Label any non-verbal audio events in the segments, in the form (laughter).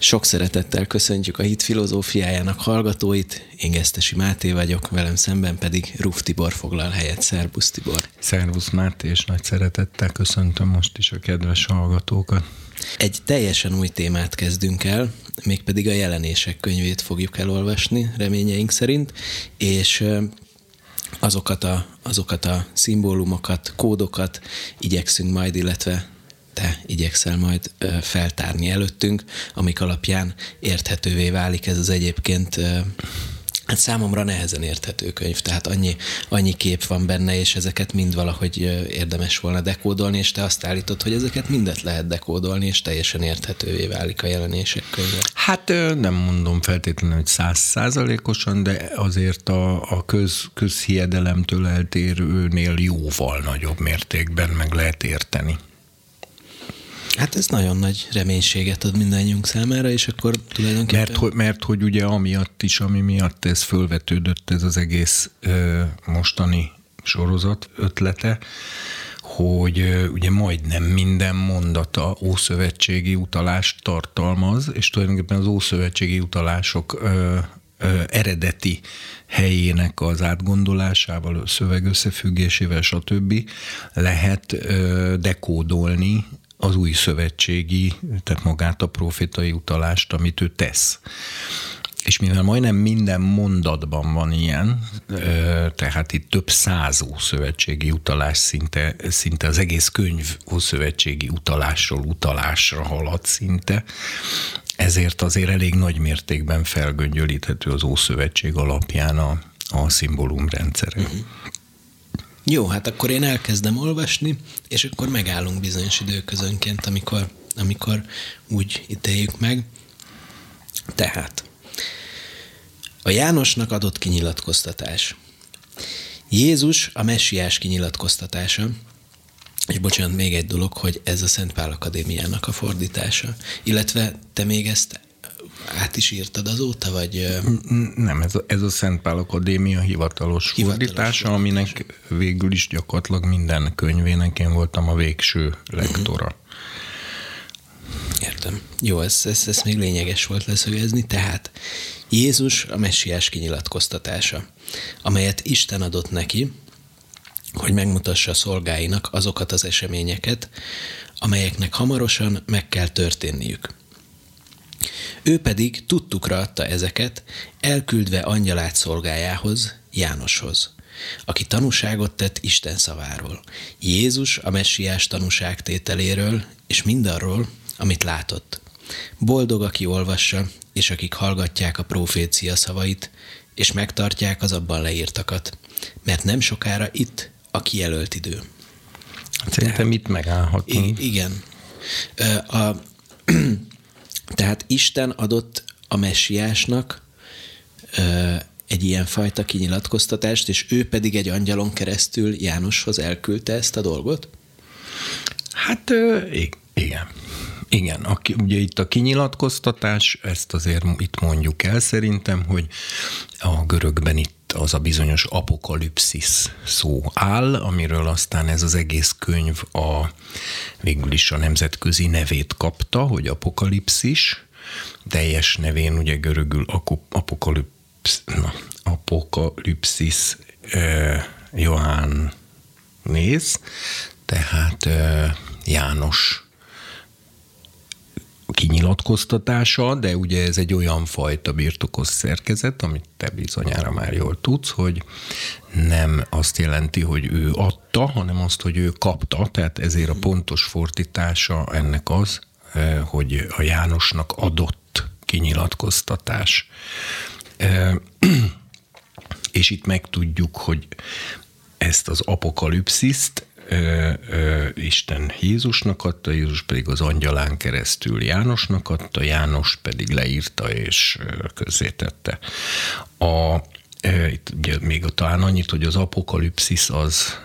Sok szeretettel köszöntjük a hit filozófiájának hallgatóit. Én Gesztesi Máté vagyok, velem szemben pedig Ruf Tibor foglal helyet. Szerbusz Tibor! Szervusz Máté, és nagy szeretettel köszöntöm most is a kedves hallgatókat. Egy teljesen új témát kezdünk el, mégpedig a jelenések könyvét fogjuk elolvasni, reményeink szerint, és azokat a, azokat a szimbólumokat, kódokat igyekszünk majd, illetve te igyekszel majd feltárni előttünk, amik alapján érthetővé válik ez az egyébként Hát számomra nehezen érthető könyv, tehát annyi, annyi kép van benne, és ezeket mind valahogy érdemes volna dekódolni, és te azt állítod, hogy ezeket mindet lehet dekódolni, és teljesen érthetővé válik a jelenések könyve. Hát nem mondom feltétlenül, hogy százszázalékosan, de azért a, a köz, közhiedelemtől eltérőnél jóval nagyobb mértékben meg lehet érteni. Hát ez nagyon nagy reménységet ad mindannyiunk számára, és akkor tulajdonképpen... Mert, hogy, mert hogy ugye amiatt is, ami miatt ez fölvetődött, ez az egész ö, mostani sorozat ötlete, hogy ö, ugye majdnem minden mondata ószövetségi utalást tartalmaz, és tulajdonképpen az ószövetségi utalások ö, ö, eredeti helyének az átgondolásával, a szöveg összefüggésével, stb. lehet ö, dekódolni az új szövetségi, tehát magát a profétai utalást, amit ő tesz. És mivel majdnem minden mondatban van ilyen, tehát itt több száz szövetségi utalás szinte, szinte az egész könyv szövetségi utalásról utalásra halad szinte, ezért azért elég nagy mértékben felgöngyölíthető az Ószövetség alapján a, a szimbólumrendszere. Jó, hát akkor én elkezdem olvasni, és akkor megállunk bizonyos időközönként, amikor, amikor úgy ítéljük meg. Tehát, a Jánosnak adott kinyilatkoztatás. Jézus a messiás kinyilatkoztatása, és bocsánat, még egy dolog, hogy ez a Szent Pál Akadémiának a fordítása. Illetve te még ezt át is írtad azóta, vagy? Nem, ez a, ez a Szent Pál Akadémia hivatalos, hivatalos fordítása, aminek végül is gyakorlatilag minden könyvének én voltam a végső lektora. Uh-huh. Értem. Jó, ez, ez, ez még lényeges volt leszögezni. Tehát Jézus a messiás kinyilatkoztatása, amelyet Isten adott neki, hogy megmutassa a szolgáinak azokat az eseményeket, amelyeknek hamarosan meg kell történniük. Ő pedig tudtukra adta ezeket, elküldve angyalát szolgájához, Jánoshoz, aki tanúságot tett Isten szaváról, Jézus a messiás tanúságtételéről, és mindarról, amit látott. Boldog, aki olvassa, és akik hallgatják a profécia szavait, és megtartják az abban leírtakat, mert nem sokára itt a kijelölt idő. Szerintem itt megállhatunk. igen. A, (clears throat) tehát Isten adott a messiásnak egy ilyen fajta kinyilatkoztatást, és ő pedig egy angyalon keresztül Jánoshoz elküldte ezt a dolgot? Hát igen. Igen, aki, ugye itt a kinyilatkoztatás, ezt azért itt mondjuk el szerintem, hogy a görögben itt az a bizonyos apokalipszis szó áll, amiről aztán ez az egész könyv a végül is a nemzetközi nevét kapta, hogy apokalipszis, teljes nevén ugye görögül apokalipsz, na, apokalipszis eh, Johán néz, tehát eh, János kinyilatkoztatása, de ugye ez egy olyan fajta birtokos szerkezet, amit te bizonyára már jól tudsz, hogy nem azt jelenti, hogy ő adta, hanem azt, hogy ő kapta, tehát ezért a pontos fordítása ennek az, eh, hogy a Jánosnak adott kinyilatkoztatás. Eh, (clears throat) és itt megtudjuk, hogy ezt az apokalipsziszt ö, ö, Isten Jézusnak adta, Jézus pedig az angyalán keresztül Jánosnak adta, János pedig leírta és közzétette. A, ö, itt ugye még talán annyit, hogy az apokalipszis az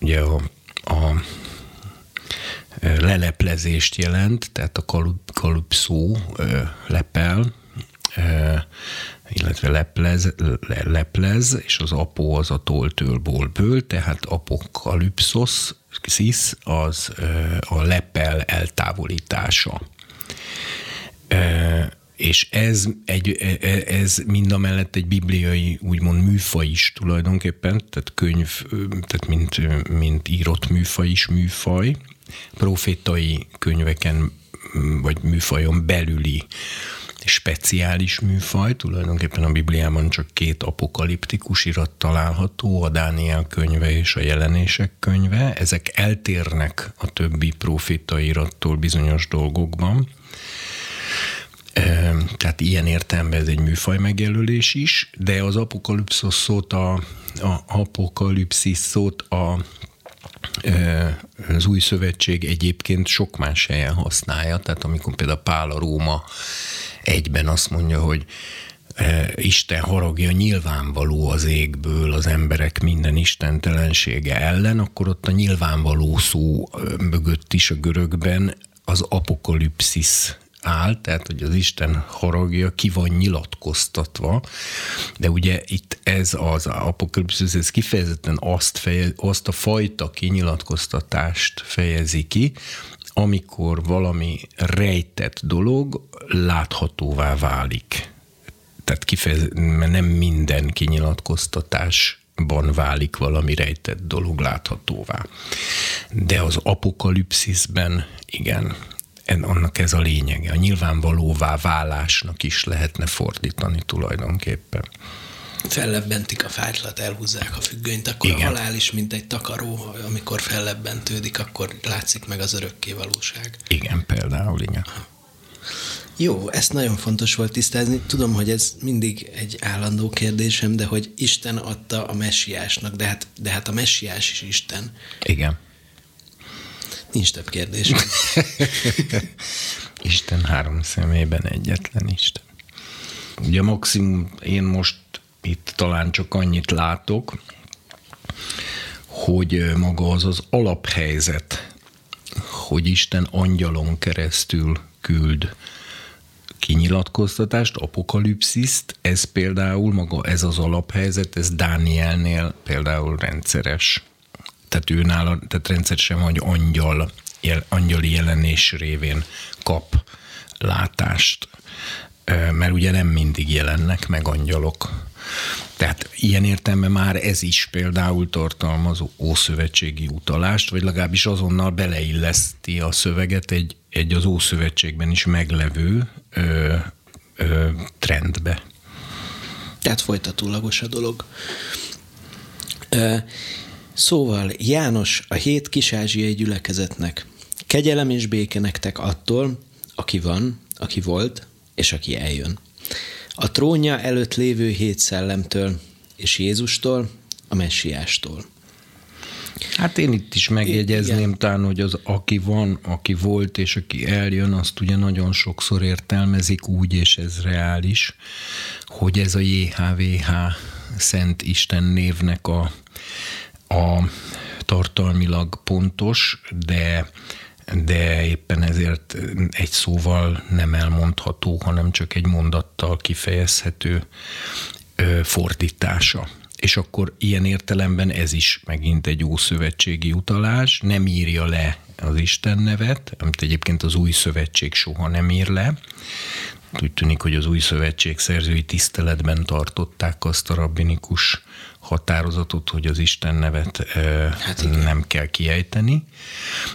ugye a, a leleplezést jelent, tehát a kalipszó lepel, illetve leplez, le, leplez, és az apó az a toltől ből, tehát apokalipszos, szis, az a lepel eltávolítása. és ez, egy, ez mind a mellett egy bibliai, úgymond műfaj is tulajdonképpen, tehát könyv, tehát mint, mint írott műfaj is műfaj, profétai könyveken vagy műfajon belüli speciális műfaj, tulajdonképpen a Bibliában csak két apokaliptikus irat található, a Dániel könyve és a jelenések könyve. Ezek eltérnek a többi profita irattól bizonyos dolgokban. Tehát ilyen értelemben ez egy műfaj megjelölés is, de az apokalipszis szót a, a apokalipszis szót a az új szövetség egyébként sok más helyen használja, tehát amikor például Pál a Róma egyben azt mondja, hogy Isten haragja nyilvánvaló az égből az emberek minden istentelensége ellen, akkor ott a nyilvánvaló szó mögött is a görögben az apokalipszis áll, tehát hogy az Isten haragja ki van nyilatkoztatva, de ugye itt ez az apokalipszis, ez kifejezetten azt, feje, azt a fajta kinyilatkoztatást fejezi ki, amikor valami rejtett dolog láthatóvá válik. Tehát kifejez, mert nem minden kinyilatkoztatásban válik valami rejtett dolog láthatóvá. De az apokalipszisben igen, annak ez a lényege. A nyilvánvalóvá válásnak is lehetne fordítani tulajdonképpen. Fellebbentik a fájtlat, elhúzzák a függönyt, akkor Igen. a halál is, mint egy takaró, amikor fellebbentődik, akkor látszik meg az örökké valóság. Igen, például, igen. Jó, ezt nagyon fontos volt tisztázni. Tudom, hogy ez mindig egy állandó kérdésem, de hogy Isten adta a messiásnak, de hát, de hát a messiás is Isten. Igen. Nincs több kérdés. (laughs) Isten három szemében egyetlen Isten. Ugye maximum én most itt talán csak annyit látok, hogy maga az az alaphelyzet, hogy Isten angyalon keresztül küld kinyilatkoztatást, apokalipsziszt, ez például maga ez az alaphelyzet, ez Dánielnél például rendszeres tehát ő nála, tehát rendszeresen, hogy angyal, angyali jelenés révén kap látást, mert ugye nem mindig jelennek meg angyalok. Tehát ilyen értelemben már ez is például tartalmaz ószövetségi utalást, vagy legalábbis azonnal beleilleszti a szöveget egy, egy az ószövetségben is meglevő ö, ö, trendbe. Tehát folytatólagos a dolog. Szóval János a hét kisázsiai gyülekezetnek. Kegyelem és béke nektek attól, aki van, aki volt, és aki eljön. A trónja előtt lévő hét szellemtől, és Jézustól, a messiástól. Hát én itt is megjegyezném Igen. talán, hogy az aki van, aki volt, és aki eljön, azt ugye nagyon sokszor értelmezik úgy, és ez reális, hogy ez a JHVH Szent Isten névnek a a tartalmilag pontos, de de éppen ezért egy szóval nem elmondható, hanem csak egy mondattal kifejezhető fordítása. És akkor ilyen értelemben ez is megint egy ószövetségi utalás, nem írja le az Isten nevet, amit egyébként az új szövetség soha nem ír le. Úgy tűnik, hogy az új szövetség szerzői tiszteletben tartották azt a rabbinikus határozatot, hogy az Isten nevet hát nem kell kiejteni,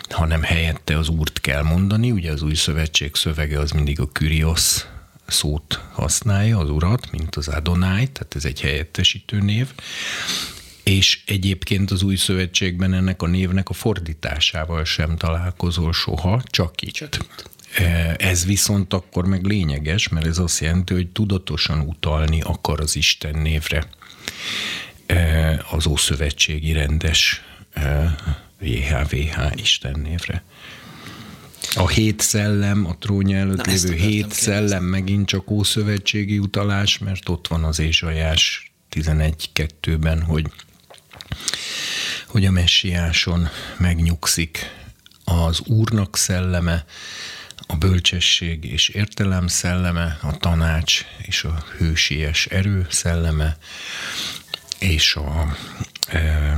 hanem helyette az úrt kell mondani. Ugye az új szövetség szövege az mindig a Kyrios szót használja, az urat, mint az Adonai, tehát ez egy helyettesítő név. És egyébként az új szövetségben ennek a névnek a fordításával sem találkozol soha, csak itt. Csak itt. Ez viszont akkor meg lényeges, mert ez azt jelenti, hogy tudatosan utalni akar az Isten névre. Eh, az Ószövetségi rendes JHVH eh, Istennévre. A hét szellem, a trónja előtt Na, lévő hét kérdezni. szellem megint csak ószövetségi utalás, mert ott van az Ézsajás 11.2-ben, hogy, hogy a messiáson megnyugszik az Úrnak szelleme, a bölcsesség és értelem szelleme, a tanács és a hősies erő szelleme, és a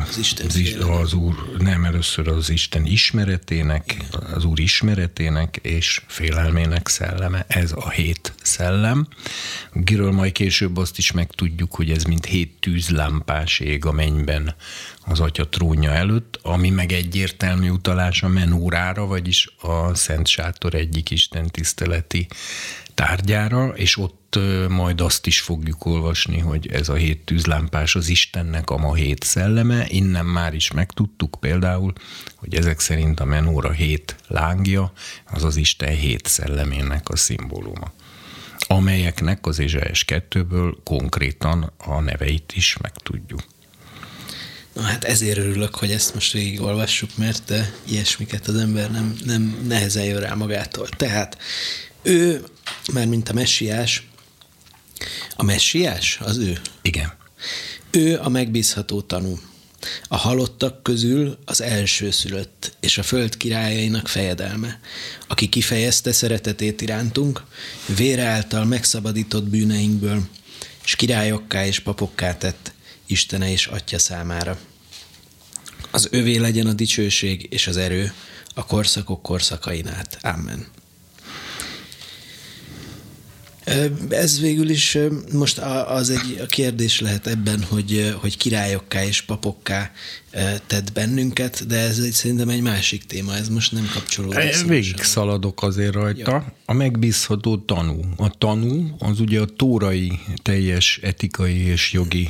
az, Isten az, az Úr, nem először az Isten ismeretének, Igen. az Úr ismeretének és félelmének szelleme, ez a hét szellem, akiről majd később azt is megtudjuk, hogy ez mint hét tűzlámpás ég a mennyben az atya trónja előtt, ami meg egyértelmű utalás a menórára, vagyis a Szent Sátor egyik Isten tiszteleti tárgyára, és ott majd azt is fogjuk olvasni, hogy ez a hét tűzlámpás az Istennek a ma hét szelleme. Innen már is megtudtuk például, hogy ezek szerint a menóra hét lángja, az az Isten hét szellemének a szimbóluma amelyeknek az Ézsaiás 2-ből konkrétan a neveit is megtudjuk. Na hát ezért örülök, hogy ezt most végigolvassuk, mert ilyesmiket az ember nem, nem nehezen jön rá magától. Tehát ő, már mint a messiás, a messiás az ő? Igen. Ő a megbízható tanú. A halottak közül az első szülött, és a föld királyainak fejedelme, aki kifejezte szeretetét irántunk, vére által megszabadított bűneinkből, és királyokká és papokká tett Istene és Atya számára. Az övé legyen a dicsőség és az erő a korszakok korszakain át. Amen. Ez végül is most az egy a kérdés lehet ebben, hogy, hogy királyokká és papokká tett bennünket, de ez egy, szerintem egy másik téma, ez most nem kapcsolódik. Végig szaladok azért rajta. Ja. A megbízható tanú. A tanú az ugye a tórai teljes etikai és jogi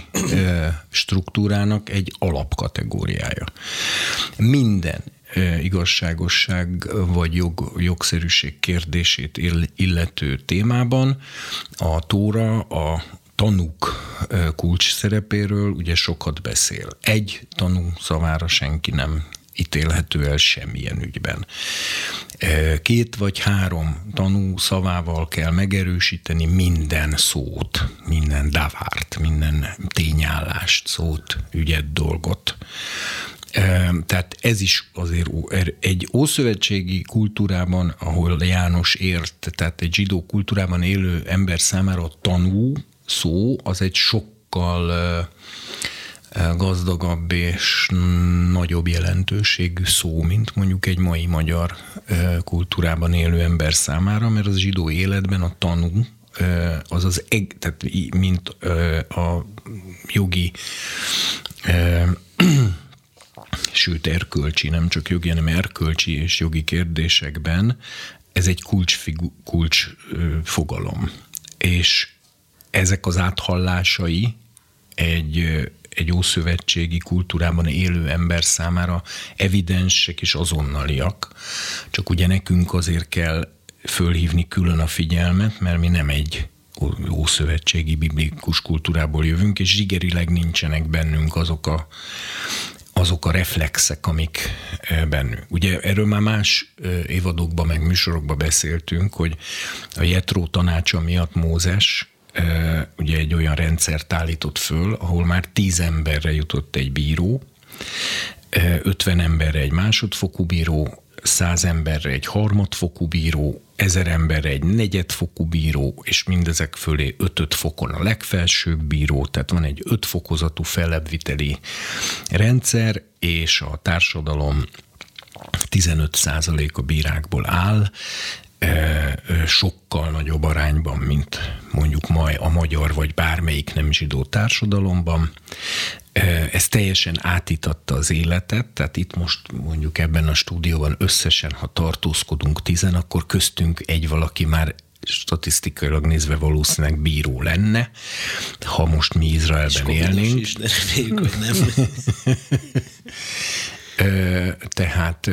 struktúrának egy alapkategóriája. Minden igazságosság vagy jog, jogszerűség kérdését illető témában a Tóra a tanúk kulcs szerepéről ugye sokat beszél. Egy tanú szavára senki nem ítélhető el semmilyen ügyben. Két vagy három tanú szavával kell megerősíteni minden szót, minden davárt, minden tényállást, szót, ügyet, dolgot. Tehát ez is azért er, egy ószövetségi kultúrában, ahol János ért, tehát egy zsidó kultúrában élő ember számára a tanú szó az egy sokkal gazdagabb és nagyobb jelentőségű szó, mint mondjuk egy mai magyar kultúrában élő ember számára, mert az zsidó életben a tanú az az, eg, tehát mint a jogi sőt erkölcsi, nem csak jogi, hanem erkölcsi és jogi kérdésekben ez egy kulcs, kulcs fogalom. És ezek az áthallásai egy, egy ószövetségi kultúrában élő ember számára evidensek és azonnaliak. Csak ugye nekünk azért kell fölhívni külön a figyelmet, mert mi nem egy ószövetségi biblikus kultúrából jövünk, és zsigerileg nincsenek bennünk azok a azok a reflexek, amik bennünk. Ugye erről már más évadokban, meg műsorokban beszéltünk, hogy a Jetró tanácsa miatt Mózes ugye egy olyan rendszert állított föl, ahol már tíz emberre jutott egy bíró, 50 emberre egy másodfokú bíró, száz emberre egy harmadfokú bíró, ezer emberre egy negyedfokú bíró, és mindezek fölé ötöt fokon a legfelsőbb bíró, tehát van egy ötfokozatú fellebbviteli rendszer, és a társadalom 15% a bírákból áll, sokkal nagyobb arányban, mint mondjuk majd a magyar vagy bármelyik nem zsidó társadalomban. Ez teljesen átitatta az életet, tehát itt most mondjuk ebben a stúdióban összesen, ha tartózkodunk tizen, akkor köztünk egy valaki már statisztikailag nézve valószínűleg bíró lenne, ha most mi Izraelben élnénk. Is, de reméljük, hogy nem. (laughs) Tehát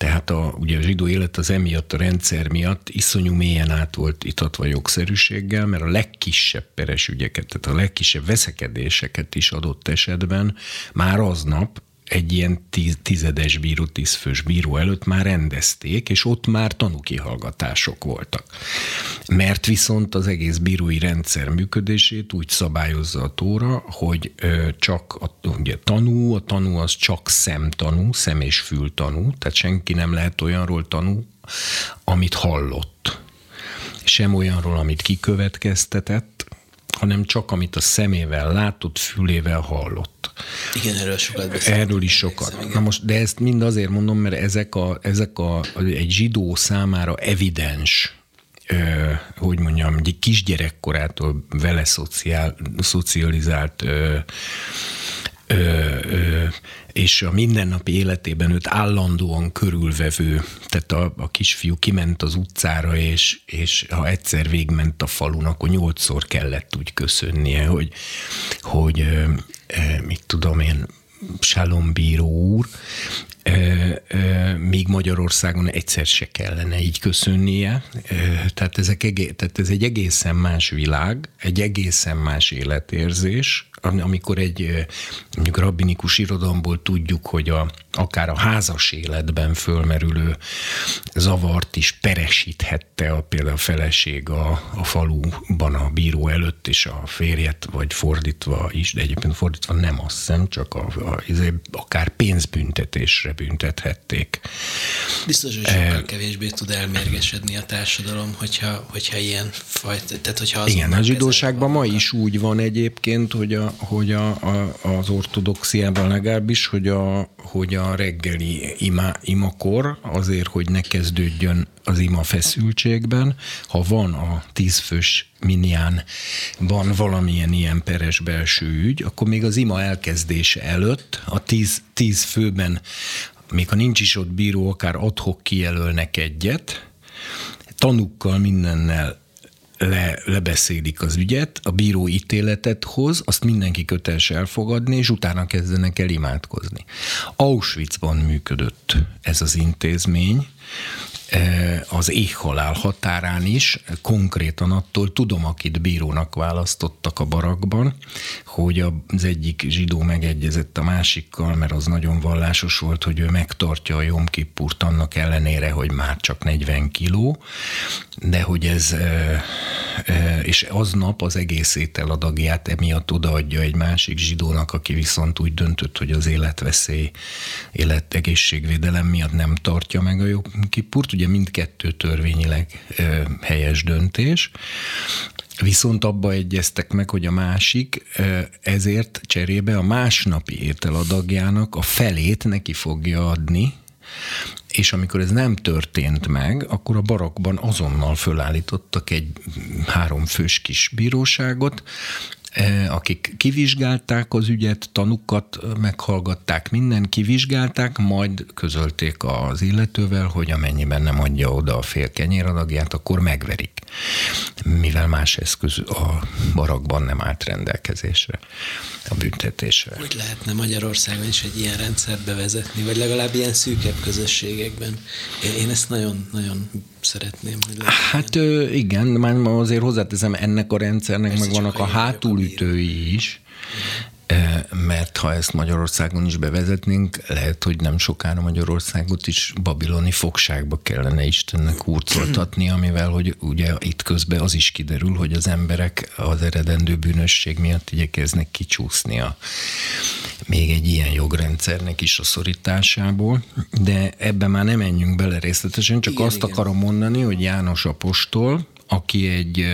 tehát a, ugye a zsidó élet az emiatt a rendszer miatt iszonyú mélyen át volt itatva jogszerűséggel, mert a legkisebb peres ügyeket, tehát a legkisebb veszekedéseket is adott esetben már aznap egy ilyen tíz, tizedes bíró, tízfős bíró előtt már rendezték, és ott már tanúkihallgatások voltak. Mert viszont az egész bírói rendszer működését úgy szabályozza a tóra, hogy csak a ugye, tanú, a tanú az csak szemtanú, szem és fül tanú, tehát senki nem lehet olyanról tanú, amit hallott. Sem olyanról, amit kikövetkeztetett, hanem csak amit a szemével látott, fülével hallott. Igen, erről sokat beszélünk. Erről is sokat. Na most, de ezt mind azért mondom, mert ezek, a, ezek a, egy zsidó számára evidens hogy mondjam, egy kisgyerekkorától vele szociál, szocializált ö, ö, ö, és a mindennapi életében őt állandóan körülvevő, tehát a, a kisfiú kiment az utcára, és, és ha egyszer végment a falun, akkor nyolcszor kellett úgy köszönnie, hogy, hogy mit tudom én, Salom bíró úr, még Magyarországon egyszer se kellene így köszönnie. Tehát, ezek, tehát ez egy egészen más világ, egy egészen más életérzés, amikor egy mondjuk rabbinikus irodalomból tudjuk, hogy a, akár a házas életben fölmerülő zavart is peresíthette a, például a feleség a, a faluban a bíró előtt, és a férjet, vagy fordítva is, de egyébként fordítva nem azt hiszem, csak a, a, izé, akár pénzbüntetésre büntethették. Biztos, hogy sokkal e, kevésbé tud elmérgesedni a társadalom, hogyha, hogyha ilyen fajta, tehát hogyha az Igen, a zsidóságban ma is úgy van egyébként, hogy a, hogy a, a, az ortodoxiában legalábbis, hogy a, hogy a reggeli ima, imakor azért, hogy ne kezdődjön az ima feszültségben, ha van a tízfős van valamilyen ilyen peres belső ügy, akkor még az ima elkezdése előtt a tíz, tíz főben, még ha nincs is ott bíró, akár adhok kijelölnek egyet, tanukkal mindennel le, lebeszélik az ügyet, a bíró ítéletet hoz, azt mindenki köteles elfogadni, és utána kezdenek el imádkozni. Auschwitzban működött ez az intézmény, az éhhalál határán is, konkrétan attól tudom, akit bírónak választottak a barakban, hogy az egyik zsidó megegyezett a másikkal, mert az nagyon vallásos volt, hogy ő megtartja a Jom Kippurt annak ellenére, hogy már csak 40 kiló, de hogy ez, eh, eh, és aznap az egész ételadagját emiatt odaadja egy másik zsidónak, aki viszont úgy döntött, hogy az életveszély, életegészségvédelem miatt nem tartja meg a Jom Kippurt, ugye mindkettő törvényileg helyes döntés, Viszont abba egyeztek meg, hogy a másik ezért cserébe a másnapi ételadagjának a felét neki fogja adni, és amikor ez nem történt meg, akkor a barakban azonnal fölállítottak egy háromfős kis bíróságot, akik kivizsgálták az ügyet, tanukat meghallgatták, minden kivizsgálták, majd közölték az illetővel, hogy amennyiben nem adja oda a fél kenyéradagját, akkor megverik, mivel más eszköz a barakban nem állt rendelkezésre a büntetésre. Hogy lehetne Magyarországon is egy ilyen rendszert bevezetni, vagy legalább ilyen szűkebb közösségekben? Én ezt nagyon-nagyon szeretném, hogy legyen. Hát ilyen. igen, már azért hozzáteszem, ennek a rendszernek Persze meg vannak a hátulütői is, mert ha ezt Magyarországon is bevezetnénk, lehet, hogy nem sokára Magyarországot is babiloni fogságba kellene Istennek hurcoltatni, (clears throat) amivel, hogy ugye itt közben az is kiderül, hogy az emberek az eredendő bűnösség miatt igyekeznek kicsúszni a még egy ilyen jogrendszernek is a szorításából, de ebbe már nem menjünk bele részletesen, csak igen, azt igen. akarom mondani, hogy János Apostol, aki egy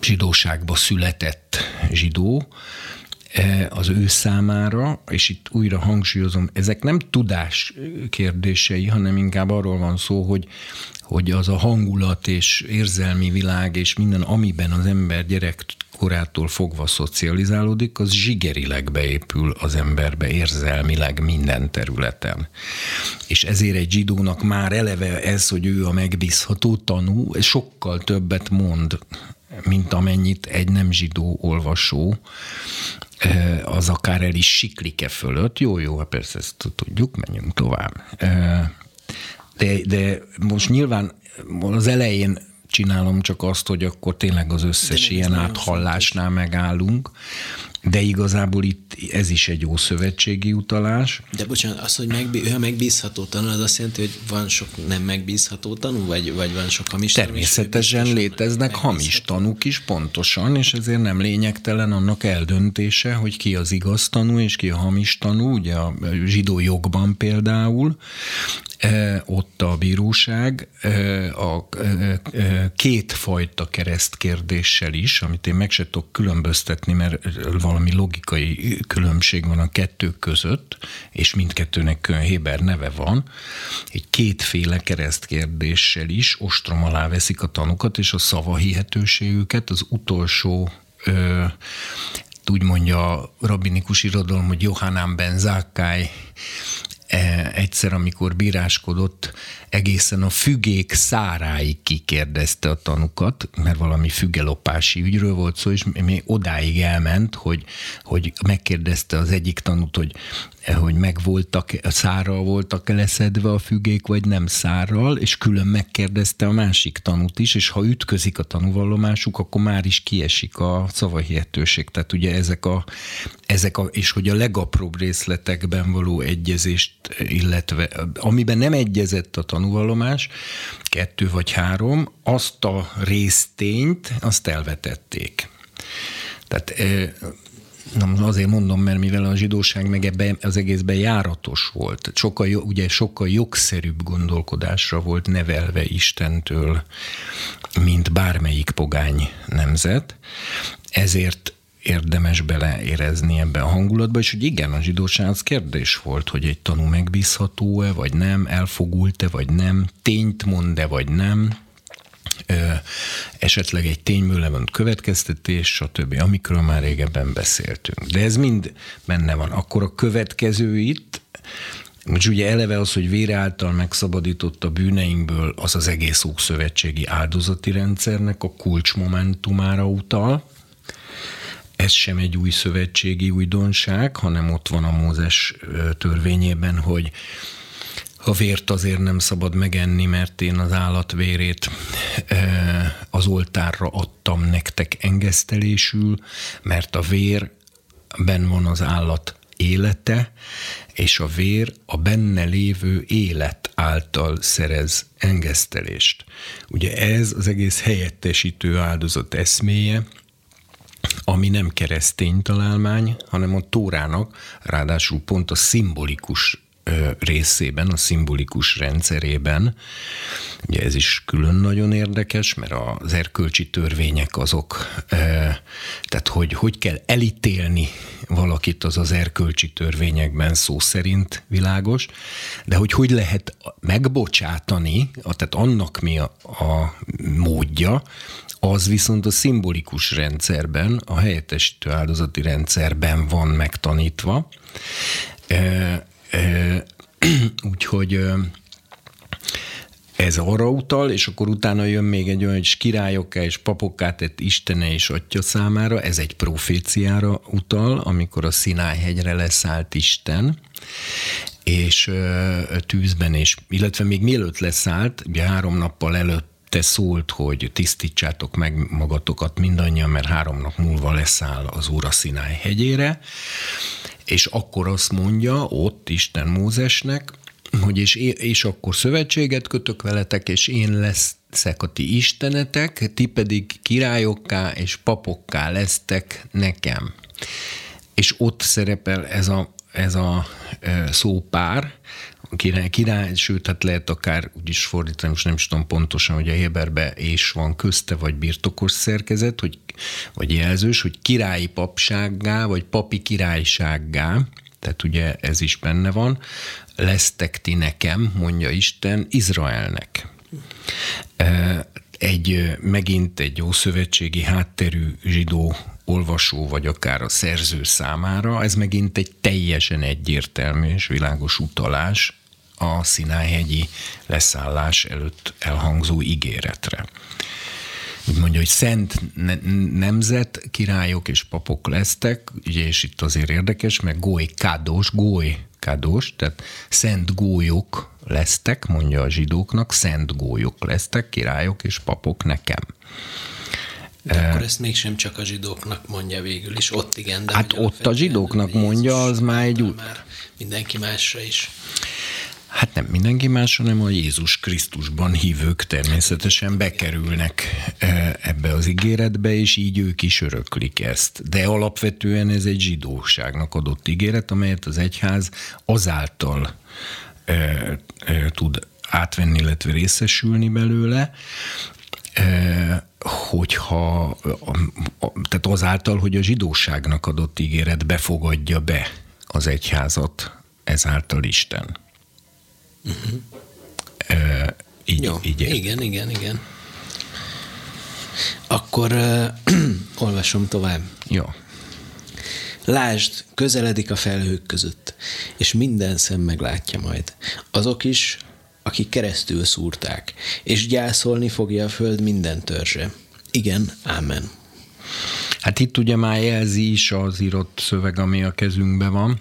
zsidóságba született zsidó, az ő számára, és itt újra hangsúlyozom, ezek nem tudás kérdései, hanem inkább arról van szó, hogy, hogy az a hangulat és érzelmi világ és minden, amiben az ember gyerek korától fogva szocializálódik, az zsigerileg beépül az emberbe érzelmileg minden területen. És ezért egy zsidónak már eleve ez, hogy ő a megbízható tanú, sokkal többet mond, mint amennyit egy nem zsidó olvasó e, az akár el is siklik-e fölött. Jó, jó, hát persze ezt tudjuk, menjünk tovább. E, de, de most nyilván az elején csinálom csak azt, hogy akkor tényleg az összes ilyen áthallásnál megállunk, de igazából itt ez is egy jó szövetségi utalás. De bocsánat, az, hogy megbí- ő a megbízható tanú, az azt jelenti, hogy van sok nem megbízható tanú, vagy, vagy van sok hamis tanú? Természetesen léteznek hamis tanúk is, pontosan, és ezért nem lényegtelen annak eldöntése, hogy ki az igaz tanú, és ki a hamis tanú, ugye a zsidó jogban például, E, ott a bíróság e, a e, kétfajta keresztkérdéssel is, amit én meg se tudok különböztetni, mert valami logikai különbség van a kettő között, és mindkettőnek Héber neve van, egy kétféle keresztkérdéssel is ostrom alá veszik a tanukat, és a szava hihetőségüket. Az utolsó ö, úgy mondja a rabinikus irodalom, hogy Johannán ben Zakkai egyszer, amikor bíráskodott, egészen a fügék száráig kikérdezte a tanukat, mert valami fügelopási ügyről volt szó, és még odáig elment, hogy, hogy megkérdezte az egyik tanút, hogy hogy megvoltak, szárral voltak leszedve a fügék, vagy nem szárral, és külön megkérdezte a másik tanút is, és ha ütközik a tanúvallomásuk, akkor már is kiesik a szavahihetőség. Tehát ugye ezek a, ezek a, és hogy a legapróbb részletekben való egyezést, illetve amiben nem egyezett a tanúvallomás, kettő vagy három, azt a résztényt, azt elvetették. Tehát Na, azért mondom, mert mivel a zsidóság meg ebbe az egészben járatos volt, sokkal, ugye sokkal jogszerűbb gondolkodásra volt nevelve Istentől, mint bármelyik pogány nemzet, ezért érdemes beleérezni ebbe a hangulatba, és hogy igen, a zsidóság az kérdés volt, hogy egy tanú megbízható-e, vagy nem, elfogult-e, vagy nem, tényt mond-e, vagy nem, esetleg egy tényből levont következtetés, stb., amikről már régebben beszéltünk. De ez mind benne van. Akkor a következő itt, most ugye eleve az, hogy vére által megszabadított a bűneinkből, az az egész ószövetségi áldozati rendszernek a kulcsmomentumára utal. Ez sem egy új szövetségi újdonság, hanem ott van a Mózes törvényében, hogy a vért azért nem szabad megenni, mert én az állatvérét az oltárra adtam nektek engesztelésül, mert a vér ben van az állat élete, és a vér a benne lévő élet által szerez engesztelést. Ugye ez az egész helyettesítő áldozat eszméje, ami nem keresztény találmány, hanem a Tórának, ráadásul pont a szimbolikus részében, a szimbolikus rendszerében. Ugye ez is külön nagyon érdekes, mert az erkölcsi törvények azok, tehát hogy hogy kell elítélni valakit, az az erkölcsi törvényekben szó szerint világos, de hogy hogy lehet megbocsátani, tehát annak mi a, a módja, az viszont a szimbolikus rendszerben, a helyettesítő áldozati rendszerben van megtanítva. (clears throat) Úgyhogy ez arra utal, és akkor utána jön még egy olyan, hogy királyokká és papokká tett Istene és Atya számára, ez egy proféciára utal, amikor a Szinály hegyre leszállt Isten, és tűzben, és illetve még mielőtt leszállt, ugye három nappal előtt te szólt, hogy tisztítsátok meg magatokat mindannyian, mert három nap múlva leszáll az Úr a Szinály hegyére, és akkor azt mondja ott Isten Mózesnek, hogy és, és akkor szövetséget kötök veletek, és én leszek a ti istenetek, ti pedig királyokká és papokká lesztek nekem. És ott szerepel ez a, ez a szópár, király, király, sőt, hát lehet akár úgy is fordítani, most nem is tudom pontosan, hogy a Héberbe és van közte, vagy birtokos szerkezet, hogy, vagy jelzős, hogy királyi papsággá, vagy papi királysággá, tehát ugye ez is benne van, lesztek ti nekem, mondja Isten, Izraelnek. Egy, megint egy ószövetségi hátterű zsidó olvasó, vagy akár a szerző számára, ez megint egy teljesen egyértelmű és világos utalás a Szinájhegyi leszállás előtt elhangzó ígéretre. Úgy mondja, hogy szent nemzet, királyok és papok lesztek, ugye, és itt azért érdekes, mert goly kádos, goly kádos, tehát szent gólyok lesztek, mondja a zsidóknak, szent gólyok lesztek, királyok és papok nekem. De akkor ezt mégsem csak a zsidóknak mondja végül is, ott igen. De hát ott a zsidóknak mondja, az már egy... Már mindenki másra is. Hát nem mindenki más, hanem a Jézus Krisztusban hívők természetesen bekerülnek e, ebbe az ígéretbe, és így ők is öröklik ezt. De alapvetően ez egy zsidóságnak adott ígéret, amelyet az egyház azáltal e, e, tud átvenni, illetve részesülni belőle, hogyha, tehát azáltal, hogy a zsidóságnak adott ígéret befogadja be az egyházat, ezáltal Isten. Uh-huh. így, Jó, így igen, igen, igen. Akkor uh, (clears throat) olvasom tovább. Jó. Lásd, közeledik a felhők között, és minden szem meglátja majd. Azok is, akik keresztül szúrták, és gyászolni fogja a föld minden törzse. Igen, ámen. Hát itt ugye már jelzi is az írott szöveg, ami a kezünkben van,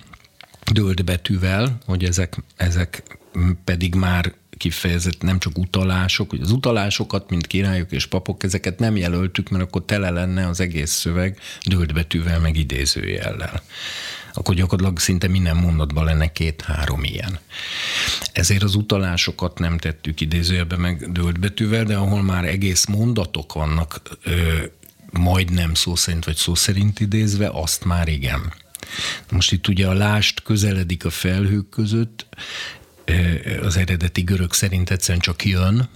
dölt betűvel, hogy ezek, ezek pedig már kifejezett nem csak utalások, hogy az utalásokat, mint királyok és papok, ezeket nem jelöltük, mert akkor tele lenne az egész szöveg dölt betűvel, meg idézőjellel. Akkor gyakorlatilag szinte minden mondatban lenne két-három ilyen. Ezért az utalásokat nem tettük idézőjelbe meg dölt betűvel, de ahol már egész mondatok vannak ö, majdnem szó szerint vagy szó szerint idézve, azt már igen. Most itt ugye a lást közeledik a felhők között, az eredeti görög szerint egyszerűen csak jön,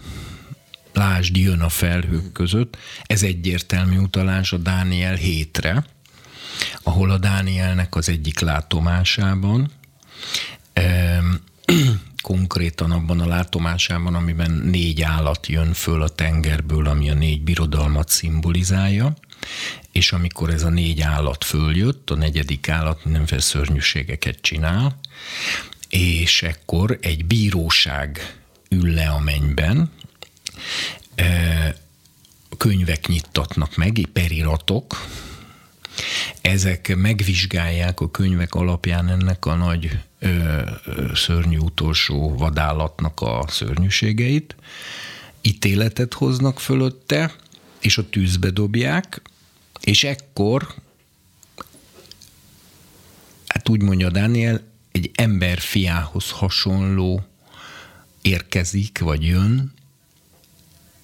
lásd, jön a felhők között. Ez egyértelmű utalás a Dániel hétre, ahol a Dánielnek az egyik látomásában, (clears throat) konkrétan abban a látomásában, amiben négy állat jön föl a tengerből, ami a négy birodalmat szimbolizálja, és amikor ez a négy állat följött, a negyedik állat mindenféle szörnyűségeket csinál, és ekkor egy bíróság ül le a mennyben, könyvek nyittatnak meg, periratok, ezek megvizsgálják a könyvek alapján ennek a nagy ö, szörnyű utolsó vadállatnak a szörnyűségeit, ítéletet hoznak fölötte, és a tűzbe dobják, és ekkor, hát úgy mondja Dániel, egy ember fiához hasonló érkezik, vagy jön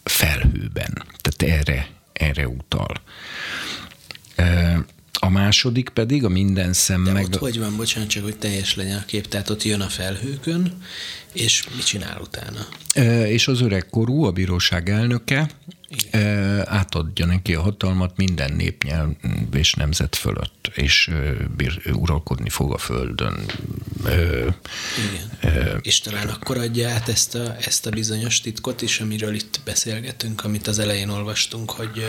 felhőben. Tehát erre, erre utal. A második pedig a minden szem De meg... ott hogy van, bocsánat, csak hogy teljes legyen a kép, tehát ott jön a felhőkön, és mit csinál utána? És az öreg korú, a bíróság elnöke igen. átadja neki a hatalmat minden népnyelv és nemzet fölött, és uralkodni fog a földön. Igen. És talán akkor adja át ezt a, ezt a bizonyos titkot is, amiről itt beszélgetünk, amit az elején olvastunk, hogy,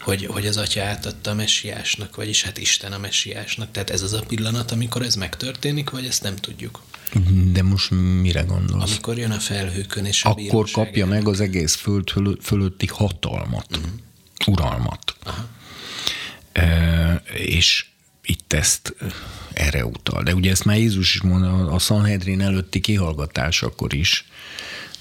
hogy, hogy az atya átadta a messiásnak, vagyis hát Isten a messiásnak. Tehát ez az a pillanat, amikor ez megtörténik, vagy ezt nem tudjuk? De most mire gondolsz? Amikor jön a felhőkön és a Akkor kapja meg az egész föld fölötti hatalmat, uh-huh. uralmat. Aha. E, és itt ezt erre utal. De ugye ezt már Jézus is mondta a Sanhedrin előtti kihallgatásakor is,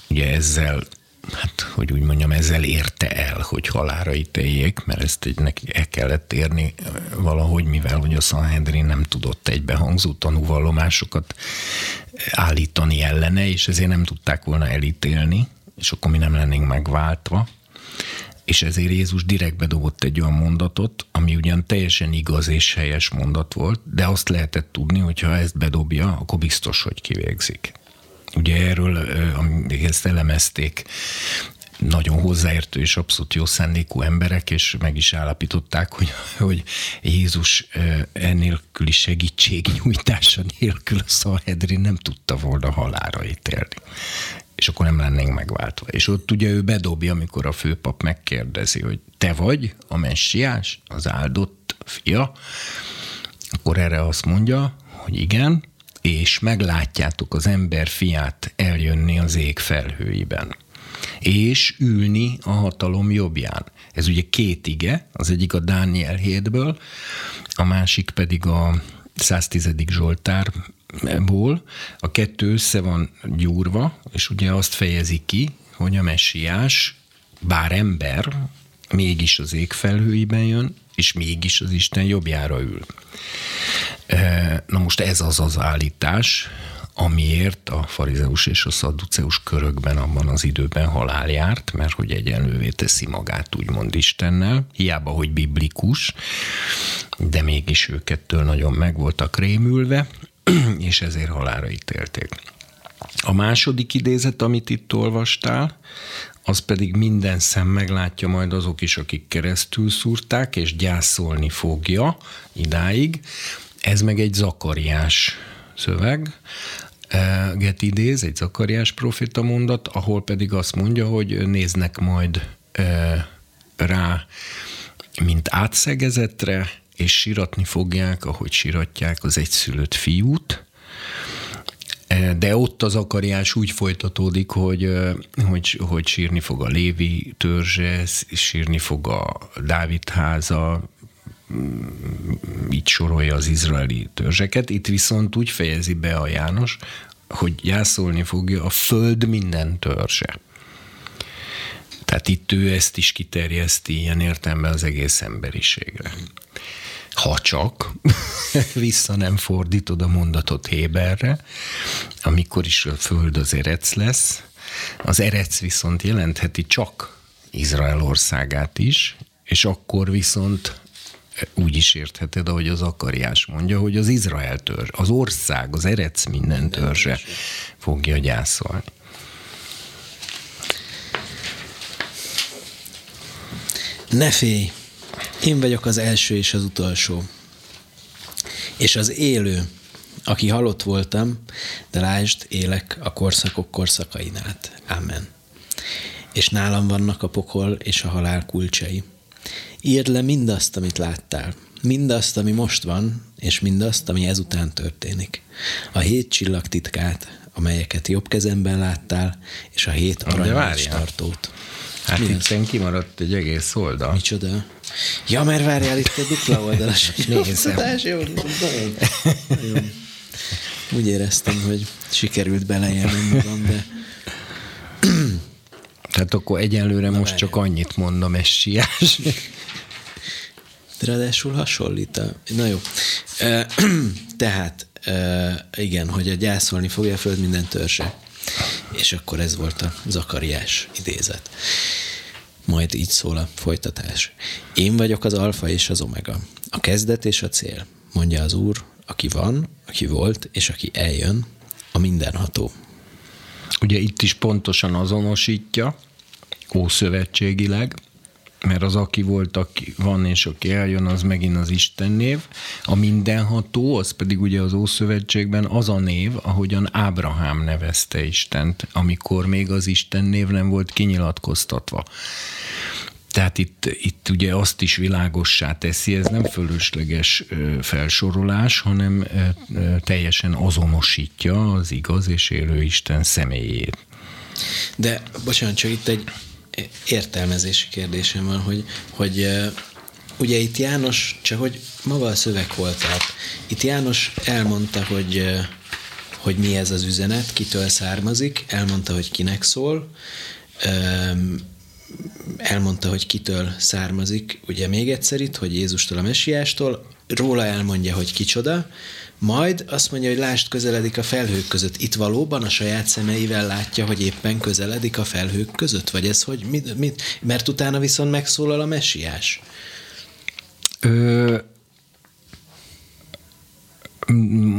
ugye ezzel hát, hogy úgy mondjam, ezzel érte el, hogy halára ítéljék, mert ezt egy, neki el kellett érni valahogy, mivel hogy a Sanhedrin nem tudott egybehangzó tanúvallomásokat állítani ellene, és ezért nem tudták volna elítélni, és akkor mi nem lennénk megváltva. És ezért Jézus direkt bedobott egy olyan mondatot, ami ugyan teljesen igaz és helyes mondat volt, de azt lehetett tudni, hogy ha ezt bedobja, akkor biztos, hogy kivégzik. Ugye erről, amíg ezt elemezték, nagyon hozzáértő és abszolút jó szándékú emberek, és meg is állapították, hogy, hogy Jézus ennélküli segítségnyújtása nélkül a Szahedrin nem tudta volna halára ítélni. És akkor nem lennénk megváltva. És ott ugye ő bedobja, amikor a főpap megkérdezi, hogy te vagy a messiás, az áldott fia, akkor erre azt mondja, hogy igen, és meglátjátok az ember fiát eljönni az ég felhőiben és ülni a hatalom jobbján. Ez ugye két ige, az egyik a Dániel 7-ből, a másik pedig a 110. Zsoltárból. A kettő össze van gyúrva, és ugye azt fejezi ki, hogy a messiás, bár ember, mégis az ég felhőiben jön, és mégis az Isten jobbjára ül. Na most ez az az állítás, amiért a farizeus és a szadduceus körökben abban az időben halál járt, mert hogy egyenlővé teszi magát úgymond Istennel, hiába, hogy biblikus, de mégis őkettől nagyon meg voltak rémülve, (clears throat) és ezért halára ítélték. A második idézet, amit itt olvastál, az pedig minden szem meglátja majd azok is, akik keresztül szúrták, és gyászolni fogja idáig. Ez meg egy zakariás szöveg, Get idéz, egy zakariás profita mondat, ahol pedig azt mondja, hogy néznek majd rá, mint átszegezetre, és siratni fogják, ahogy siratják az egyszülött fiút, de ott az akariás úgy folytatódik, hogy, hogy, hogy sírni fog a Lévi törzse, sírni fog a Dávid háza, így sorolja az izraeli törzseket. Itt viszont úgy fejezi be a János, hogy jászolni fogja a föld minden törzse. Tehát itt ő ezt is kiterjeszti ilyen értelemben az egész emberiségre. Ha csak (laughs) vissza nem fordítod a mondatot Héberre, amikor is a föld az erec lesz, az erec viszont jelentheti csak Izrael országát is, és akkor viszont úgy is értheted, ahogy az akariás mondja, hogy az Izrael törzs, az ország, az erec minden törzse fogja gyászolni. Ne félj, én vagyok az első és az utolsó. És az élő, aki halott voltam, de lásd, élek a korszakok korszakain át. Amen. És nálam vannak a pokol és a halál kulcsai. Írd le mindazt, amit láttál, mindazt, ami most van, és mindazt, ami ezután történik. A hét csillag titkát, amelyeket jobb kezemben láttál, és a hét aranyos tartót. Hát Mi itt az? kimaradt egy egész oldal. Micsoda? Ja, mert várjál, itt egy dupla oldalas. (laughs) Nézem. Jó, (laughs) jó. Úgy éreztem, hogy sikerült beleélnem magam, de... (clears throat) Tehát akkor egyelőre Na, most várjál. csak annyit mondom, siás. De ráadásul hasonlít a... Na jó. (clears throat) Tehát, igen, hogy a gyászolni fogja a föld minden törzse. És akkor ez volt a Zakariás idézet. Majd így szól a folytatás. Én vagyok az alfa és az omega, a kezdet és a cél, mondja az Úr, aki van, aki volt, és aki eljön, a mindenható. Ugye itt is pontosan azonosítja, ószövetségileg, mert az, aki volt, aki van és aki eljön, az megint az Isten név. A mindenható, az pedig ugye az Ószövetségben az a név, ahogyan Ábrahám nevezte Istent, amikor még az Isten név nem volt kinyilatkoztatva. Tehát itt, itt ugye azt is világossá teszi, ez nem fölösleges felsorolás, hanem teljesen azonosítja az igaz és élő Isten személyét. De bocsánat, csak itt egy értelmezési kérdésem van, hogy, hogy ugye itt János, csak hogy maga a szöveg hol tart. Itt János elmondta, hogy, hogy mi ez az üzenet, kitől származik, elmondta, hogy kinek szól, elmondta, hogy kitől származik, ugye még egyszer itt, hogy Jézustól a messiástól, róla elmondja, hogy kicsoda, majd azt mondja, hogy lást közeledik a felhők között. Itt valóban a saját szemeivel látja, hogy éppen közeledik a felhők között? Vagy ez hogy? Mit, mit? Mert utána viszont megszólal a messiás. Ö,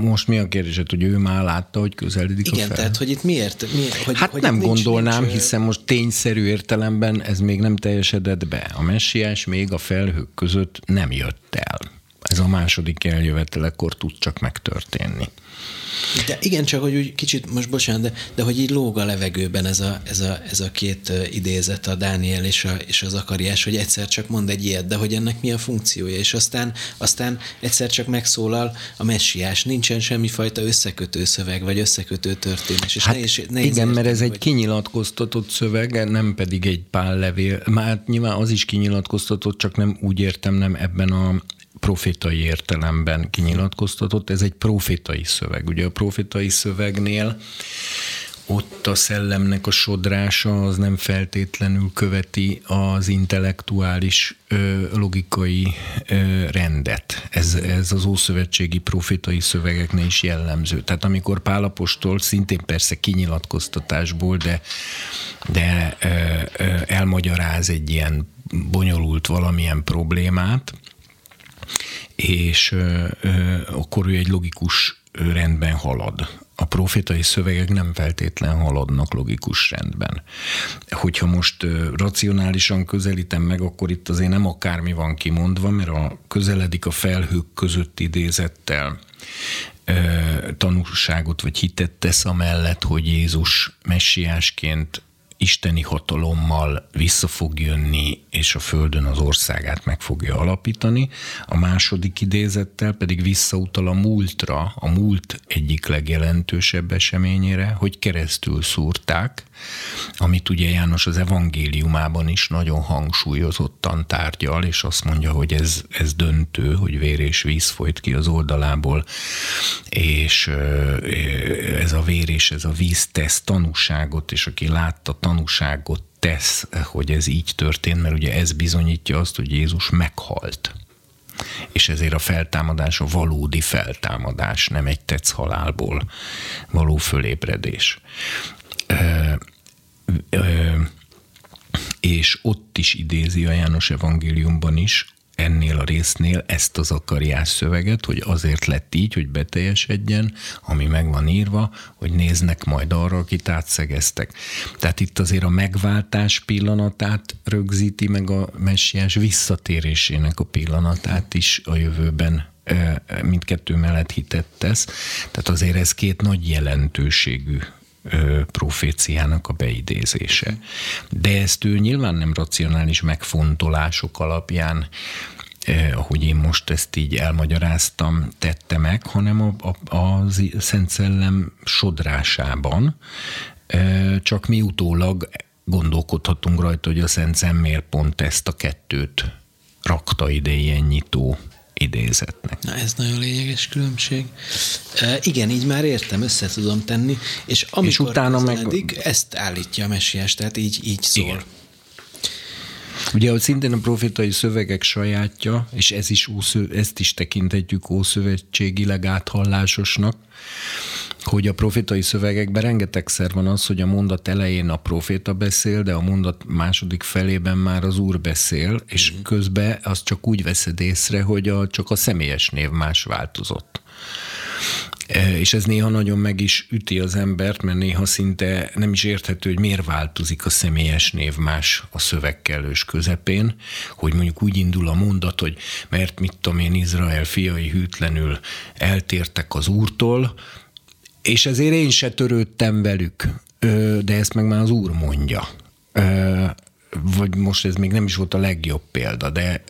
most mi a kérdés, hogy ő már látta, hogy közeledik Igen, a fel? tehát hogy itt miért? miért hogy, hát hogy nem gondolnám, nincs, hiszen most tényszerű értelemben ez még nem teljesedett be. A messiás még a felhők között nem jött el ez a második eljövetelekor tud csak megtörténni. De igen, csak hogy úgy kicsit, most bocsánat, de, de hogy így lóg a levegőben ez a, ez a, ez a két idézet, a Dániel és, a, és az Akariás, hogy egyszer csak mond egy ilyet, de hogy ennek mi a funkciója, és aztán, aztán egyszer csak megszólal a messiás, nincsen semmifajta összekötő szöveg, vagy összekötő történés. És hát nehéz, nehéz igen, érteni, mert ez egy hogy... kinyilatkoztatott szöveg, nem pedig egy pál levél. Már nyilván az is kinyilatkoztatott, csak nem úgy értem, nem ebben a profétai értelemben kinyilatkoztatott, ez egy profétai szöveg. Ugye a profétai szövegnél ott a szellemnek a sodrása az nem feltétlenül követi az intellektuális ö, logikai ö, rendet. Ez, ez az ószövetségi profétai szövegeknél is jellemző. Tehát amikor Pálapostól szintén persze kinyilatkoztatásból, de, de ö, ö, elmagyaráz egy ilyen bonyolult valamilyen problémát, és ö, ö, akkor ő egy logikus rendben halad. a profétai szövegek nem feltétlen haladnak logikus rendben. Hogyha most racionálisan közelítem meg, akkor itt azért nem akármi van kimondva, mert a közeledik a felhők között idézettel tanúságot vagy hitet tesz amellett, hogy Jézus messiásként isteni hatalommal vissza fog jönni, és a Földön az országát meg fogja alapítani. A második idézettel pedig visszautal a múltra, a múlt egyik legjelentősebb eseményére, hogy keresztül szúrták, amit ugye János az evangéliumában is nagyon hangsúlyozottan tárgyal, és azt mondja, hogy ez, ez döntő, hogy vér és víz folyt ki az oldalából, és ez a vér és ez a víz tesz tanúságot, és aki látta tanúságot tesz, hogy ez így történt, mert ugye ez bizonyítja azt, hogy Jézus meghalt. És ezért a feltámadás a valódi feltámadás, nem egy tetsz halálból való fölébredés. És ott is idézi a János evangéliumban is ennél a résznél ezt az akariás szöveget, hogy azért lett így, hogy beteljesedjen, ami meg van írva, hogy néznek majd arra, akit átszegeztek. Tehát itt azért a megváltás pillanatát rögzíti meg a messiás visszatérésének a pillanatát is a jövőben mindkettő mellett hitet tesz. Tehát azért ez két nagy jelentőségű proféciának a beidézése. De ezt ő nyilván nem racionális megfontolások alapján eh, ahogy én most ezt így elmagyaráztam, tette meg, hanem a, a, a Szent Szellem sodrásában, eh, csak mi utólag gondolkodhatunk rajta, hogy a Szent Szem pont ezt a kettőt rakta ide ilyen nyitó idézetnek. Na ez nagyon lényeges különbség. E, igen, így már értem, össze tudom tenni, és amikor és utána meg... ezt állítja a messiás, tehát így, így szól. Igen. Ugye, hogy szintén a profétai szövegek sajátja, és ez is, ezt is tekinthetjük ószövetségileg áthallásosnak, hogy a profétai szövegekben rengetegszer van az, hogy a mondat elején a proféta beszél, de a mondat második felében már az úr beszél, és mm. közben azt csak úgy veszed észre, hogy a, csak a személyes név más változott. E, és ez néha nagyon meg is üti az embert, mert néha szinte nem is érthető, hogy miért változik a személyes név más a szövegkelős közepén, hogy mondjuk úgy indul a mondat, hogy mert mit tudom én, Izrael fiai hűtlenül eltértek az úrtól, és ezért én se törődtem velük, de ezt meg már az úr mondja. Vagy most ez még nem is volt a legjobb példa, de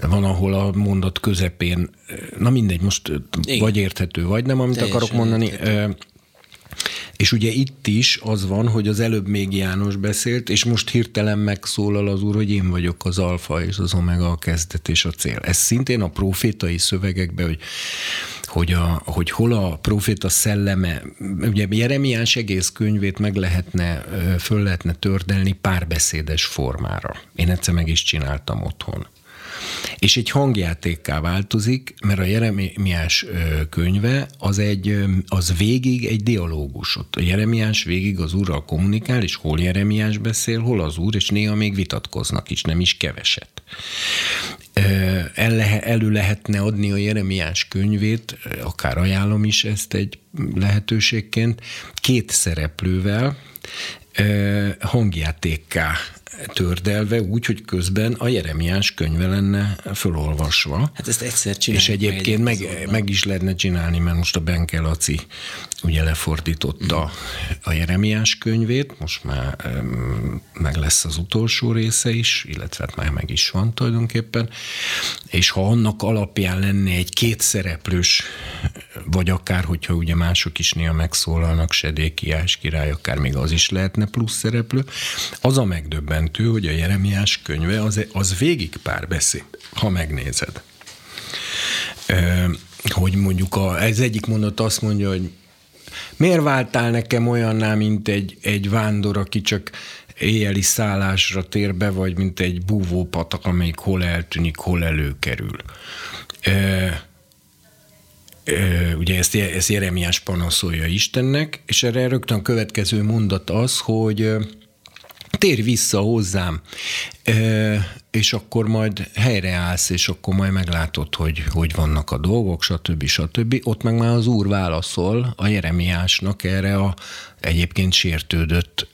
van, ahol a mondat közepén, na mindegy, most Igen. vagy érthető, vagy nem, amit Teljesen akarok mondani. Érthető. És ugye itt is az van, hogy az előbb még János beszélt, és most hirtelen megszólal az úr, hogy én vagyok az alfa és az omega, a kezdet és a cél. Ez szintén a profétai szövegekben, hogy hogy, a, hogy hol a proféta szelleme, ugye Jeremiás egész könyvét meg lehetne, föl lehetne tördelni párbeszédes formára. Én egyszer meg is csináltam otthon és egy hangjátékká változik, mert a Jeremiás könyve az, egy, az végig egy dialógus. Ott a Jeremiás végig az úrral kommunikál, és hol Jeremiás beszél, hol az úr, és néha még vitatkoznak is, nem is keveset. El lehe, elő lehetne adni a Jeremiás könyvét, akár ajánlom is ezt egy lehetőségként, két szereplővel, hangjátékká tördelve úgy, hogy közben a Jeremiás könyve lenne fölolvasva. Hát ezt egyszer csinálni. És egyébként meg, meg is lehetne csinálni, mert most a Benke Laci ugye lefordította mm. a Jeremiás könyvét, most már meg lesz az utolsó része is, illetve hát már meg is van tulajdonképpen, és ha annak alapján lenne egy kétszereplős, vagy akár, hogyha ugye mások is néha megszólalnak, Sedékiás király, akár még az is lehetne plusz szereplő, az a megdöbbentő, hogy a Jeremiás könyve az, az végig párbeszéd, ha megnézed. Hogy mondjuk a, ez egyik mondat azt mondja, hogy miért váltál nekem olyanná, mint egy, egy vándor, aki csak éjjeli szállásra tér be, vagy mint egy búvópatak, amelyik hol eltűnik, hol előkerül. E, e, ugye ezt, ezt Jeremiás panaszolja Istennek, és erre rögtön a következő mondat az, hogy tér vissza hozzám, és akkor majd helyreállsz, és akkor majd meglátod, hogy hogy vannak a dolgok, stb. stb. Ott meg már az úr válaszol a Jeremiásnak erre a egyébként sértődött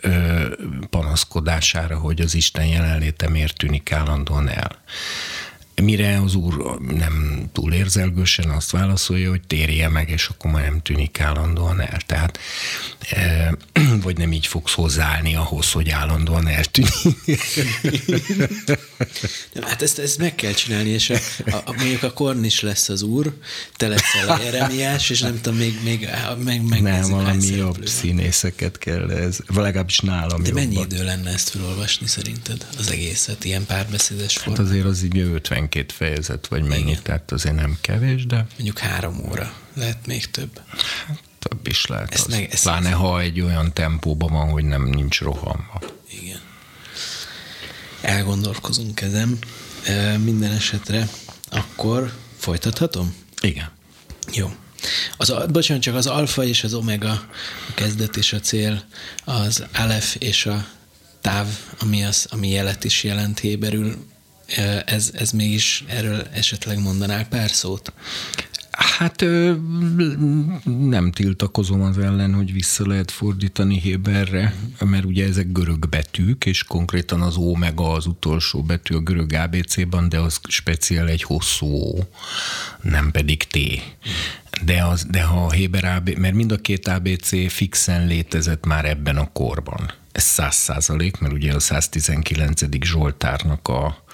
panaszkodására, hogy az Isten jelenléte miért tűnik állandóan el. Mire az úr nem túl érzelgősen azt válaszolja, hogy térje meg, és akkor már nem tűnik állandóan el. Tehát, e, (clears throat) vagy nem így fogsz hozzáállni ahhoz, hogy állandóan eltűnik. (laughs) Nem, hát ezt, ezt meg kell csinálni, és a, a, a, mondjuk a Korn is lesz az úr, te leszel a Jeremiás, és nem tudom, még, még meg, meg Nem, valami jobb színészeket kell, ez, legalábbis nálam De jobban. mennyi idő lenne ezt felolvasni szerinted, az egészet, ilyen párbeszédes formában? Hát azért az így 50 12 fejezet, vagy mennyi, Igen. tehát azért nem kevés, de... Mondjuk három óra, lehet még több. Hát, több is lehet. Ezt az. Meg, ezt Pláne, ezt... ha egy olyan tempóban van, hogy nem nincs rohamma. Igen. Elgondolkozunk ezen. Minden esetre akkor folytathatom? Igen. Jó. Az, bocsánat, csak az alfa és az omega, a kezdet és a cél, az alef és a táv, ami, az, ami jelet is jelent héberül, ez, ez mégis erről esetleg mondanál pár szót? Hát nem tiltakozom az ellen, hogy vissza lehet fordítani Héberre, mert ugye ezek görög betűk, és konkrétan az omega az utolsó betű a görög ABC-ban, de az speciál egy hosszú O, nem pedig T. De, az, de ha a Héber ABC, mert mind a két ABC fixen létezett már ebben a korban. Ez száz százalék, mert ugye a 119. Zsoltárnak a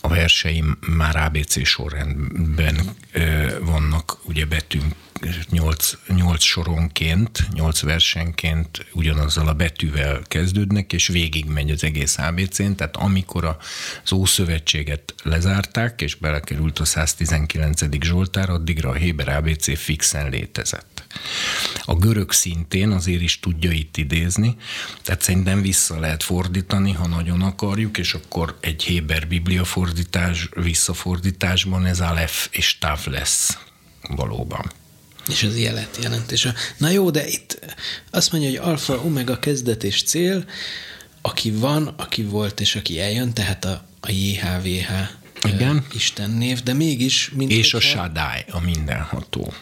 a verseim már ABC sorrendben vannak ugye betűnk, nyolc, nyolc soronként, nyolc versenként ugyanazzal a betűvel kezdődnek, és végig megy az egész ABC-n, tehát amikor az Ószövetséget lezárták, és belekerült a 119. Zsoltár, addigra a Héber ABC fixen létezett. A görög szintén azért is tudja itt idézni, tehát szerintem vissza lehet fordítani, ha nagyon akarjuk, és akkor egy Héber Biblia fordítás, visszafordításban ez Alef és Tav lesz valóban. És az jelet jelent. És a, na jó, de itt azt mondja, hogy alfa, omega kezdet és cél, aki van, aki volt és aki eljön, tehát a, a JHVH Igen. Isten név, de mégis... Mint és a Shaddai, a mindenható.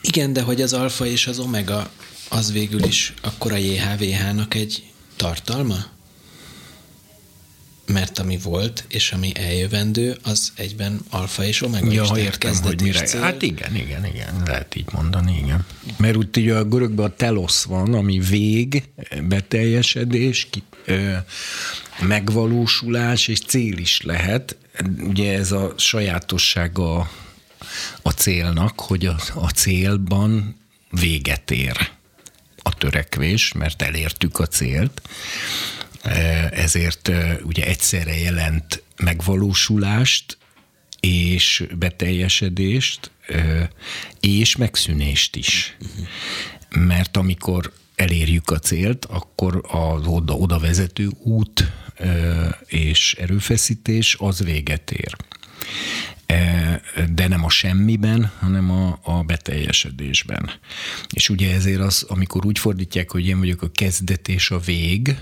Igen, de hogy az alfa és az omega az végül is akkor a JHVH-nak egy tartalma? Mert ami volt, és ami eljövendő, az egyben alfa és omega ja, is, értem, hogy mire. Cél. Hát igen, igen, igen, lehet így mondani, igen. Mert úgy ugye a görögben a telosz van, ami vég, beteljesedés, ki, ö, megvalósulás és cél is lehet. Ugye ez a sajátossága a célnak, hogy a, a célban véget ér a törekvés, mert elértük a célt, ezért e, ugye egyszerre jelent megvalósulást, és beteljesedést, e, és megszűnést is. Mert amikor elérjük a célt, akkor az oda, oda vezető út és erőfeszítés az véget ér. De nem a semmiben, hanem a, a beteljesedésben. És ugye ezért az, amikor úgy fordítják, hogy én vagyok a kezdet és a vég,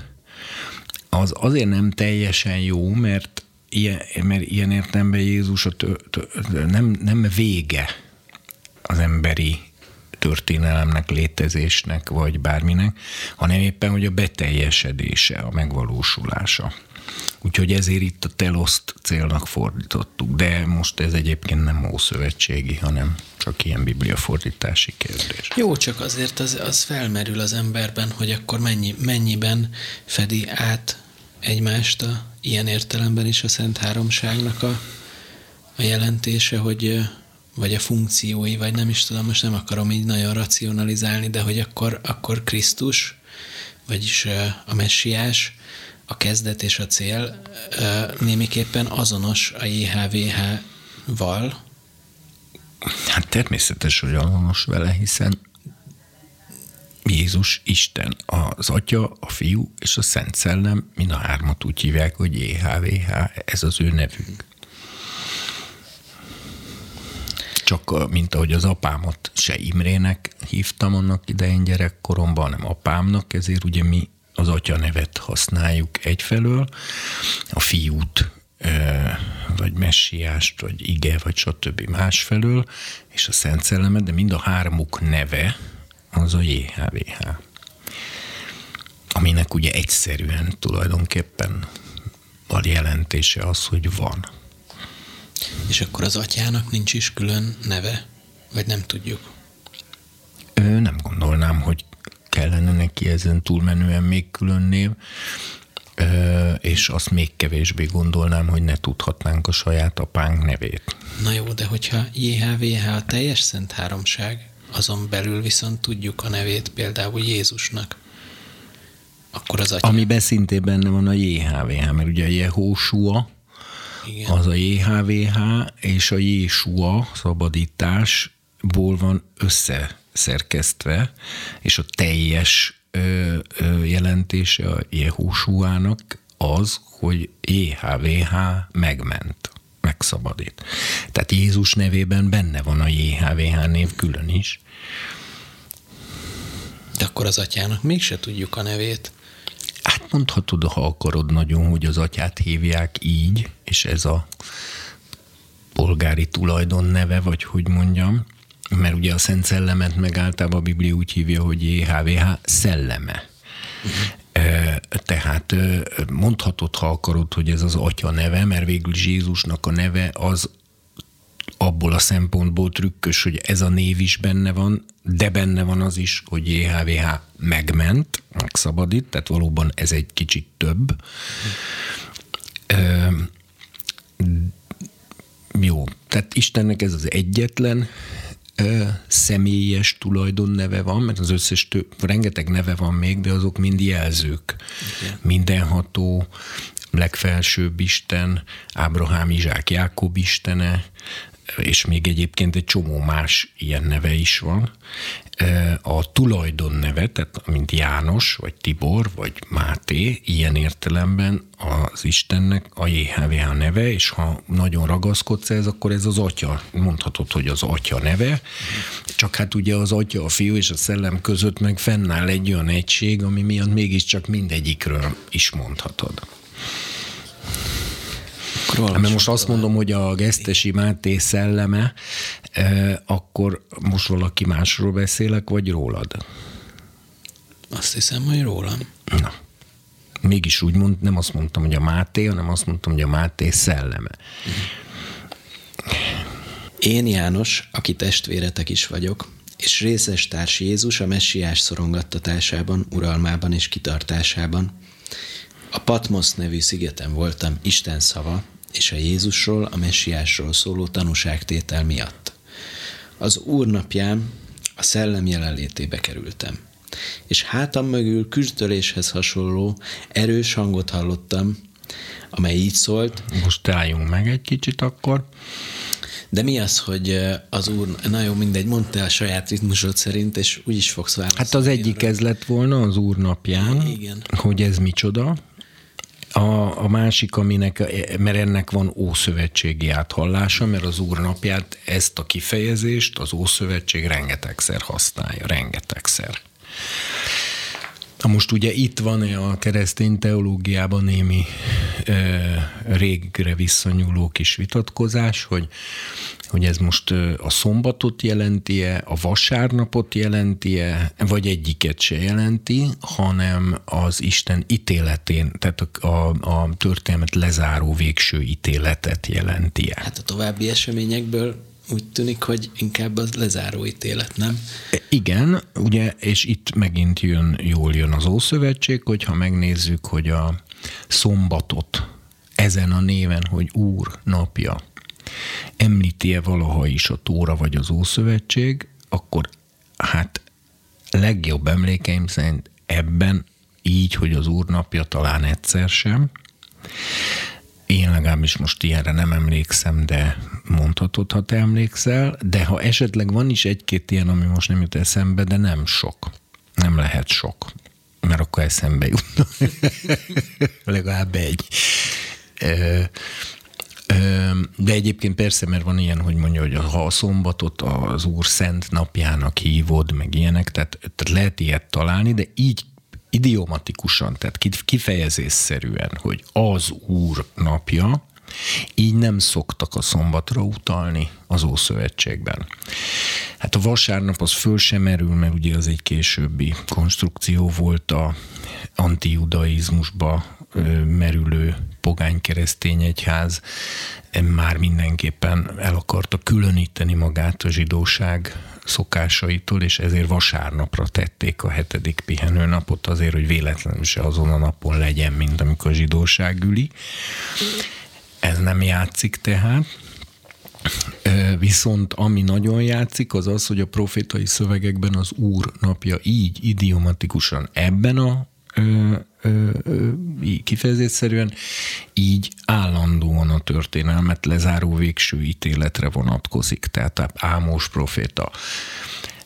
az azért nem teljesen jó, mert ilyen, mert ilyen értelemben Jézus a tö, tö, nem, nem vége az emberi történelemnek, létezésnek, vagy bárminek, hanem éppen, hogy a beteljesedése, a megvalósulása. Úgyhogy ezért itt a teloszt célnak fordítottuk, de most ez egyébként nem ószövetségi, hanem csak ilyen bibliafordítási kérdés. Jó, csak azért az, az felmerül az emberben, hogy akkor mennyi, mennyiben fedi át egymást a, ilyen értelemben is a Szent Háromságnak a, a jelentése, hogy vagy a funkciói, vagy nem is tudom, most nem akarom így nagyon racionalizálni, de hogy akkor, akkor Krisztus, vagyis a messiás a kezdet és a cél némiképpen azonos a JHVH-val? Hát természetes, hogy azonos vele, hiszen Jézus Isten, az Atya, a Fiú és a Szent Szellem, mind a hármat úgy hívják, hogy JHVH, ez az ő nevünk. Csak mint ahogy az apámat se Imrének hívtam annak idején gyerekkoromban, hanem apámnak, ezért ugye mi az atya nevet használjuk egyfelől, a fiút vagy messiást, vagy ige, vagy stb. másfelől, és a Szent Szellemet, de mind a hármuk neve az a JHVH. Aminek ugye egyszerűen tulajdonképpen a jelentése az, hogy van. És akkor az atyának nincs is külön neve? Vagy nem tudjuk? Ő nem gondolnám, hogy kellene neki ezen túlmenően még külön név és azt még kevésbé gondolnám, hogy ne tudhatnánk a saját apánk nevét. Na jó, de hogyha JHVH a teljes szent háromság, azon belül viszont tudjuk a nevét például Jézusnak, akkor az atya... Amiben szintén benne van a JHVH, mert ugye a Jehósua, Igen. az a JHVH, és a Jésua szabadításból van összeszerkesztve, és a teljes ö, ö, jelentése a Jehúsuának az, hogy JHVH megment, megszabadít. Tehát Jézus nevében benne van a JHVH név külön is. De akkor az atyának mégse tudjuk a nevét. Hát mondhatod, ha akarod nagyon, hogy az atyát hívják így, és ez a polgári tulajdon neve, vagy hogy mondjam, mert ugye a Szent Szellemet meg általában a Biblia úgy hívja, hogy JHVH szelleme. Uh-huh. Tehát mondhatod, ha akarod, hogy ez az atya neve, mert végül Jézusnak a neve az abból a szempontból trükkös, hogy ez a név is benne van, de benne van az is, hogy JHVH megment, megszabadít, tehát valóban ez egy kicsit több. Uh-huh. jó, tehát Istennek ez az egyetlen személyes tulajdonneve van, mert az összes több, rengeteg neve van még, de azok mind jelzők. Igen. Mindenható, legfelsőbb Isten, Ábrahám, Izsák, Jákob istene, és még egyébként egy csomó más ilyen neve is van. A tulajdon neve, tehát mint János, vagy Tibor, vagy Máté, ilyen értelemben az Istennek a JHVH neve, és ha nagyon ragaszkodsz ez, akkor ez az atya. Mondhatod, hogy az atya neve, csak hát ugye az atya, a fiú és a szellem között meg fennáll egy olyan egység, ami miatt mégiscsak mindegyikről is mondhatod. Hát, mert most azt mondom, hogy a Gesztesi Máté szelleme, akkor most valaki másról beszélek, vagy rólad? Azt hiszem, hogy rólam. Na. Mégis úgy mond, nem azt mondtam, hogy a Máté, hanem azt mondtam, hogy a Máté szelleme. Én János, aki testvéretek is vagyok, és részes társ Jézus a messiás szorongattatásában, uralmában és kitartásában. A Patmos nevű szigeten voltam Isten szava, és a Jézusról, a messiásról szóló tanúságtétel miatt. Az Úr napján a szellem jelenlétébe kerültem, és hátam mögül küzdöléshez hasonló erős hangot hallottam, amely így szólt. Most álljunk meg egy kicsit akkor. De mi az, hogy az úr, na jó, mindegy, mondta a saját ritmusod szerint, és úgy is fogsz válaszolni. Hát az egyik ez lett volna az úr napján, Igen. hogy ez micsoda. A, a másik, aminek, mert ennek van ószövetségi áthallása, mert az Úr napját, ezt a kifejezést az Ószövetség rengetegszer használja, rengetegszer. Na most ugye itt van a keresztény teológiában némi e, régre visszanyúló kis vitatkozás, hogy hogy ez most a szombatot jelenti-e, a vasárnapot jelenti-e, vagy egyiket se jelenti, hanem az Isten ítéletén, tehát a, a, a történelmet lezáró végső ítéletet jelenti-e. Hát a további eseményekből úgy tűnik, hogy inkább az lezáró ítélet, nem? Igen, ugye, és itt megint jön, jól jön az Ószövetség, hogyha megnézzük, hogy a szombatot ezen a néven, hogy Úr napja, említi-e valaha is a Tóra vagy az Ószövetség, akkor hát legjobb emlékeim szerint ebben így, hogy az Úr napja talán egyszer sem. Én legalábbis most ilyenre nem emlékszem, de mondhatod, ha te emlékszel, de ha esetleg van is egy-két ilyen, ami most nem jut eszembe, de nem sok. Nem lehet sok, mert akkor eszembe jutna. (laughs) legalább egy. De egyébként persze, mert van ilyen, hogy mondja, hogy ha a szombatot az Úr szent napjának hívod, meg ilyenek, tehát, tehát lehet ilyet találni, de így idiomatikusan, tehát kifejezésszerűen, hogy az Úr napja, így nem szoktak a szombatra utalni az Ószövetségben. Hát a vasárnap az föl sem merül, mert ugye az egy későbbi konstrukció volt a antijudaizmusba merülő pogány keresztény egyház már mindenképpen el akarta különíteni magát a zsidóság szokásaitól, és ezért vasárnapra tették a hetedik pihenőnapot azért, hogy véletlenül se azon a napon legyen, mint amikor a zsidóság üli. Ez nem játszik tehát. Viszont ami nagyon játszik, az az, hogy a profétai szövegekben az Úr napja így idiomatikusan ebben a ö, ö, kifejezésszerűen így állandóan a történelmet lezáró végső ítéletre vonatkozik. Tehát Ámos proféta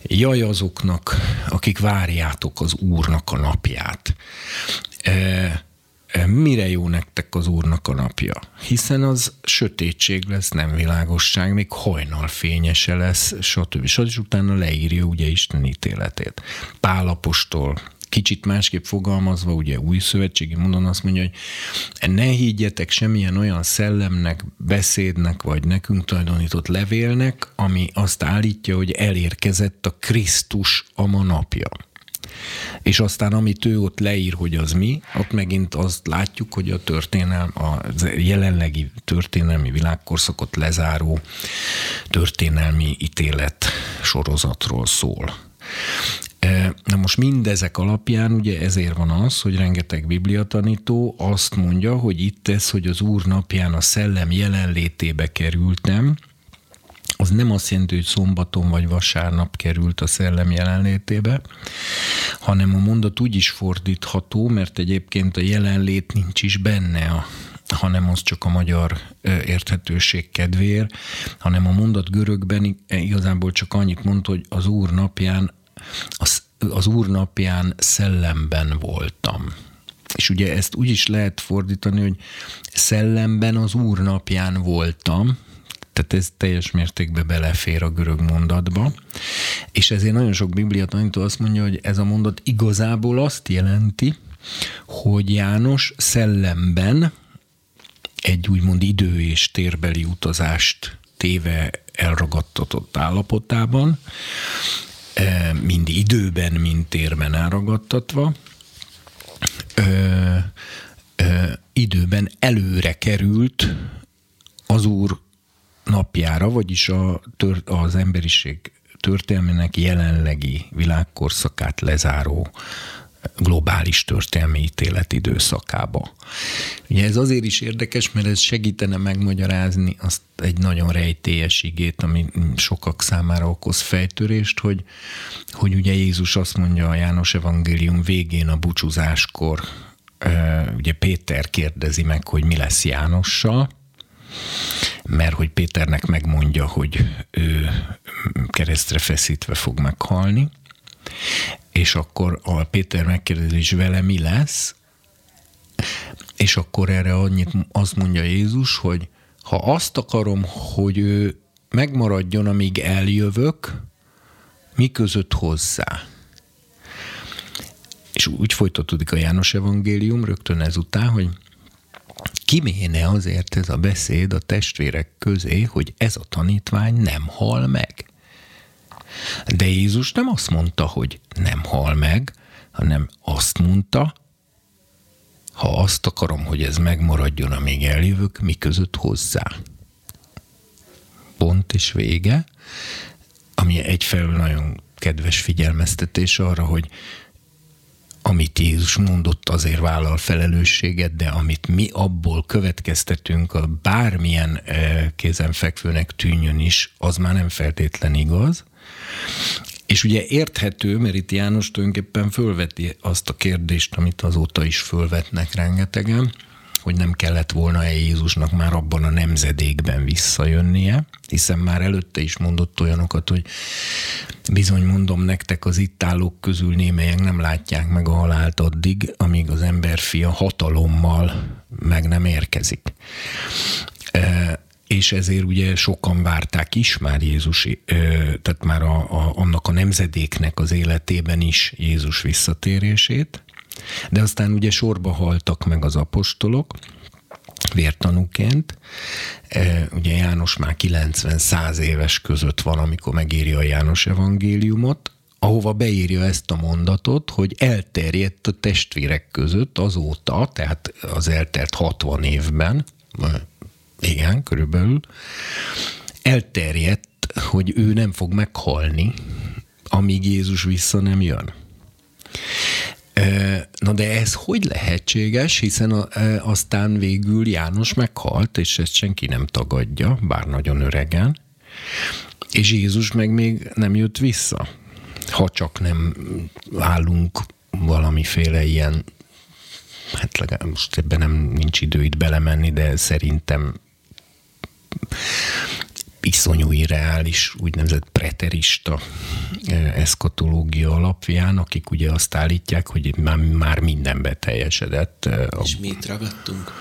Jaj azoknak, akik várjátok az Úrnak a napját. E, mire jó nektek az Úrnak a napja? Hiszen az sötétség lesz, nem világosság, még hajnal fényese lesz, stb. stb. És utána leírja ugye Isten ítéletét. Pálapostól kicsit másképp fogalmazva, ugye új szövetségi módon azt mondja, hogy ne higgyetek semmilyen olyan szellemnek, beszédnek, vagy nekünk tulajdonított levélnek, ami azt állítja, hogy elérkezett a Krisztus a ma napja. És aztán amit ő ott leír, hogy az mi, ott megint azt látjuk, hogy a történelm, a jelenlegi történelmi világkorszakot lezáró történelmi ítélet sorozatról szól. E, na most mindezek alapján ugye ezért van az, hogy rengeteg bibliatanító azt mondja, hogy itt ez, hogy az Úr napján a szellem jelenlétébe kerültem, az nem azt jelenti, hogy szombaton vagy vasárnap került a szellem jelenlétébe, hanem a mondat úgy is fordítható, mert egyébként a jelenlét nincs is benne a hanem az csak a magyar érthetőség kedvéért, hanem a mondat görögben igazából csak annyit mond, hogy az Úr napján, az, az Úr napján szellemben voltam. És ugye ezt úgy is lehet fordítani, hogy szellemben az Úr napján voltam, tehát ez teljes mértékben belefér a görög mondatba. És ezért nagyon sok biblia tanító azt mondja, hogy ez a mondat igazából azt jelenti, hogy János szellemben egy úgymond idő és térbeli utazást téve elragadtatott állapotában, mind időben, mind térben ö, időben előre került az Úr napjára, vagyis a, az emberiség történelmének jelenlegi világkorszakát lezáró globális történelmi ítélet időszakába. Ugye ez azért is érdekes, mert ez segítene megmagyarázni azt egy nagyon rejtélyes igét, ami sokak számára okoz fejtörést, hogy, hogy ugye Jézus azt mondja a János evangélium végén a búcsúzáskor, ugye Péter kérdezi meg, hogy mi lesz Jánossal, mert hogy Péternek megmondja, hogy ő keresztre feszítve fog meghalni, és akkor a Péter megkérdezi, és vele mi lesz, és akkor erre annyit azt mondja Jézus, hogy ha azt akarom, hogy ő megmaradjon, amíg eljövök, mi között hozzá? És úgy folytatódik a János evangélium rögtön ezután, hogy kiméne azért ez a beszéd a testvérek közé, hogy ez a tanítvány nem hal meg. De Jézus nem azt mondta, hogy nem hal meg, hanem azt mondta, ha azt akarom, hogy ez megmaradjon, amíg eljövök, mi között hozzá. Pont és vége, ami egyfelől nagyon kedves figyelmeztetés arra, hogy amit Jézus mondott, azért vállal felelősséget, de amit mi abból következtetünk, a bármilyen eh, kézenfekvőnek tűnjön is, az már nem feltétlen igaz. És ugye érthető, mert itt János tulajdonképpen fölveti azt a kérdést, amit azóta is fölvetnek rengetegen, hogy nem kellett volna-e Jézusnak már abban a nemzedékben visszajönnie, hiszen már előtte is mondott olyanokat, hogy bizony mondom nektek az itt állók közül némelyek nem látják meg a halált addig, amíg az emberfia hatalommal meg nem érkezik és ezért ugye sokan várták is már Jézus, tehát már a, a, annak a nemzedéknek az életében is Jézus visszatérését, De aztán ugye sorba haltak meg az apostolok, vértanúként. Ugye János már 90-100 éves között van, amikor megírja a János evangéliumot, ahova beírja ezt a mondatot, hogy elterjedt a testvérek között azóta, tehát az eltelt 60 évben, igen, körülbelül, elterjedt, hogy ő nem fog meghalni, amíg Jézus vissza nem jön. Na de ez hogy lehetséges, hiszen aztán végül János meghalt, és ezt senki nem tagadja, bár nagyon öregen, és Jézus meg még nem jött vissza. Ha csak nem állunk valamiféle ilyen, hát legalább most ebben nem nincs idő itt belemenni, de szerintem iszonyú irreális, úgynevezett preterista eszkatológia alapján, akik ugye azt állítják, hogy már, már minden beteljesedett. És mi itt ragadtunk?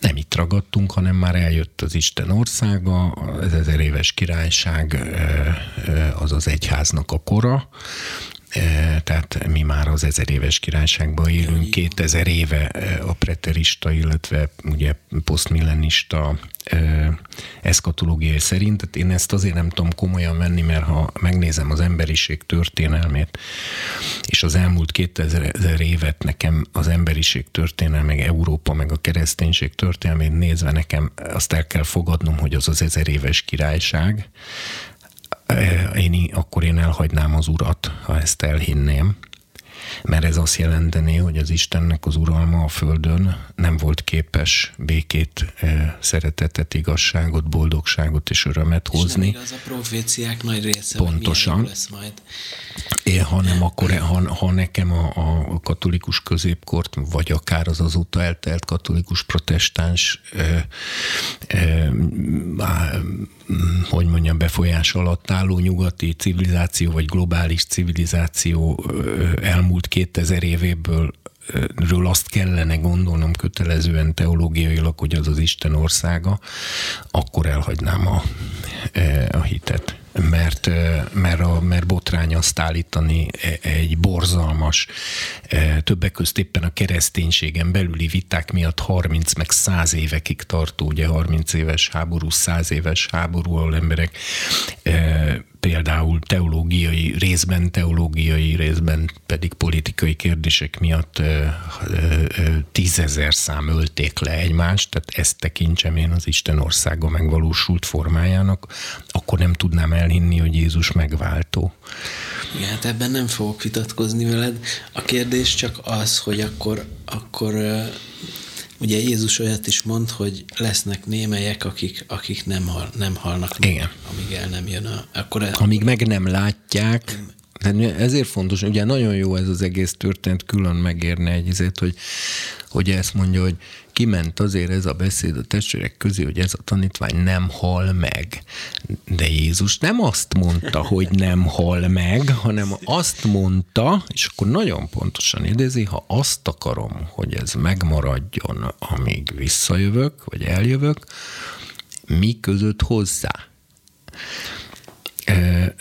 Nem itt ragadtunk, hanem már eljött az Isten országa, az ezer éves királyság, az az egyháznak a kora, tehát mi már az ezer éves királyságban élünk, 2000 éve a preterista, illetve ugye posztmillenista eszkatológiai szerint. Tehát én ezt azért nem tudom komolyan venni, mert ha megnézem az emberiség történelmét, és az elmúlt 2000 évet nekem az emberiség történelme, meg Európa, meg a kereszténység történelmét nézve nekem azt el kell fogadnom, hogy az az ezer éves királyság, én, akkor én elhagynám az urat, ha ezt elhinném mert ez azt jelenteni, hogy az Istennek az uralma a Földön nem volt képes békét, eh, szeretetet, igazságot, boldogságot és örömet hozni. És nem igaz a proféciák nagy része, Pontosan. lesz majd. É, hanem akkor, ha, ha nekem a, a katolikus középkort, vagy akár az azóta eltelt katolikus protestáns e, e, hogy mondjam, befolyás alatt álló nyugati civilizáció, vagy globális civilizáció elmúlt 2000 évéből ről azt kellene gondolnom kötelezően teológiailag, hogy az az Isten országa, akkor elhagynám a, a hitet mert, mert, a, mert botrány azt állítani e, egy borzalmas, többek között éppen a kereszténységen belüli viták miatt 30 meg 100 évekig tartó, ugye 30 éves háború, 100 éves háború, ahol emberek például teológiai, részben teológiai, részben pedig politikai kérdések miatt tízezer szám ölték le egymást, tehát ezt tekintsem én az Isten országa megvalósult formájának, akkor nem tudnám elhinni, hogy Jézus megváltó. Igen, hát ebben nem fogok vitatkozni veled. A kérdés csak az, hogy akkor, akkor Ugye Jézus olyat is mond, hogy lesznek némelyek, akik, akik nem, hal, nem halnak meg, Igen. amíg el nem jön a... Akkor el, amíg meg nem látják, tehát ezért fontos, ugye nagyon jó ez az egész történet, külön megérne egy ezért, hogy, hogy ezt mondja, hogy kiment azért ez a beszéd a testvérek közé, hogy ez a tanítvány nem hal meg. De Jézus nem azt mondta, hogy nem hal meg, hanem azt mondta, és akkor nagyon pontosan idézi, ha azt akarom, hogy ez megmaradjon, amíg visszajövök, vagy eljövök, mi között hozzá?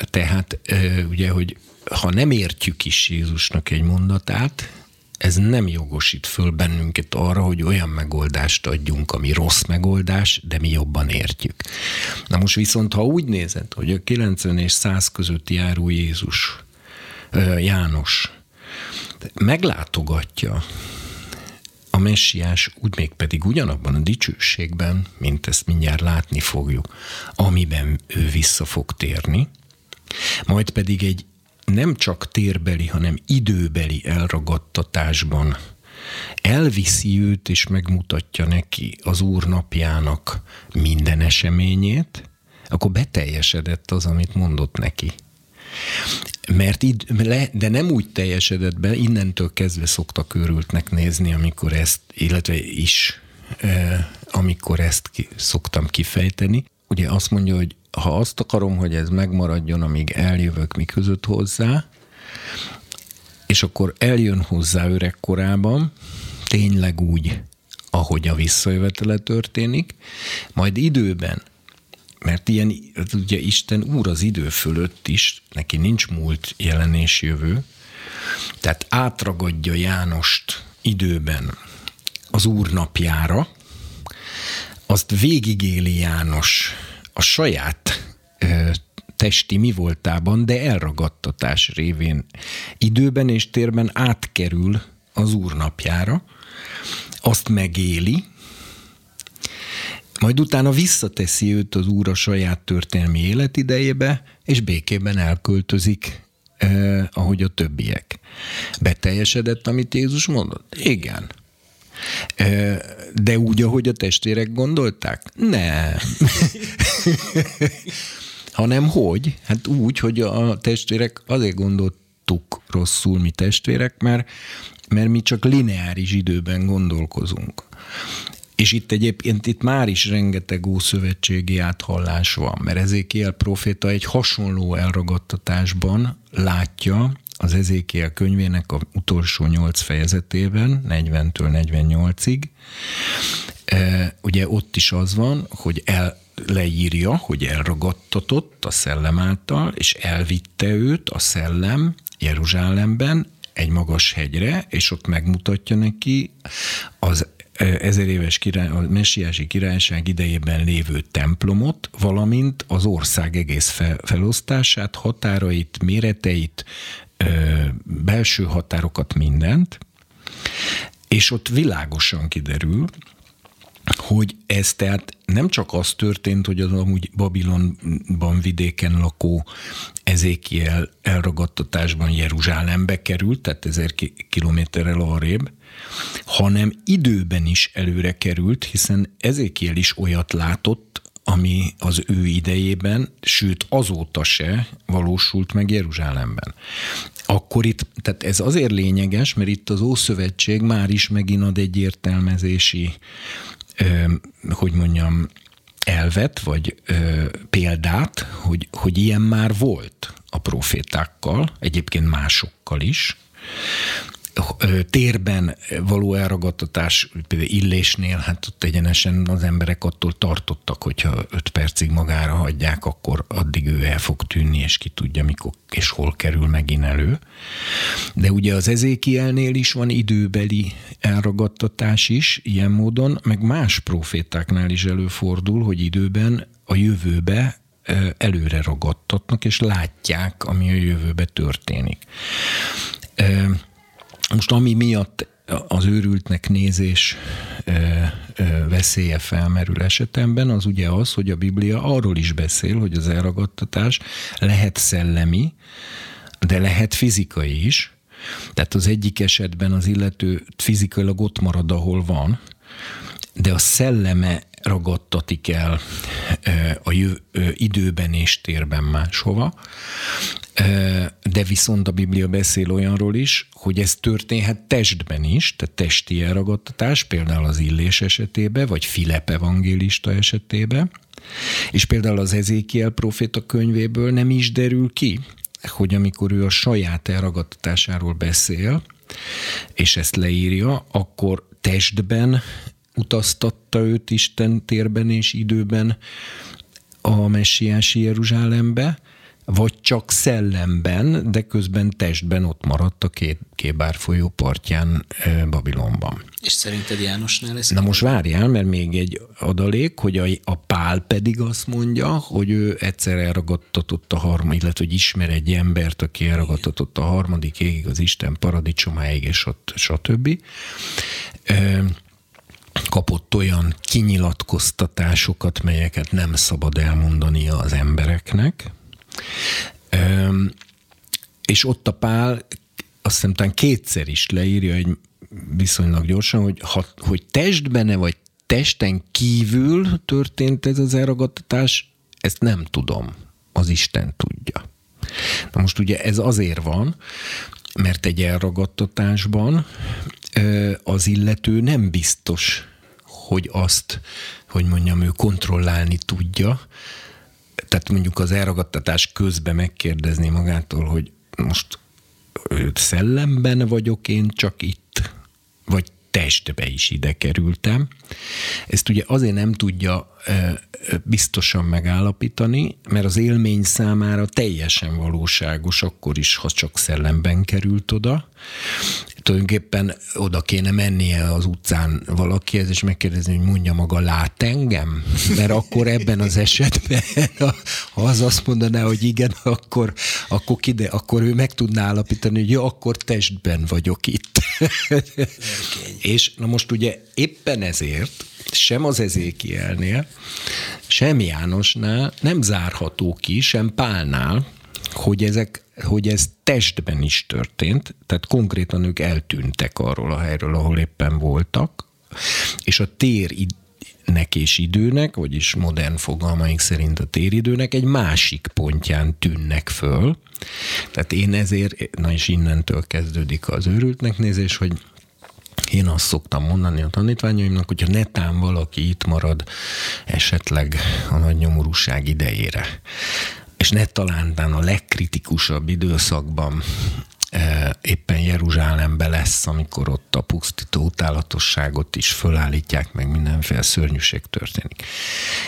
Tehát ugye, hogy ha nem értjük is Jézusnak egy mondatát, ez nem jogosít föl bennünket arra, hogy olyan megoldást adjunk, ami rossz megoldás, de mi jobban értjük. Na most viszont, ha úgy nézed, hogy a 90 és 100 között járó Jézus, János meglátogatja a messiás úgy még pedig ugyanabban a dicsőségben, mint ezt mindjárt látni fogjuk, amiben ő vissza fog térni, majd pedig egy nem csak térbeli, hanem időbeli elragadtatásban elviszi őt és megmutatja neki az Úr napjának minden eseményét, akkor beteljesedett az, amit mondott neki. Mert id, de nem úgy teljesedett be, innentől kezdve szoktak őrültnek nézni, amikor ezt, illetve is, amikor ezt ki, szoktam kifejteni. Ugye azt mondja, hogy ha azt akarom, hogy ez megmaradjon, amíg eljövök mi között hozzá, és akkor eljön hozzá öregkorában, tényleg úgy, ahogy a visszajövetele történik, majd időben, mert ilyen, ugye Isten úr az idő fölött is, neki nincs múlt, jelenés, jövő, Tehát átragadja Jánost időben az Úr napjára, azt végigéli János a saját testi mi voltában, de elragadtatás révén időben és térben átkerül az Úr napjára, azt megéli, majd utána visszateszi őt az Úr a saját történelmi életidejébe, és békében elköltözik, eh, ahogy a többiek. Beteljesedett, amit Jézus mondott? Igen. De úgy, ahogy a testvérek gondolták? Nem. (laughs) Hanem hogy? Hát úgy, hogy a testvérek azért gondoltuk rosszul mi testvérek, mert, mert mi csak lineáris időben gondolkozunk. És itt egyébként itt már is rengeteg ószövetségi áthallás van, mert Ezékiel proféta egy hasonló elragadtatásban látja az Ezékiel könyvének a utolsó nyolc fejezetében, 40-től 48-ig. E, ugye ott is az van, hogy el, leírja, hogy elragadtatott a szellem által, és elvitte őt a szellem Jeruzsálemben egy magas hegyre, és ott megmutatja neki az ezer éves király, a messiási királyság idejében lévő templomot, valamint az ország egész fel, felosztását, határait, méreteit, belső határokat, mindent, és ott világosan kiderül, hogy ez tehát nem csak az történt, hogy az amúgy Babilonban vidéken lakó Ezékiel elragadtatásban Jeruzsálembe került, tehát ezer kilométerrel arrébb, hanem időben is előre került, hiszen Ezékiel is olyat látott, ami az ő idejében, sőt azóta se valósult meg Jeruzsálemben. Akkor itt, tehát ez azért lényeges, mert itt az Ószövetség már is megint ad egy értelmezési hogy mondjam, elvet, vagy ö, példát, hogy, hogy ilyen már volt a profétákkal, egyébként másokkal is, térben való elragadtatás, például illésnél, hát ott egyenesen az emberek attól tartottak, hogyha öt percig magára hagyják, akkor addig ő el fog tűnni, és ki tudja, mikor és hol kerül megint elő. De ugye az ezékielnél is van időbeli elragadtatás is, ilyen módon, meg más profétáknál is előfordul, hogy időben a jövőbe előre ragadtatnak, és látják, ami a jövőbe történik. Most ami miatt az őrültnek nézés veszélye felmerül esetemben, az ugye az, hogy a Biblia arról is beszél, hogy az elragadtatás lehet szellemi, de lehet fizikai is. Tehát az egyik esetben az illető fizikailag ott marad, ahol van, de a szelleme ragadtatik el a jö, időben és térben máshova. De viszont a Biblia beszél olyanról is, hogy ez történhet testben is, tehát testi elragadtatás, például az Illés esetében, vagy Filip evangélista esetében, és például az Ezékiel proféta könyvéből nem is derül ki, hogy amikor ő a saját elragadtatásáról beszél, és ezt leírja, akkor testben utaztatta őt Isten térben és időben a messiási Jeruzsálembe, vagy csak szellemben, de közben testben ott maradt a két Kébár folyó partján Babilonban. És szerinted Jánosnál ez? Na most várjál, mert még egy adalék, hogy a, a Pál pedig azt mondja, hogy ő egyszer elragadtatott a harmadik, illetve hogy ismer egy embert, aki elragadtatott a harmadik égig az Isten paradicsomáig, és stb kapott olyan kinyilatkoztatásokat, melyeket nem szabad elmondania az embereknek. És ott a Pál azt hiszem talán kétszer is leírja egy viszonylag gyorsan, hogy, ha, hogy testbene vagy testen kívül történt ez az elragadtatás, ezt nem tudom. Az Isten tudja. Na most ugye ez azért van, mert egy elragadtatásban az illető nem biztos, hogy azt, hogy mondjam, ő kontrollálni tudja. Tehát mondjuk az elragadtatás közben megkérdezni magától, hogy most szellemben vagyok én csak itt, vagy testbe is ide kerültem. Ezt ugye azért nem tudja biztosan megállapítani, mert az élmény számára teljesen valóságos, akkor is, ha csak szellemben került oda. Tulajdonképpen oda kéne mennie az utcán valakihez, és megkérdezni, hogy mondja maga, lát engem? Mert akkor ebben az esetben, (laughs) ha az azt mondaná, hogy igen, akkor, akkor, kide, akkor ő meg tudná állapítani, hogy jó, akkor testben vagyok itt. és na most ugye éppen ezért sem az Ezékielnél, sem Jánosnál nem zárható ki, sem Pálnál, hogy, ezek, hogy ez testben is történt, tehát konkrétan ők eltűntek arról a helyről, ahol éppen voltak, és a tér nek és időnek, vagyis modern fogalmaink szerint a téridőnek egy másik pontján tűnnek föl. Tehát én ezért, na és innentől kezdődik az őrültnek nézés, hogy én azt szoktam mondani a tanítványaimnak, hogyha netán valaki itt marad esetleg a nagy nyomorúság idejére, és ne talántán a legkritikusabb időszakban e, éppen Jeruzsálembe lesz, amikor ott a pusztító utálatosságot is fölállítják, meg mindenféle szörnyűség történik.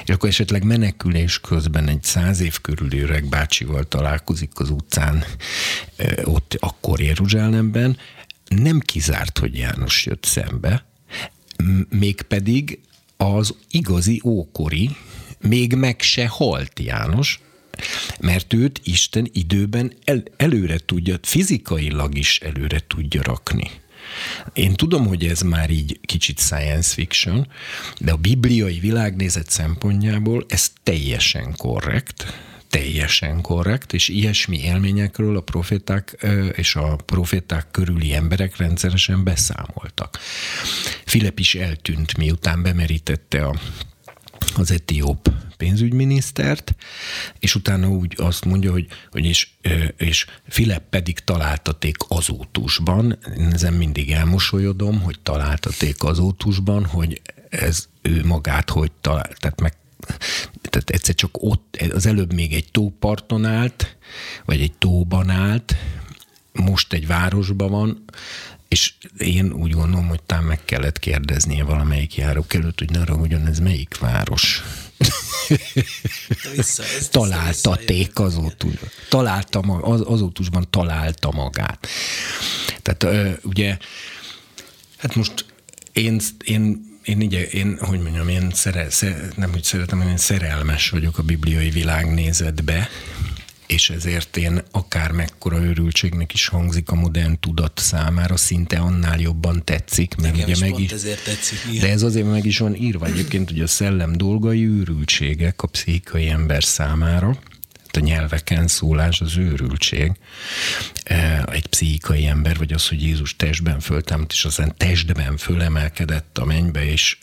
És akkor esetleg menekülés közben egy száz év körüli öreg bácsival találkozik az utcán, e, ott akkor Jeruzsálemben, nem kizárt, hogy János jött szembe, mégpedig az igazi ókori, még meg se halt János, mert őt Isten időben el, előre tudja, fizikailag is előre tudja rakni. Én tudom, hogy ez már így kicsit science fiction, de a bibliai világnézet szempontjából ez teljesen korrekt, teljesen korrekt, és ilyesmi élményekről a proféták és a proféták körüli emberek rendszeresen beszámoltak. Filip is eltűnt, miután bemerítette a az etióp pénzügyminisztert, és utána úgy azt mondja, hogy, hogy és, és Filip pedig találtaték azótusban, én ezen mindig elmosolyodom, hogy találtaték azótusban, hogy ez ő magát hogy talál, tehát meg tehát egyszer csak ott, az előbb még egy tóparton állt, vagy egy tóban állt, most egy városban van, és én úgy gondolom, hogy talán meg kellett kérdeznie valamelyik járók előtt, hogy ne ragudjon, ez melyik város? Vissza, Találtaték azótusban. Találta, az, azótusban találta magát. Tehát ugye, hát most én, én én, így, én, hogy mondjam, én szere, szere, nem úgy szeretem, én szerelmes vagyok a bibliai világnézetbe, és ezért én akár mekkora őrültségnek is hangzik a modern tudat számára, szinte annál jobban tetszik, mert Nekem ugye is meg is, ezért tetszik, igen. De ez azért meg is van írva egyébként, hogy a szellem dolgai őrültségek a pszichikai ember számára, a nyelveken szólás az őrültség. E, egy pszichikai ember, vagy az, hogy Jézus testben föltámadt, és aztán testben fölemelkedett a mennybe, és,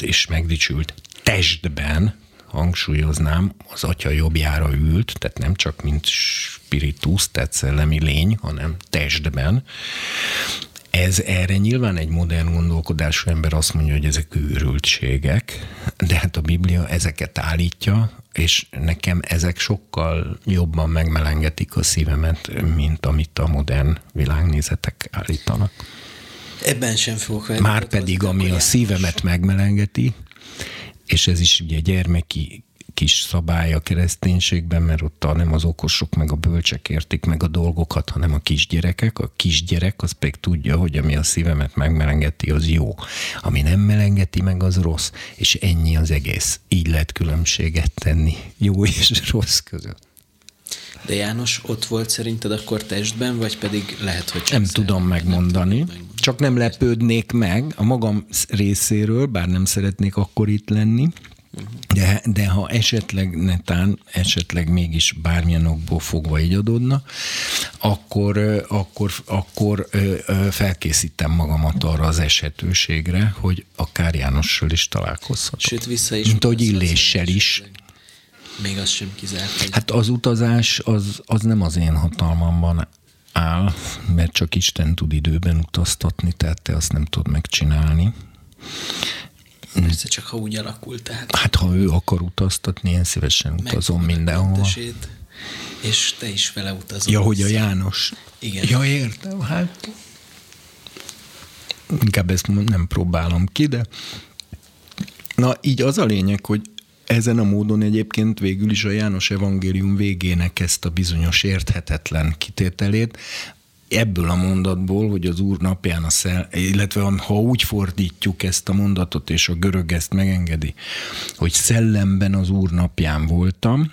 és megdicsült testben, hangsúlyoznám, az atya jobbjára ült, tehát nem csak mint spiritus, tehát szellemi lény, hanem testben. Ez erre nyilván egy modern gondolkodású ember azt mondja, hogy ezek őrültségek, de hát a Biblia ezeket állítja, és nekem ezek sokkal jobban megmelengetik a szívemet, mint amit a modern világnézetek állítanak. Ebben sem fogok Már pedig, ami a szívemet megmelengeti, és ez is ugye gyermeki kis szabály a kereszténységben, mert ott nem az okosok meg a bölcsek értik meg a dolgokat, hanem a kisgyerekek. A kisgyerek az pedig tudja, hogy ami a szívemet megmelengeti, az jó. Ami nem melengeti meg, az rossz. És ennyi az egész. Így lehet különbséget tenni jó és rossz között. De János ott volt szerinted akkor testben, vagy pedig lehet, hogy csak Nem tudom megmondani. Nem tudom Csak nem lepődnék meg a magam részéről, bár nem szeretnék akkor itt lenni, de, de ha esetleg netán, esetleg mégis bármilyen okból fogva így adódna, akkor, akkor, akkor felkészítem magamat arra az esetőségre, hogy akár Jánossal is találkozhatok. Sőt, vissza is. Mint ahogy Illéssel is. Még az sem kizárt. Hogy... Hát az utazás az, az nem az én hatalmamban áll, mert csak Isten tud időben utaztatni, tehát te azt nem tudod megcsinálni. Persze csak ha úgy alakult. Tehát hát ha ő akar utaztatni, én szívesen utazom mindenhol. És te is vele utazol. Ja, hogy a János. Igen. Ja, értem, hát inkább ezt nem próbálom ki, de na így az a lényeg, hogy ezen a módon egyébként végül is a János evangélium végének ezt a bizonyos érthetetlen kitételét ebből a mondatból, hogy az Úr napján a szel, illetve ha úgy fordítjuk ezt a mondatot, és a görög ezt megengedi, hogy szellemben az Úr napján voltam,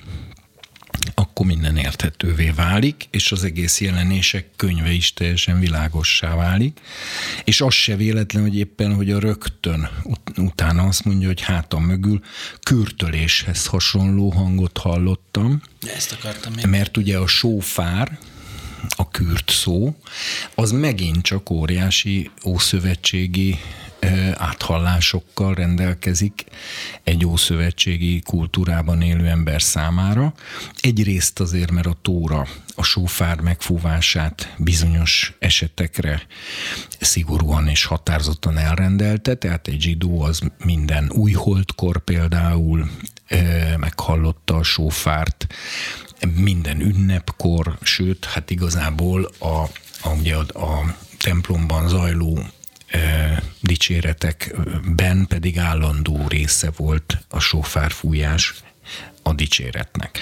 akkor minden érthetővé válik, és az egész jelenések könyve is teljesen világossá válik. És az se véletlen, hogy éppen, hogy a rögtön utána azt mondja, hogy hátam mögül kürtöléshez hasonló hangot hallottam. Ezt akartam én. Mert ugye a sófár, a kürt szó, az megint csak óriási ószövetségi áthallásokkal rendelkezik egy ószövetségi kultúrában élő ember számára. Egyrészt azért, mert a tóra a sófár megfúvását bizonyos esetekre szigorúan és határozottan elrendelte, tehát egy zsidó az minden újholdkor például meghallotta a sófárt, minden ünnepkor, sőt, hát igazából a, a, a, a templomban zajló dicséretekben pedig állandó része volt a sófárfújás a dicséretnek.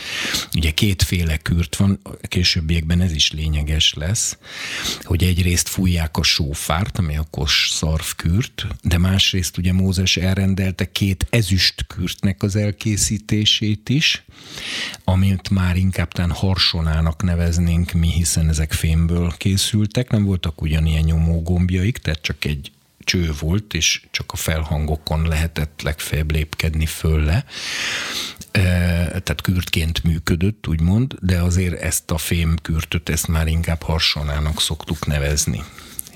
Ugye kétféle kürt van, a későbbiekben ez is lényeges lesz, hogy egyrészt fújják a sófárt, ami a kos szarvkürt, de másrészt ugye Mózes elrendelte két ezüst kürtnek az elkészítését is, amit már inkább tán harsonának neveznénk mi, hiszen ezek fémből készültek, nem voltak ugyanilyen nyomógombjaik, tehát csak egy cső volt, és csak a felhangokon lehetett legfeljebb lépkedni fölle tehát kürtként működött, úgymond, de azért ezt a fémkürtöt, ezt már inkább harsonának szoktuk nevezni.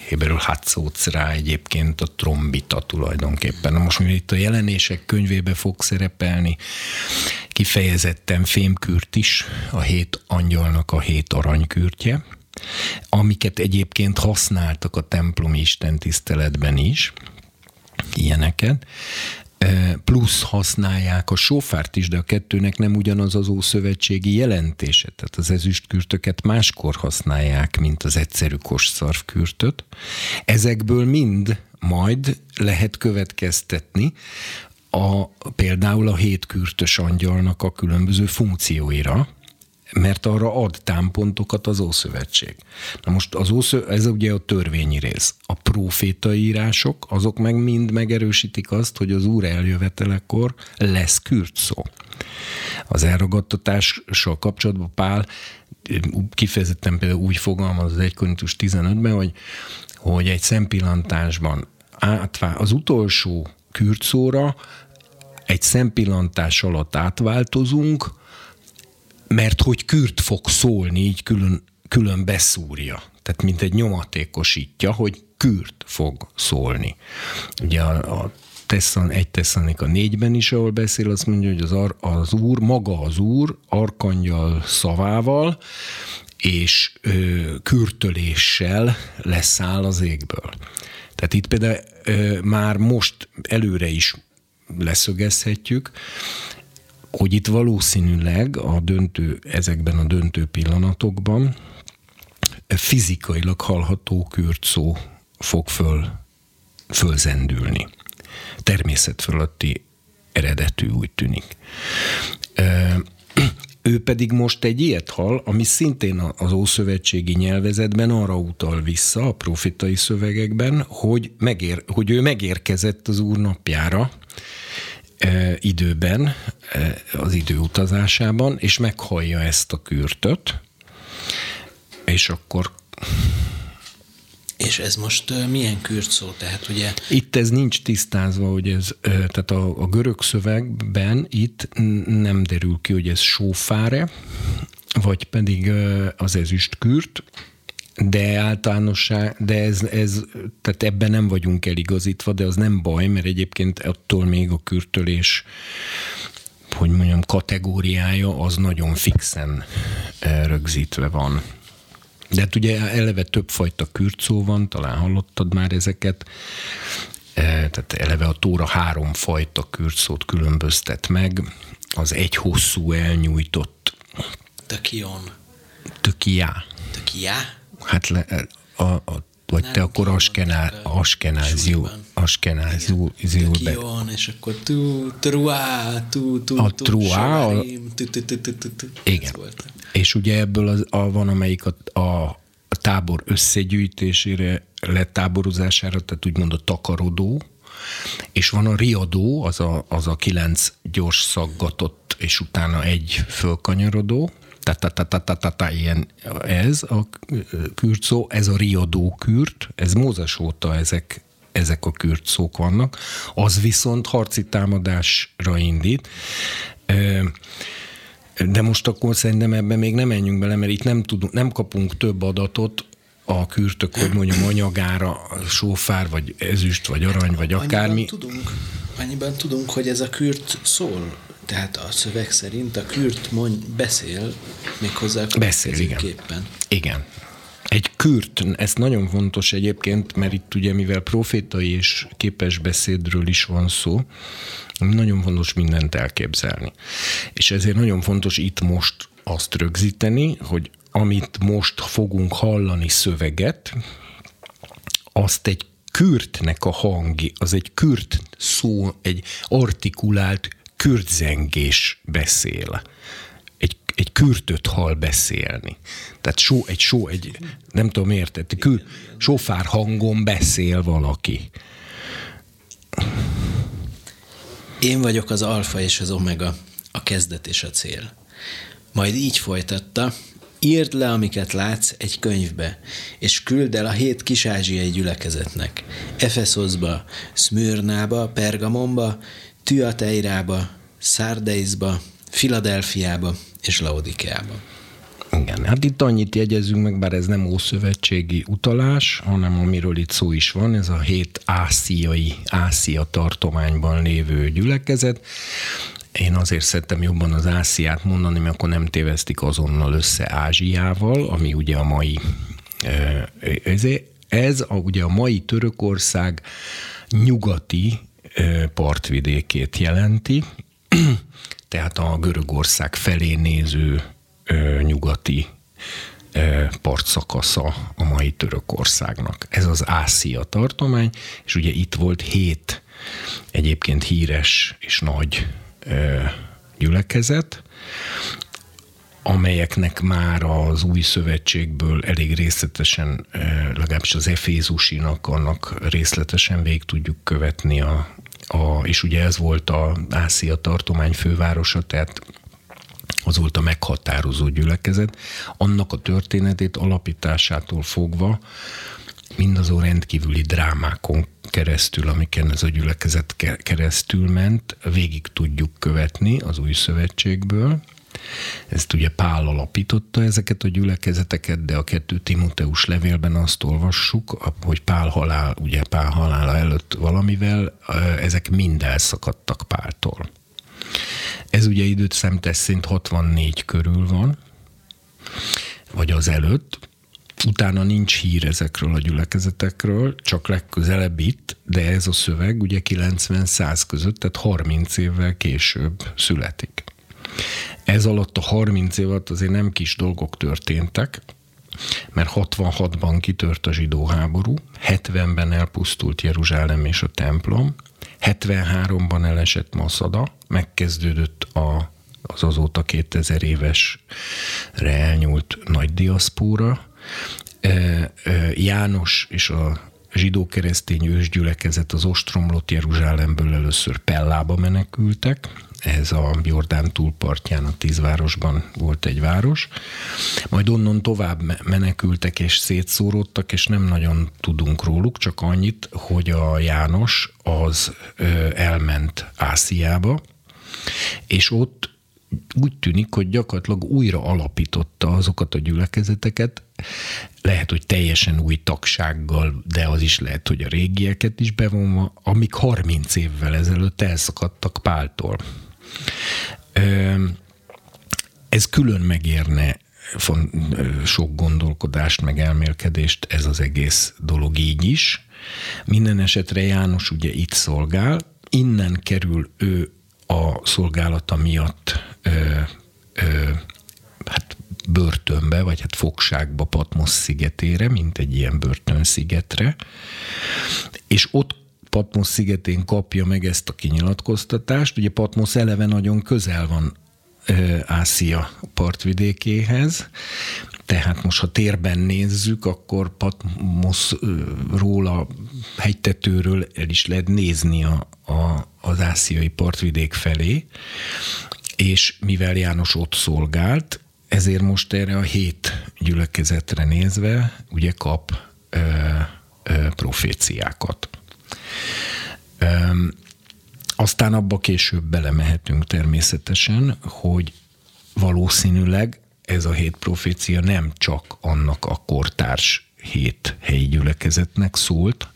Héberül hatszóc rá egyébként a trombita tulajdonképpen. Na most, mivel itt a jelenések könyvébe fog szerepelni, kifejezetten fémkürt is, a hét angyalnak a hét aranykürtje, amiket egyébként használtak a templomi istentiszteletben is, ilyeneket, plusz használják a sofárt is, de a kettőnek nem ugyanaz az ószövetségi jelentése. Tehát az ezüstkürtöket máskor használják, mint az egyszerű kosszarvkürtöt. Ezekből mind majd lehet következtetni a, például a hétkürtös angyalnak a különböző funkcióira, mert arra ad támpontokat az Ószövetség. Na most az Ószö, ez ugye a törvényi rész. A profétai írások, azok meg mind megerősítik azt, hogy az Úr eljövetelekor lesz kürt szó. Az elragadtatással kapcsolatban Pál kifejezetten például úgy fogalmaz az 1 Korintus 15-ben, hogy, hogy egy szempillantásban átvá, az utolsó kürtszóra egy szempillantás alatt átváltozunk, mert hogy kürt fog szólni, így külön, külön beszúrja. Tehát mint egy nyomatékosítja, hogy kürt fog szólni. Ugye a, a Tesszan, egy a négyben is, ahol beszél, azt mondja, hogy az, ar, az úr, maga az úr, arkangyal szavával, és ö, kürtöléssel leszáll az égből. Tehát itt például ö, már most előre is leszögezhetjük, hogy itt valószínűleg a döntő, ezekben a döntő pillanatokban fizikailag hallható kürt szó fog föl, fölzendülni. Természet fölötti eredetű úgy tűnik. Ő pedig most egy ilyet hall, ami szintén az ószövetségi nyelvezetben arra utal vissza a profitai szövegekben, hogy, megér, hogy ő megérkezett az úr napjára, időben, az időutazásában, és meghallja ezt a kürtöt, és akkor és ez most milyen kürt szó? Tehát ugye... Itt ez nincs tisztázva, hogy ez, tehát a, a görög szövegben itt nem derül ki, hogy ez sófáre, vagy pedig az ezüst kürt, de általánosság, de ez, ez, tehát ebben nem vagyunk eligazítva, de az nem baj, mert egyébként attól még a kürtölés hogy mondjam, kategóriája az nagyon fixen eh, rögzítve van. De hát ugye eleve többfajta kürtszó van, talán hallottad már ezeket, eh, tehát eleve a tóra három fajta kürtszót különböztet meg, az egy hosszú elnyújtott Tökion. Tökiá. Tökiá? Hát le, a, a vagy te akkor askenál, askenázió, askenázió, be. és akkor tu, truá, tu, tu, a truá, igen. És ugye ebből az, a, van, amelyik a, a, a tábor összegyűjtésére, letáborozására, tehát úgymond a takarodó, és van a riadó, az a, az a kilenc gyors szaggatott, és utána egy fölkanyarodó, ta ilyen ez a kürt szó, ez a riadó kürt, ez Mózes óta ezek, ezek a kürt szók vannak, az viszont harci támadásra indít. De most akkor szerintem ebben még nem menjünk bele, mert itt nem, tudunk, nem kapunk több adatot a kürtök, hogy mondjam, anyagára, sófár, vagy ezüst, vagy arany, vagy akármi. Annyiban tudunk, annyiban tudunk, hogy ez a kürt szól tehát a szöveg szerint a kürt mond, beszél méghozzá beszél, igen. Képpen. Igen. Egy kürt, ez nagyon fontos egyébként, mert itt ugye mivel profétai és képes beszédről is van szó, nagyon fontos mindent elképzelni. És ezért nagyon fontos itt most azt rögzíteni, hogy amit most fogunk hallani szöveget, azt egy kürtnek a hangi, az egy kürt szó, egy artikulált kürtzengés beszél. Egy, egy kürtöt hall beszélni. Tehát só, egy só, egy, nem tudom miért, egy kür, sofár hangon beszél valaki. Én vagyok az alfa és az omega, a kezdet és a cél. Majd így folytatta, írd le, amiket látsz egy könyvbe, és küld el a hét kisázsiai gyülekezetnek. Efeszoszba, Smyrnába, Pergamonba, Tüateirába, Szárdeizba, Filadelfiába és Laodikeába. Igen, hát itt annyit jegyezünk meg, bár ez nem ószövetségi utalás, hanem amiről itt szó is van, ez a hét ásziai, Ázsia tartományban lévő gyülekezet. Én azért szerettem jobban az Ásziát mondani, mert akkor nem tévesztik azonnal össze Ázsiával, ami ugye a mai ez, ez a, ugye a mai Törökország nyugati partvidékét jelenti, (clears throat) tehát a Görögország felé néző nyugati partszakasza a mai Törökországnak. Ez az Ázsia tartomány, és ugye itt volt hét egyébként híres és nagy gyülekezet, amelyeknek már az új szövetségből elég részletesen, legalábbis az Efézusinak annak részletesen végig tudjuk követni a, a, és ugye ez volt a Ázsia tartomány fővárosa, tehát az volt a meghatározó gyülekezet. Annak a történetét alapításától fogva mindazon rendkívüli drámákon keresztül, amiken ez a gyülekezet keresztül ment, végig tudjuk követni az új szövetségből, ezt ugye Pál alapította ezeket a gyülekezeteket, de a kettő Timoteus levélben azt olvassuk, hogy Pál halál, ugye Pál halála előtt valamivel, ezek mind elszakadtak Páltól. Ez ugye időt szemtes szint 64 körül van, vagy az előtt, utána nincs hír ezekről a gyülekezetekről, csak legközelebb itt, de ez a szöveg ugye 90-100 között, tehát 30 évvel később születik. Ez alatt a 30 év alatt azért nem kis dolgok történtek, mert 66-ban kitört a zsidó háború, 70-ben elpusztult Jeruzsálem és a templom, 73-ban elesett Maszada, megkezdődött a, az azóta 2000 évesre elnyúlt nagy diaszpóra, János és a zsidó-keresztény ősgyülekezet az ostromlott Jeruzsálemből először Pellába menekültek, ez a Jordán túlpartján, a tízvárosban volt egy város. Majd onnan tovább menekültek és szétszóródtak, és nem nagyon tudunk róluk, csak annyit, hogy a János az elment Ásziába, és ott úgy tűnik, hogy gyakorlatilag újra alapította azokat a gyülekezeteket, lehet, hogy teljesen új tagsággal, de az is lehet, hogy a régieket is bevonva, amik 30 évvel ezelőtt elszakadtak Páltól. Ez külön megérne sok gondolkodást, meg elmélkedést ez az egész dolog így is. Minden esetre János ugye itt szolgál, innen kerül ő a szolgálata miatt ö, ö, hát börtönbe, vagy hát fogságba Patmos szigetére, mint egy ilyen börtönszigetre, és ott Patmos szigetén kapja meg ezt a kinyilatkoztatást. Ugye Patmos eleve nagyon közel van Ázsia partvidékéhez, tehát most, ha térben nézzük, akkor Patmosról, a hegytetőről el is lehet nézni a, a, az ásziai partvidék felé, és mivel János ott szolgált, ezért most erre a hét gyülekezetre nézve ugye kap ö, ö, proféciákat. Aztán abba később belemehetünk természetesen, hogy valószínűleg ez a hét profécia nem csak annak a kortárs hét helyi gyülekezetnek szólt,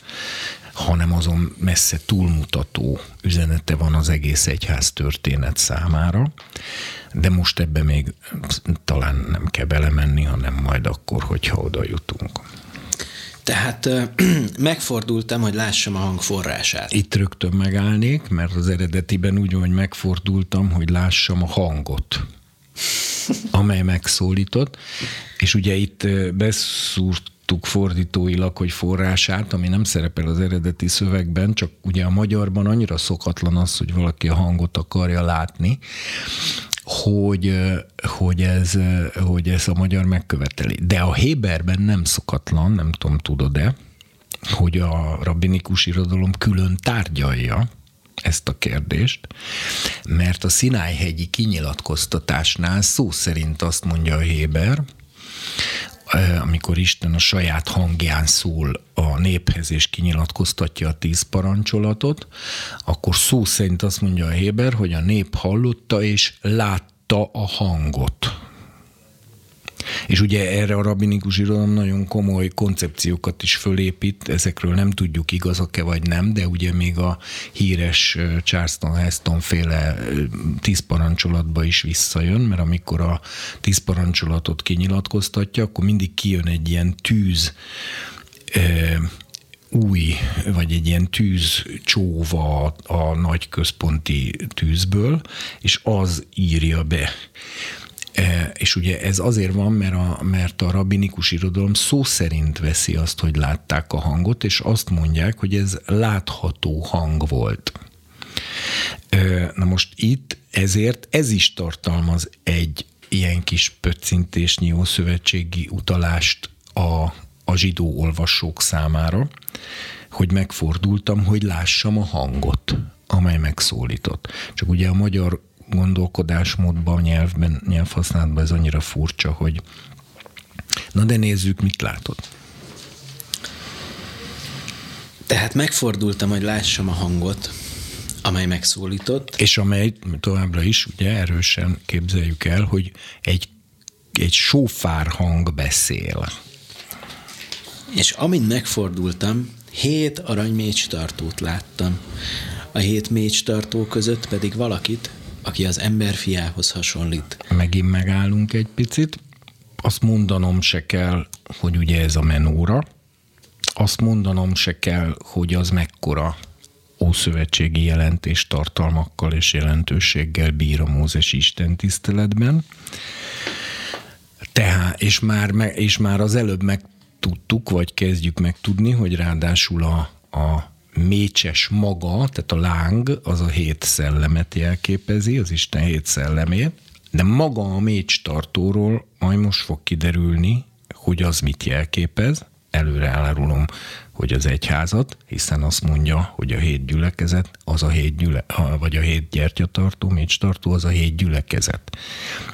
hanem azon messze túlmutató üzenete van az egész egyház történet számára, de most ebbe még talán nem kell belemenni, hanem majd akkor, hogyha oda jutunk. Tehát (clears throat) megfordultam, hogy lássam a hang forrását. Itt rögtön megállnék, mert az eredetiben úgy hogy megfordultam, hogy lássam a hangot, amely megszólított, és ugye itt beszúrt fordítóilag, hogy forrását, ami nem szerepel az eredeti szövegben, csak ugye a magyarban annyira szokatlan az, hogy valaki a hangot akarja látni, hogy, hogy, ez, hogy ez a magyar megköveteli. De a Héberben nem szokatlan, nem tudom, tudod-e, hogy a rabbinikus irodalom külön tárgyalja ezt a kérdést, mert a Sinájhegyi kinyilatkoztatásnál szó szerint azt mondja a Héber, amikor Isten a saját hangján szól a néphez és kinyilatkoztatja a tíz parancsolatot, akkor szó szerint azt mondja a Héber, hogy a nép hallotta és látta a hangot. És ugye erre a rabinikus irodalom nagyon komoly koncepciókat is fölépít, ezekről nem tudjuk igazak-e vagy nem, de ugye még a híres Charleston Heston féle tíz parancsolatba is visszajön, mert amikor a tíz parancsolatot kinyilatkoztatja, akkor mindig kijön egy ilyen tűz új, vagy egy ilyen tűz csóva a nagy központi tűzből, és az írja be és ugye ez azért van, mert a, mert a rabinikus irodalom szó szerint veszi azt, hogy látták a hangot, és azt mondják, hogy ez látható hang volt. E, na most itt ezért ez is tartalmaz egy ilyen kis pöccintésnyi ószövetségi utalást a, a zsidó olvasók számára, hogy megfordultam, hogy lássam a hangot, amely megszólított. Csak ugye a magyar gondolkodásmódban, nyelvben, nyelvhasználatban ez annyira furcsa, hogy na de nézzük, mit látod. Tehát megfordultam, hogy lássam a hangot, amely megszólított. És amely továbbra is, ugye erősen képzeljük el, hogy egy, egy sófár hang beszél. És amint megfordultam, hét arany tartót láttam. A hét tartó között pedig valakit, aki az ember fiához hasonlít. Megint megállunk egy picit. Azt mondanom se kell, hogy ugye ez a menóra. Azt mondanom se kell, hogy az mekkora ószövetségi jelentés tartalmakkal és jelentőséggel bír a Mózes Isten tiszteletben. Tehát, és már, és már az előbb megtudtuk, vagy kezdjük megtudni, hogy ráadásul a, a mécses maga, tehát a láng, az a hét szellemet jelképezi, az Isten hét szellemét, de maga a mécs tartóról majd most fog kiderülni, hogy az mit jelképez, előre elárulom, hogy az egyházat, hiszen azt mondja, hogy a hét gyülekezet, az a hét gyüle, vagy a hét gyertyatartó, mécstartó, az a hét gyülekezet.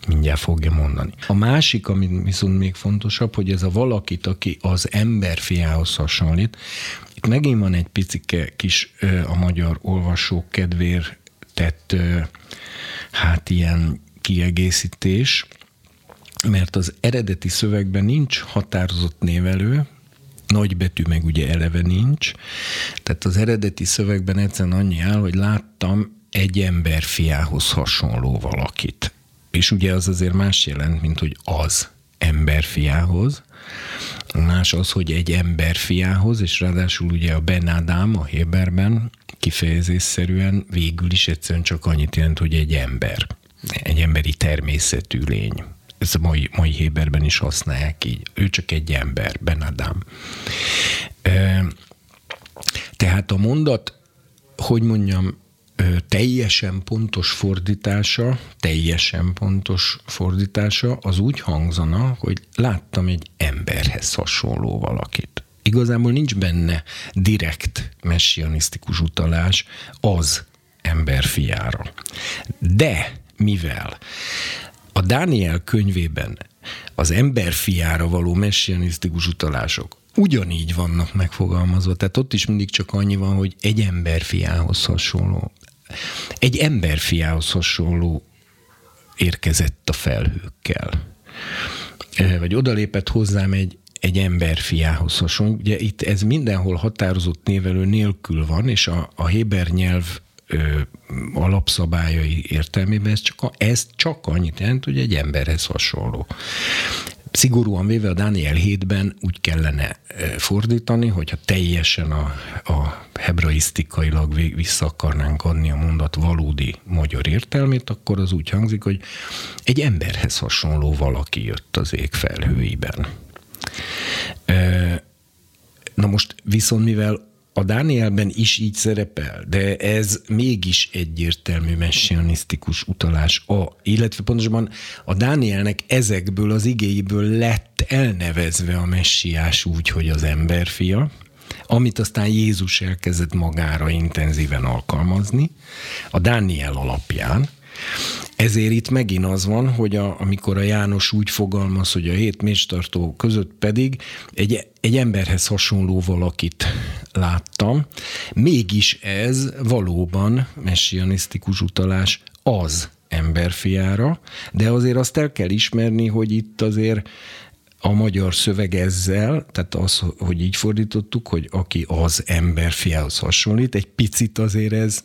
Mindjárt fogja mondani. A másik, ami viszont még fontosabb, hogy ez a valakit, aki az ember fiához hasonlít, itt megint van egy picike kis a magyar olvasók kedvér tett hát ilyen kiegészítés, mert az eredeti szövegben nincs határozott névelő, nagybetű meg ugye eleve nincs, tehát az eredeti szövegben egyszerűen annyi áll, hogy láttam egy ember fiához hasonló valakit. És ugye az azért más jelent, mint hogy az ember fiához. Más az, hogy egy ember fiához, és ráadásul ugye a Ben Adam a Héberben kifejezésszerűen végül is egyszerűen csak annyit jelent, hogy egy ember. Egy emberi természetű lény ezt a mai, mai Héberben is használják így. Ő csak egy ember, Ben Adam. Tehát a mondat, hogy mondjam, teljesen pontos fordítása, teljesen pontos fordítása az úgy hangzana, hogy láttam egy emberhez hasonló valakit. Igazából nincs benne direkt messianisztikus utalás az ember fiára. De mivel a Dániel könyvében az ember fiára való messianisztikus utalások ugyanígy vannak megfogalmazva, tehát ott is mindig csak annyi van, hogy egy ember fiához hasonló egy emberfiához hasonló érkezett a felhőkkel. Vagy odalépett hozzám egy, egy emberfiához hasonló. Ugye itt ez mindenhol határozott névelő nélkül van, és a, a Héber nyelv alapszabályai értelmében ez csak, a, ez csak annyit jelent, hogy egy emberhez hasonló szigorúan véve a Dániel 7-ben úgy kellene fordítani, hogyha teljesen a, a hebraisztikailag vissza akarnánk adni a mondat valódi magyar értelmét, akkor az úgy hangzik, hogy egy emberhez hasonló valaki jött az ég felhőiben. Na most viszont mivel a Dánielben is így szerepel, de ez mégis egyértelmű messianisztikus utalás. A, illetve pontosabban a Dánielnek ezekből az igéiből lett elnevezve a messiás úgy, hogy az emberfia, amit aztán Jézus elkezdett magára intenzíven alkalmazni, a Dániel alapján, ezért itt megint az van, hogy a, amikor a János úgy fogalmaz, hogy a hét méstartó között pedig egy, egy emberhez hasonló valakit láttam, mégis ez valóban messianisztikus utalás az emberfiára, de azért azt el kell ismerni, hogy itt azért a magyar szöveg ezzel, tehát az, hogy így fordítottuk, hogy aki az emberfiához hasonlít, egy picit azért ez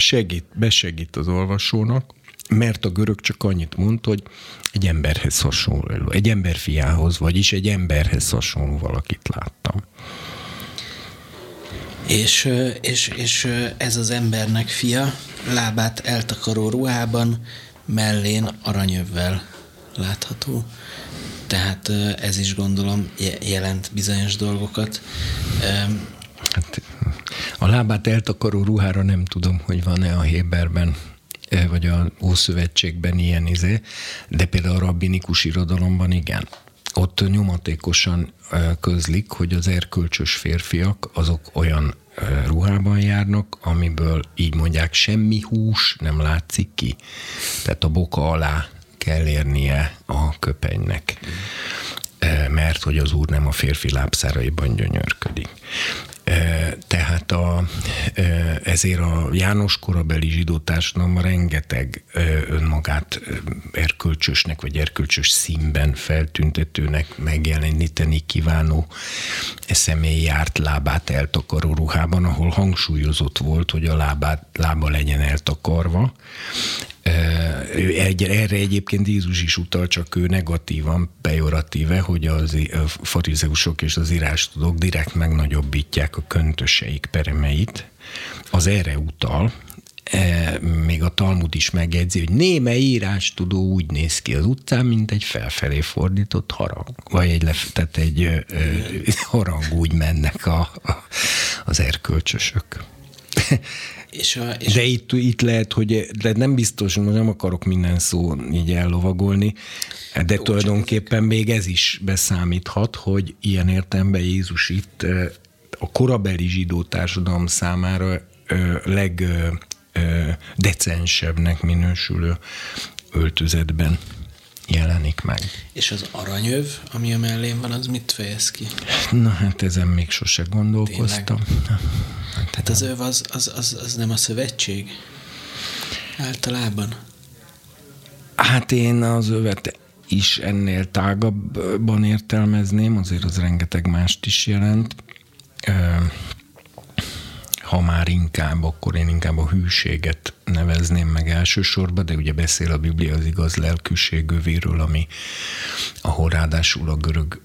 segít, besegít az olvasónak, mert a görög csak annyit mond, hogy egy emberhez hasonló, egy ember fiához, vagyis egy emberhez hasonló valakit láttam. És, és, és ez az embernek fia lábát eltakaró ruhában, mellén aranyövvel látható. Tehát ez is gondolom jelent bizonyos dolgokat. Hát, a lábát eltakaró ruhára nem tudom, hogy van-e a Héberben E, vagy a Ószövetségben ilyen izé, de például a rabbinikus irodalomban igen. Ott nyomatékosan e, közlik, hogy az erkölcsös férfiak azok olyan e, ruhában járnak, amiből így mondják, semmi hús nem látszik ki. Tehát a boka alá kell érnie a köpenynek mert hogy az úr nem a férfi lábszáraiban gyönyörködik. Tehát a, ezért a János korabeli zsidó társadalomban rengeteg önmagát erkölcsösnek vagy erkölcsös színben feltüntetőnek megjeleníteni kívánó személy járt lábát eltakaró ruhában, ahol hangsúlyozott volt, hogy a lábát, lába legyen eltakarva, egy, erre egyébként Jézus is utal, csak ő negatívan, pejoratíve, hogy az farizeusok és az írástudók direkt megnagyobbítják a köntöseik peremeit. Az erre utal, még a Talmud is megjegyzi, hogy néme írástudó úgy néz ki az utcán, mint egy felfelé fordított harang, vagy egy, lef, egy ö, harang úgy mennek a, a, az erkölcsösök. És és De itt, itt lehet, hogy de nem biztos, hogy nem akarok minden szó így ellovagolni, de Jó, tulajdonképpen még ez is beszámíthat, hogy ilyen értelemben Jézus itt a korabeli zsidó társadalom számára legdecensebbnek minősülő öltözetben jelenik meg. És az aranyöv, ami a mellén van, az mit fejez ki? Na hát ezen még sose gondolkoztam. Tényleg? Tehát (laughs) az öv az, az, az, az nem a szövetség? Általában? Hát én az övet is ennél tágabban értelmezném, azért az rengeteg mást is jelent. Ha már inkább, akkor én inkább a hűséget nevezném meg elsősorban, de ugye beszél a Biblia az igaz lelkűség övéről, ami ahol ráadásul a görög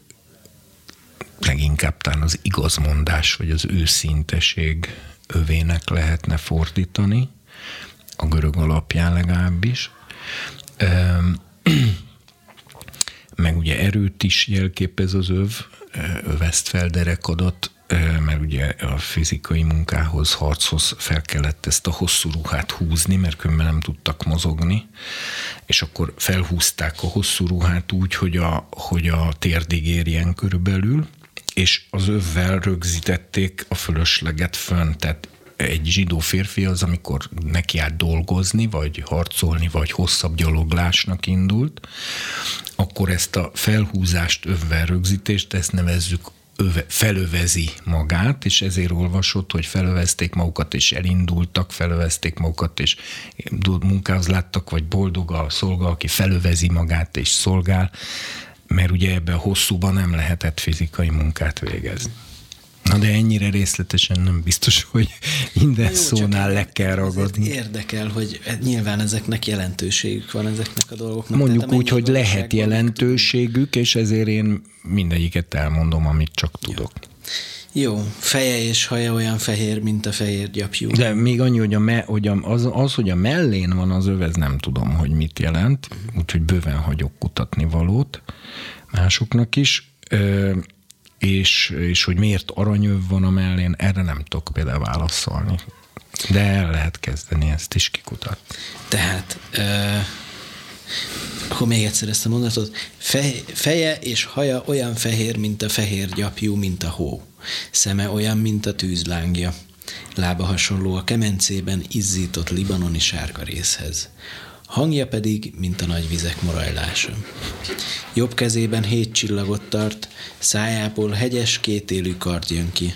leginkább talán az igazmondás, vagy az őszinteség övének lehetne fordítani, a görög alapján legalábbis. meg ugye erőt is jelképez az öv, Westfelderek adat, mert ugye a fizikai munkához, harchoz fel kellett ezt a hosszú ruhát húzni, mert különben nem tudtak mozogni, és akkor felhúzták a hosszú ruhát úgy, hogy a, hogy a térdig érjen körülbelül, és az övvel rögzítették a fölösleget fönn, tehát egy zsidó férfi az, amikor neki át dolgozni, vagy harcolni, vagy hosszabb gyaloglásnak indult, akkor ezt a felhúzást, övvel rögzítést, ezt nevezzük öve, felövezi magát, és ezért olvasott, hogy felövezték magukat, és elindultak, felövezték magukat, és munkához láttak, vagy boldog a szolga, aki felövezi magát és szolgál, mert ugye ebben hosszúban nem lehetett fizikai munkát végezni. Na de ennyire részletesen nem biztos, hogy minden Jó, szónál le kell ragadni. Érdekel, hogy nyilván ezeknek jelentőségük van, ezeknek a dolgoknak. Mondjuk úgy, hogy lehet jelentőségük, és ezért én mindegyiket elmondom, amit csak tudok. Jó, feje és haja olyan fehér, mint a fehér gyapjú. De még annyi, hogy, a me, hogy a, az, az, hogy a mellén van az övez, nem tudom, hogy mit jelent, úgyhogy bőven hagyok kutatni valót másoknak is. Ö, és, és hogy miért aranyöv van a mellén, erre nem tudok például válaszolni. De el lehet kezdeni ezt is kikutat. Tehát, uh, akkor még egyszer ezt a mondatot. Fej, feje és haja olyan fehér, mint a fehér gyapjú, mint a hó. Szeme olyan, mint a tűzlángja. Lába hasonló a kemencében izzított libanoni sárga részhez hangja pedig, mint a nagy vizek morajlása. Jobb kezében hét csillagot tart, szájából hegyes kétélű kard jön ki,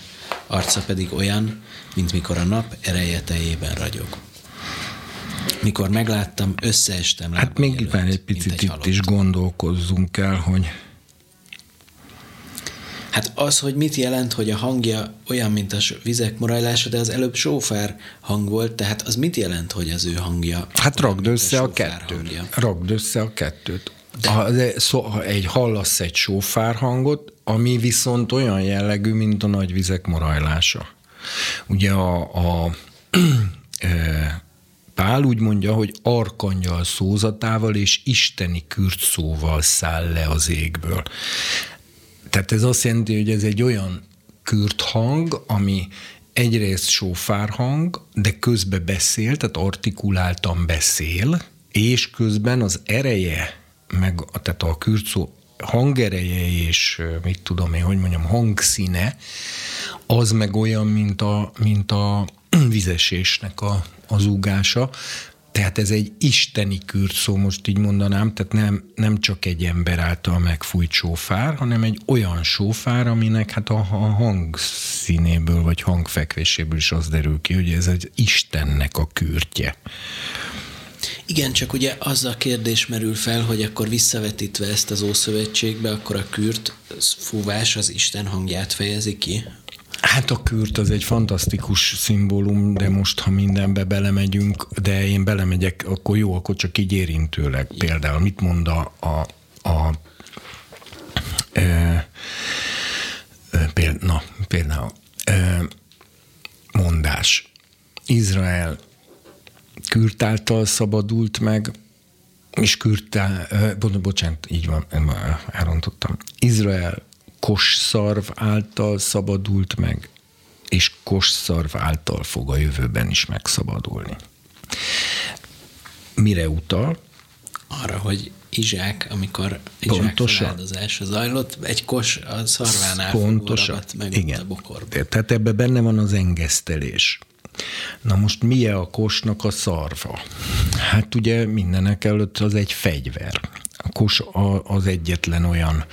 arca pedig olyan, mint mikor a nap ereje tejében ragyog. Mikor megláttam, összeestem Hát még előtt, egy picit egy itt is gondolkozzunk el, hogy Hát az, hogy mit jelent, hogy a hangja olyan, mint a vizek morajlása, de az előbb sófár hang volt, tehát az mit jelent, hogy az ő hangja? Hát ragd össze a, a kettőt. Hangja? Ragd össze a kettőt. De... Ha, de, szó, ha egy hallasz egy sófár hangot, ami viszont olyan jellegű, mint a nagy vizek morajlása. Ugye a, a (clears throat) e, Pál úgy mondja, hogy arkangyal szózatával és isteni kürt szóval száll le az égből. Tehát ez azt jelenti, hogy ez egy olyan kürt hang, ami egyrészt sófárhang, de közbe beszél, tehát artikuláltan beszél, és közben az ereje, meg tehát a kürt szó hangereje és mit tudom én, hogy mondjam, hangszíne, az meg olyan, mint a, mint a (clears throat) vizesésnek a, az úgása. Tehát ez egy isteni kürt szó, most így mondanám, tehát nem, nem csak egy ember által megfújt sófár, hanem egy olyan sófár, aminek hát a, a hangszínéből vagy hangfekvéséből is az derül ki, hogy ez egy Istennek a kürtje. Igen, csak ugye az a kérdés merül fel, hogy akkor visszavetítve ezt az Ószövetségbe, akkor a kürt fúvás az Isten hangját fejezi ki? Hát a kürt az egy fantasztikus szimbólum, de most, ha mindenbe belemegyünk, de én belemegyek, akkor jó, akkor csak így érintőleg. Például mit mond a, a, a e, például, na, például e, mondás. Izrael kürt által szabadult meg, és kürtál, bocsánat, így van, elrontottam. Izrael kosszarv által szabadult meg, és kosszarv által fog a jövőben is megszabadulni. Mire utal? Arra, hogy Izsák, amikor Izsák Pontosan. feláldozása zajlott, egy kos a szarvánál Pontosan. meg Igen. a bokorba. Tehát ebben benne van az engesztelés. Na most milyen a kosnak a szarva? Hát ugye mindenek előtt az egy fegyver. A kos az egyetlen olyan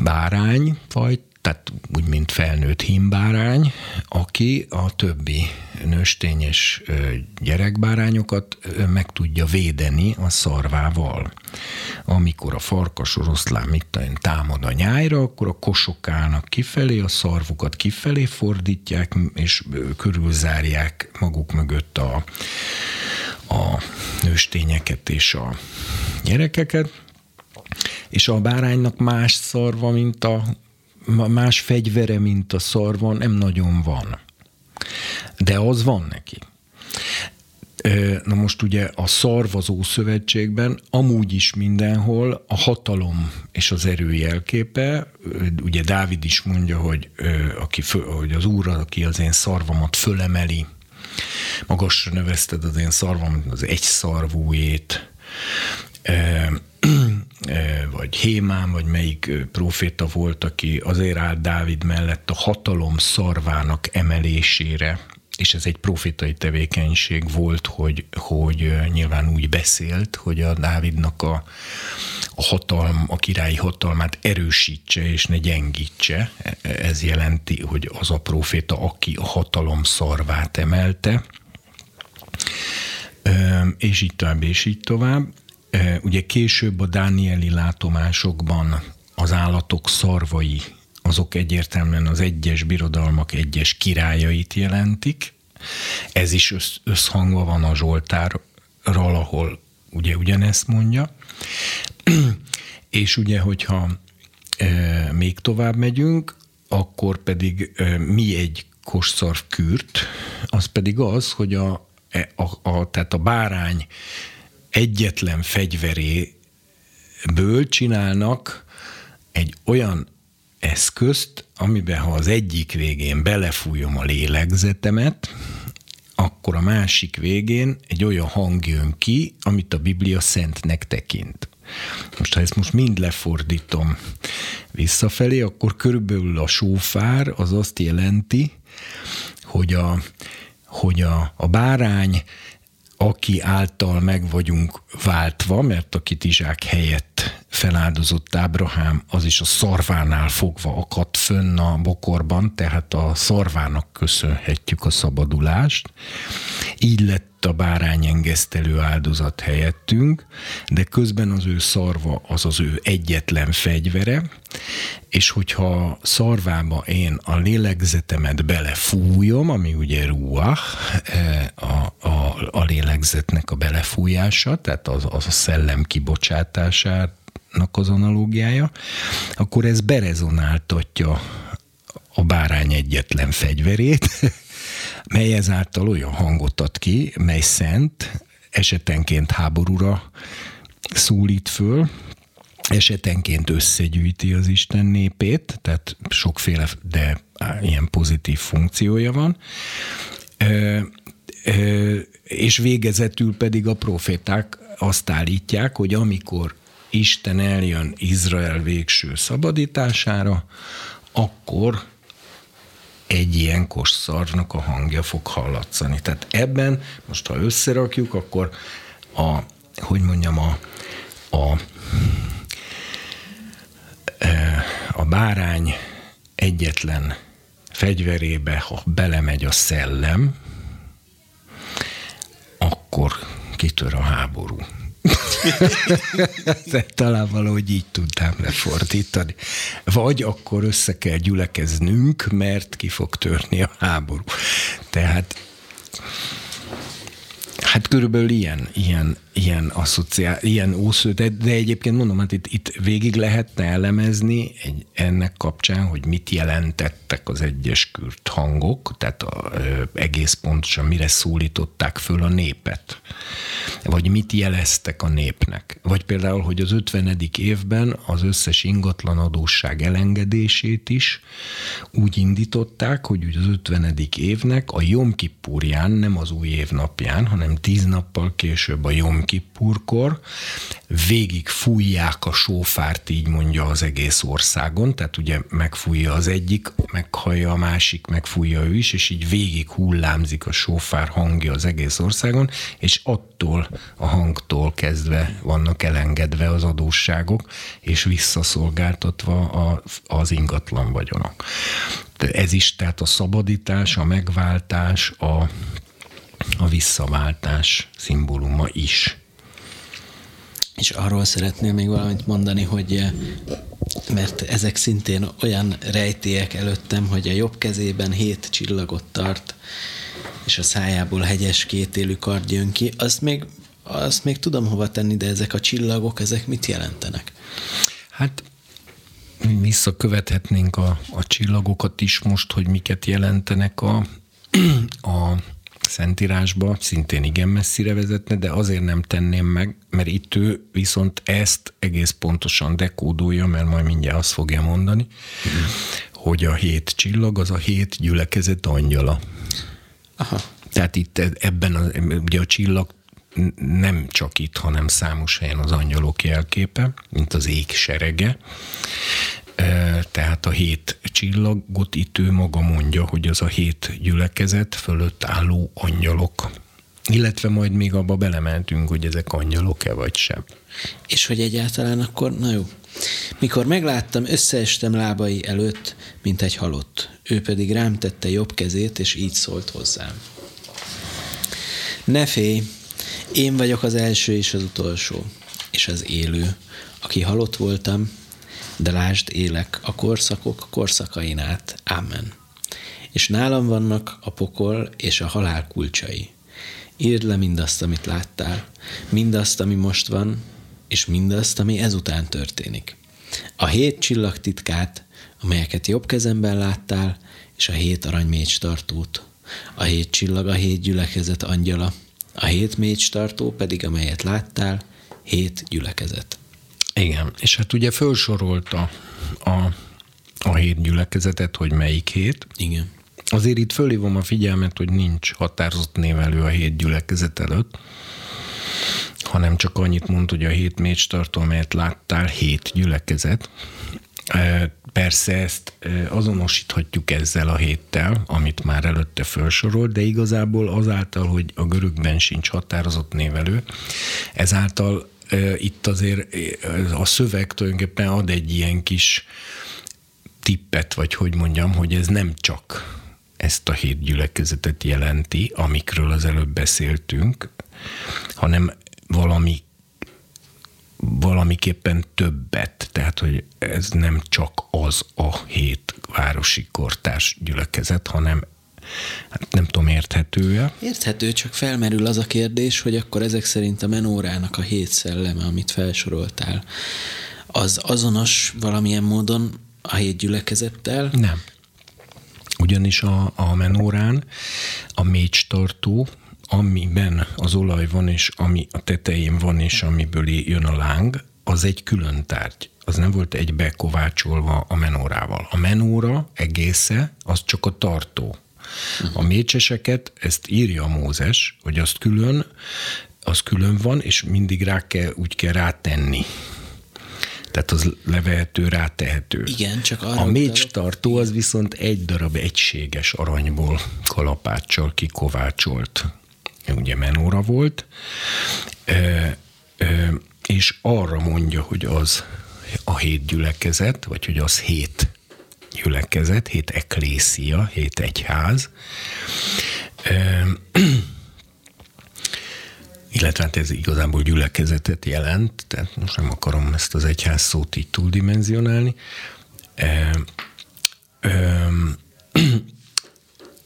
bárányfajt, tehát úgy, mint felnőtt himbárány, aki a többi nőstényes gyerekbárányokat meg tudja védeni a szarvával. Amikor a farkas oroszlán mit támad a nyájra, akkor a kosok kifelé, a szarvukat kifelé fordítják, és körülzárják maguk mögött a, a nőstényeket és a gyerekeket, és a báránynak más szarva, mint a más fegyvere, mint a szarva nem nagyon van. De az van neki. Na most ugye a szarvazó szövetségben amúgy is mindenhol a hatalom és az erő jelképe, ugye Dávid is mondja, hogy, aki föl, hogy az Úr, aki az én szarvamat fölemeli, magasra növeszted az én szarvam, az egy szarvújét, (clears throat) vagy Hémán, vagy melyik proféta volt, aki azért állt Dávid mellett a hatalom szarvának emelésére, és ez egy profitai tevékenység volt, hogy, hogy nyilván úgy beszélt, hogy a Dávidnak a, a hatalm, a királyi hatalmát erősítse és ne gyengítse. Ez jelenti, hogy az a proféta, aki a hatalom szarvát emelte, és így tovább, és így tovább. Ugye később a dánieli látomásokban az állatok szarvai azok egyértelműen az egyes birodalmak egyes királyait jelentik. Ez is össz, összhangva van a Zsoltárral, ahol ugye ugyanezt mondja. (clears throat) És ugye, hogyha még tovább megyünk, akkor pedig mi egy kosszarv kürt, az pedig az, hogy a, e, a, a, tehát a bárány egyetlen fegyveréből csinálnak egy olyan eszközt, amiben ha az egyik végén belefújom a lélegzetemet, akkor a másik végén egy olyan hang jön ki, amit a Biblia szentnek tekint. Most ha ezt most mind lefordítom visszafelé, akkor körülbelül a sófár az azt jelenti, hogy a, hogy a, a bárány aki által meg vagyunk váltva, mert a kitizsák helyett feláldozott Ábrahám, az is a szarvánál fogva akadt fönn a bokorban, tehát a szarvának köszönhetjük a szabadulást. Így lett a bárány engesztelő áldozat helyettünk, de közben az ő szarva az az ő egyetlen fegyvere, és hogyha szarvába én a lélegzetemet belefújom, ami ugye ruach, eh, a, a, a lélegzetnek a belefújása, tehát az, az a szellem kibocsátásának az analógiája, akkor ez berezonáltatja a bárány egyetlen fegyverét, (laughs) mely ezáltal olyan hangot ad ki, mely szent, esetenként háborúra szólít föl, esetenként összegyűjti az Isten népét, tehát sokféle, de ilyen pozitív funkciója van. És végezetül pedig a proféták azt állítják, hogy amikor Isten eljön Izrael végső szabadítására, akkor egy ilyen kosszarnak a hangja fog hallatszani. Tehát ebben, most ha összerakjuk, akkor a, hogy mondjam, a, a, e, a bárány egyetlen fegyverébe, ha belemegy a szellem, akkor kitör a háború. (laughs) Talán valahogy így tudnám lefordítani. Vagy akkor össze kell gyülekeznünk, mert ki fog törni a háború. Tehát Hát körülbelül ilyen, ilyen, ilyen asszociál, ilyen ósző, de, de egyébként mondom, hát itt, itt végig lehetne elemezni egy, ennek kapcsán, hogy mit jelentettek az egyes kürt hangok, tehát a, ö, egész pontosan mire szólították föl a népet, vagy mit jeleztek a népnek. Vagy például, hogy az 50. évben az összes ingatlanadóság elengedését is úgy indították, hogy az 50. évnek a Jom Kippurján, nem az új év napján, hanem tíz nappal később a Jom Kippurkor végig fújják a sófárt, így mondja az egész országon, tehát ugye megfújja az egyik, meghallja a másik, megfújja ő is, és így végig hullámzik a sófár hangja az egész országon, és attól a hangtól kezdve vannak elengedve az adósságok, és visszaszolgáltatva a, az ingatlan vagyonok. Ez is, tehát a szabadítás, a megváltás, a a visszaváltás szimbóluma is. És arról szeretnél még valamit mondani, hogy eh, mert ezek szintén olyan rejtélyek előttem, hogy a jobb kezében hét csillagot tart, és a szájából hegyes kétélű kard jön ki, azt még, azt még tudom hova tenni, de ezek a csillagok, ezek mit jelentenek? Hát visszakövethetnénk a, a csillagokat is most, hogy miket jelentenek a, (clears throat) a Szentírásba, szintén igen messzire vezetne, de azért nem tenném meg, mert itt ő viszont ezt egész pontosan dekódolja, mert majd mindjárt azt fogja mondani, mm. hogy a hét csillag az a hét gyülekezet angyala. Aha. Tehát itt ebben, a, ugye a csillag nem csak itt, hanem számos helyen az angyalok jelképe, mint az ég serege. Tehát a hét csillagot itt ő maga mondja, hogy az a hét gyülekezet fölött álló angyalok. Illetve majd még abba belementünk, hogy ezek angyalok-e vagy sem. És hogy egyáltalán akkor, na jó, mikor megláttam, összeestem lábai előtt, mint egy halott. Ő pedig rám tette jobb kezét, és így szólt hozzám. Ne félj, én vagyok az első és az utolsó, és az élő, aki halott voltam, de lásd, élek a korszakok korszakain át. Amen. És nálam vannak a pokol és a halál kulcsai. Írd le mindazt, amit láttál, mindazt, ami most van, és mindazt, ami ezután történik. A hét csillag titkát, amelyeket jobb kezemben láttál, és a hét aranymécs tartót. A hét csillag a hét gyülekezet angyala, a hét mécs tartó pedig, amelyet láttál, hét gyülekezet. Igen, és hát ugye felsorolta a, a hét gyülekezetet, hogy melyik hét. Igen. Azért itt fölhívom a figyelmet, hogy nincs határozott névelő a hét gyülekezet előtt, hanem csak annyit mond, hogy a hét mécs tartó, amelyet láttál, hét gyülekezet. Persze ezt azonosíthatjuk ezzel a héttel, amit már előtte felsorolt, de igazából azáltal, hogy a görögben sincs határozott névelő, ezáltal itt azért a szöveg tulajdonképpen ad egy ilyen kis tippet, vagy hogy mondjam, hogy ez nem csak ezt a hét gyülekezetet jelenti, amikről az előbb beszéltünk, hanem valami valamiképpen többet, tehát hogy ez nem csak az a hét városi kortárs gyülekezet, hanem hát nem tudom, érthető-e? Érthető, csak felmerül az a kérdés, hogy akkor ezek szerint a menórának a hét szelleme, amit felsoroltál, az azonos valamilyen módon a hét gyülekezettel? Nem. Ugyanis a, a menórán a mécs tartó, amiben az olaj van, és ami a tetején van, és amiből jön a láng, az egy külön tárgy. Az nem volt egybe kovácsolva a menórával. A menóra egésze, az csak a tartó. A mécseseket, ezt írja a Mózes, hogy azt külön, az külön van, és mindig rá kell, úgy kell rátenni. Tehát az levehető, rátehető. Igen, csak arra A mécs tartó az viszont egy darab egységes aranyból kalapáccsal kikovácsolt ugye menóra volt, és arra mondja, hogy az a hét gyülekezet, vagy hogy az hét gyülekezet, hét eklészia, hét egyház, (clears throat) illetve hát ez igazából gyülekezetet jelent, tehát most nem akarom ezt az egyház szót így túldimenzionálni. (clears throat)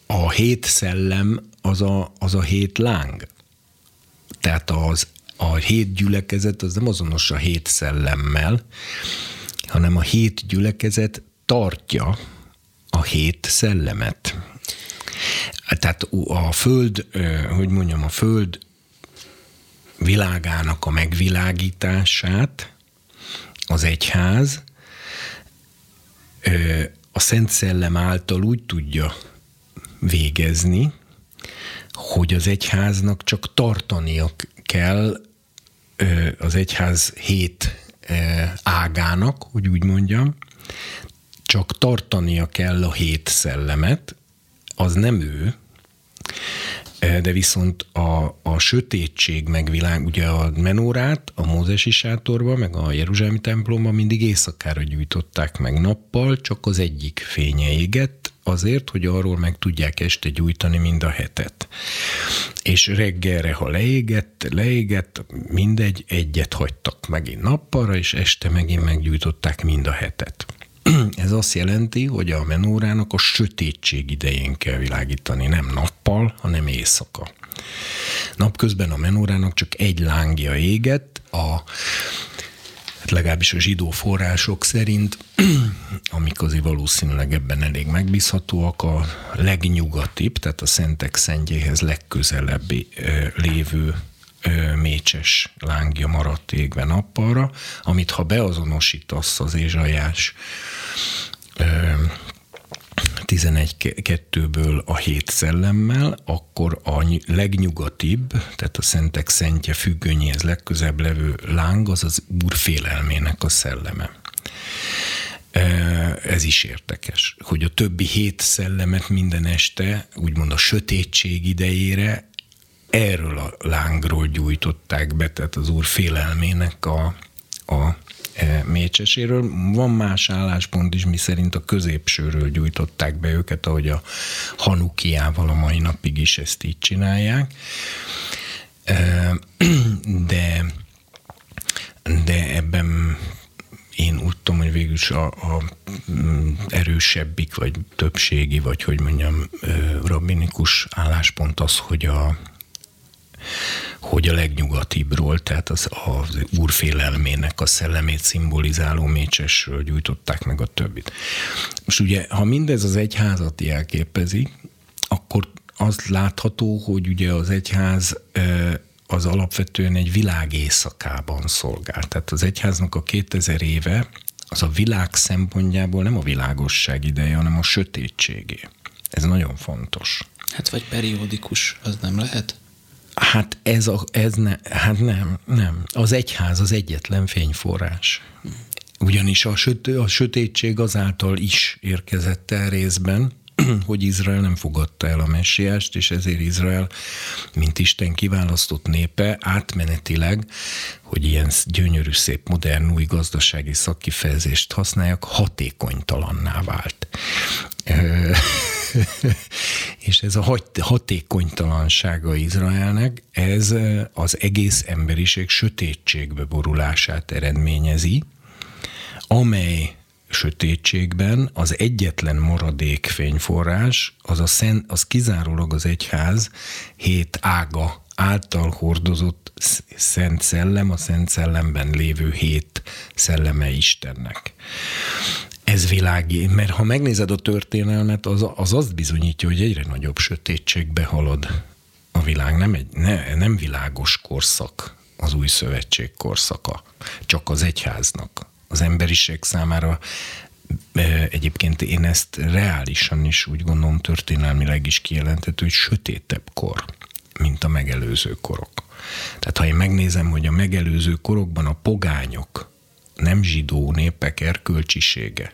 A hét szellem az a, az a hét láng. Tehát az, a hét gyülekezet az nem azonos a hét szellemmel, hanem a hét gyülekezet tartja a hét szellemet. Tehát a föld, hogy mondjam, a föld világának a megvilágítását az egyház a Szent Szellem által úgy tudja végezni, hogy az egyháznak csak tartania kell az egyház hét ágának, hogy úgy mondjam, csak tartania kell a hét szellemet, az nem ő, de viszont a, a sötétség megvilág, ugye a menórát a Mózesi sátorba, meg a Jeruzsálemi templomba mindig éjszakára gyújtották meg nappal, csak az egyik fénye égett, azért, hogy arról meg tudják este gyújtani mind a hetet. És reggelre, ha leégett, leégett, mindegy, egyet hagytak megint nappalra, és este megint meggyújtották mind a hetet. (clears throat) Ez azt jelenti, hogy a menórának a sötétség idején kell világítani, nem nappal, hanem éjszaka. Napközben a menórának csak egy lángja égett, a hát legalábbis a zsidó források szerint, (clears throat) amik azért valószínűleg ebben elég megbízhatóak, a legnyugatibb, tehát a Szentek Szentjéhez legközelebbi lévő mécses lángja maradt égve nappalra, amit ha beazonosítasz az Ézsajás 11-2-ből a hét szellemmel, akkor a legnyugatibb, tehát a szentek szentje függönyéhez legközebb levő láng, az az úr félelmének a szelleme. Ez is érdekes, hogy a többi hét szellemet minden este, úgymond a sötétség idejére erről a lángról gyújtották be, tehát az úr félelmének a, a E, mécseséről. Van más álláspont is, mi szerint a középsőről gyújtották be őket, ahogy a Hanukiával a mai napig is ezt így csinálják. E, (clears throat) de, de ebben én úgy tudom, hogy végül is a, a erősebbik, vagy többségi, vagy hogy mondjam, e, rabbinikus álláspont az, hogy a, hogy a legnyugatibbról, tehát az, az úrfélelmének a szellemét szimbolizáló mécsesről gyújtották meg a többit. Most ugye, ha mindez az egyházat jelképezi, akkor az látható, hogy ugye az egyház az alapvetően egy világ éjszakában szolgál. Tehát az egyháznak a 2000 éve az a világ szempontjából nem a világosság ideje, hanem a sötétségé. Ez nagyon fontos. Hát vagy periódikus, az nem lehet? Hát ez, a, ez ne, hát nem, nem. Az egyház az egyetlen fényforrás. Ugyanis a, sötő, a sötétség azáltal is érkezett el részben, (clears throat) hogy Izrael nem fogadta el a messiást, és ezért Izrael, mint Isten kiválasztott népe, átmenetileg, hogy ilyen gyönyörű, szép, modern, új gazdasági szakkifejezést használjak, hatékonytalanná vált. (laughs) és ez a hatékonytalansága Izraelnek, ez az egész emberiség sötétségbe borulását eredményezi, amely sötétségben az egyetlen maradék fényforrás, az, a szent, az kizárólag az egyház hét ága által hordozott szent szellem, a szent szellemben lévő hét szelleme Istennek. Ez világi, mert ha megnézed a történelmet, az, az azt bizonyítja, hogy egyre nagyobb sötétségbe halad a világ. Nem, egy, ne, nem világos korszak az új szövetség korszaka, csak az egyháznak. Az emberiség számára egyébként én ezt reálisan is úgy gondolom történelmileg is kijelenthető, hogy sötétebb kor, mint a megelőző korok. Tehát ha én megnézem, hogy a megelőző korokban a pogányok, nem zsidó népek erkölcsisége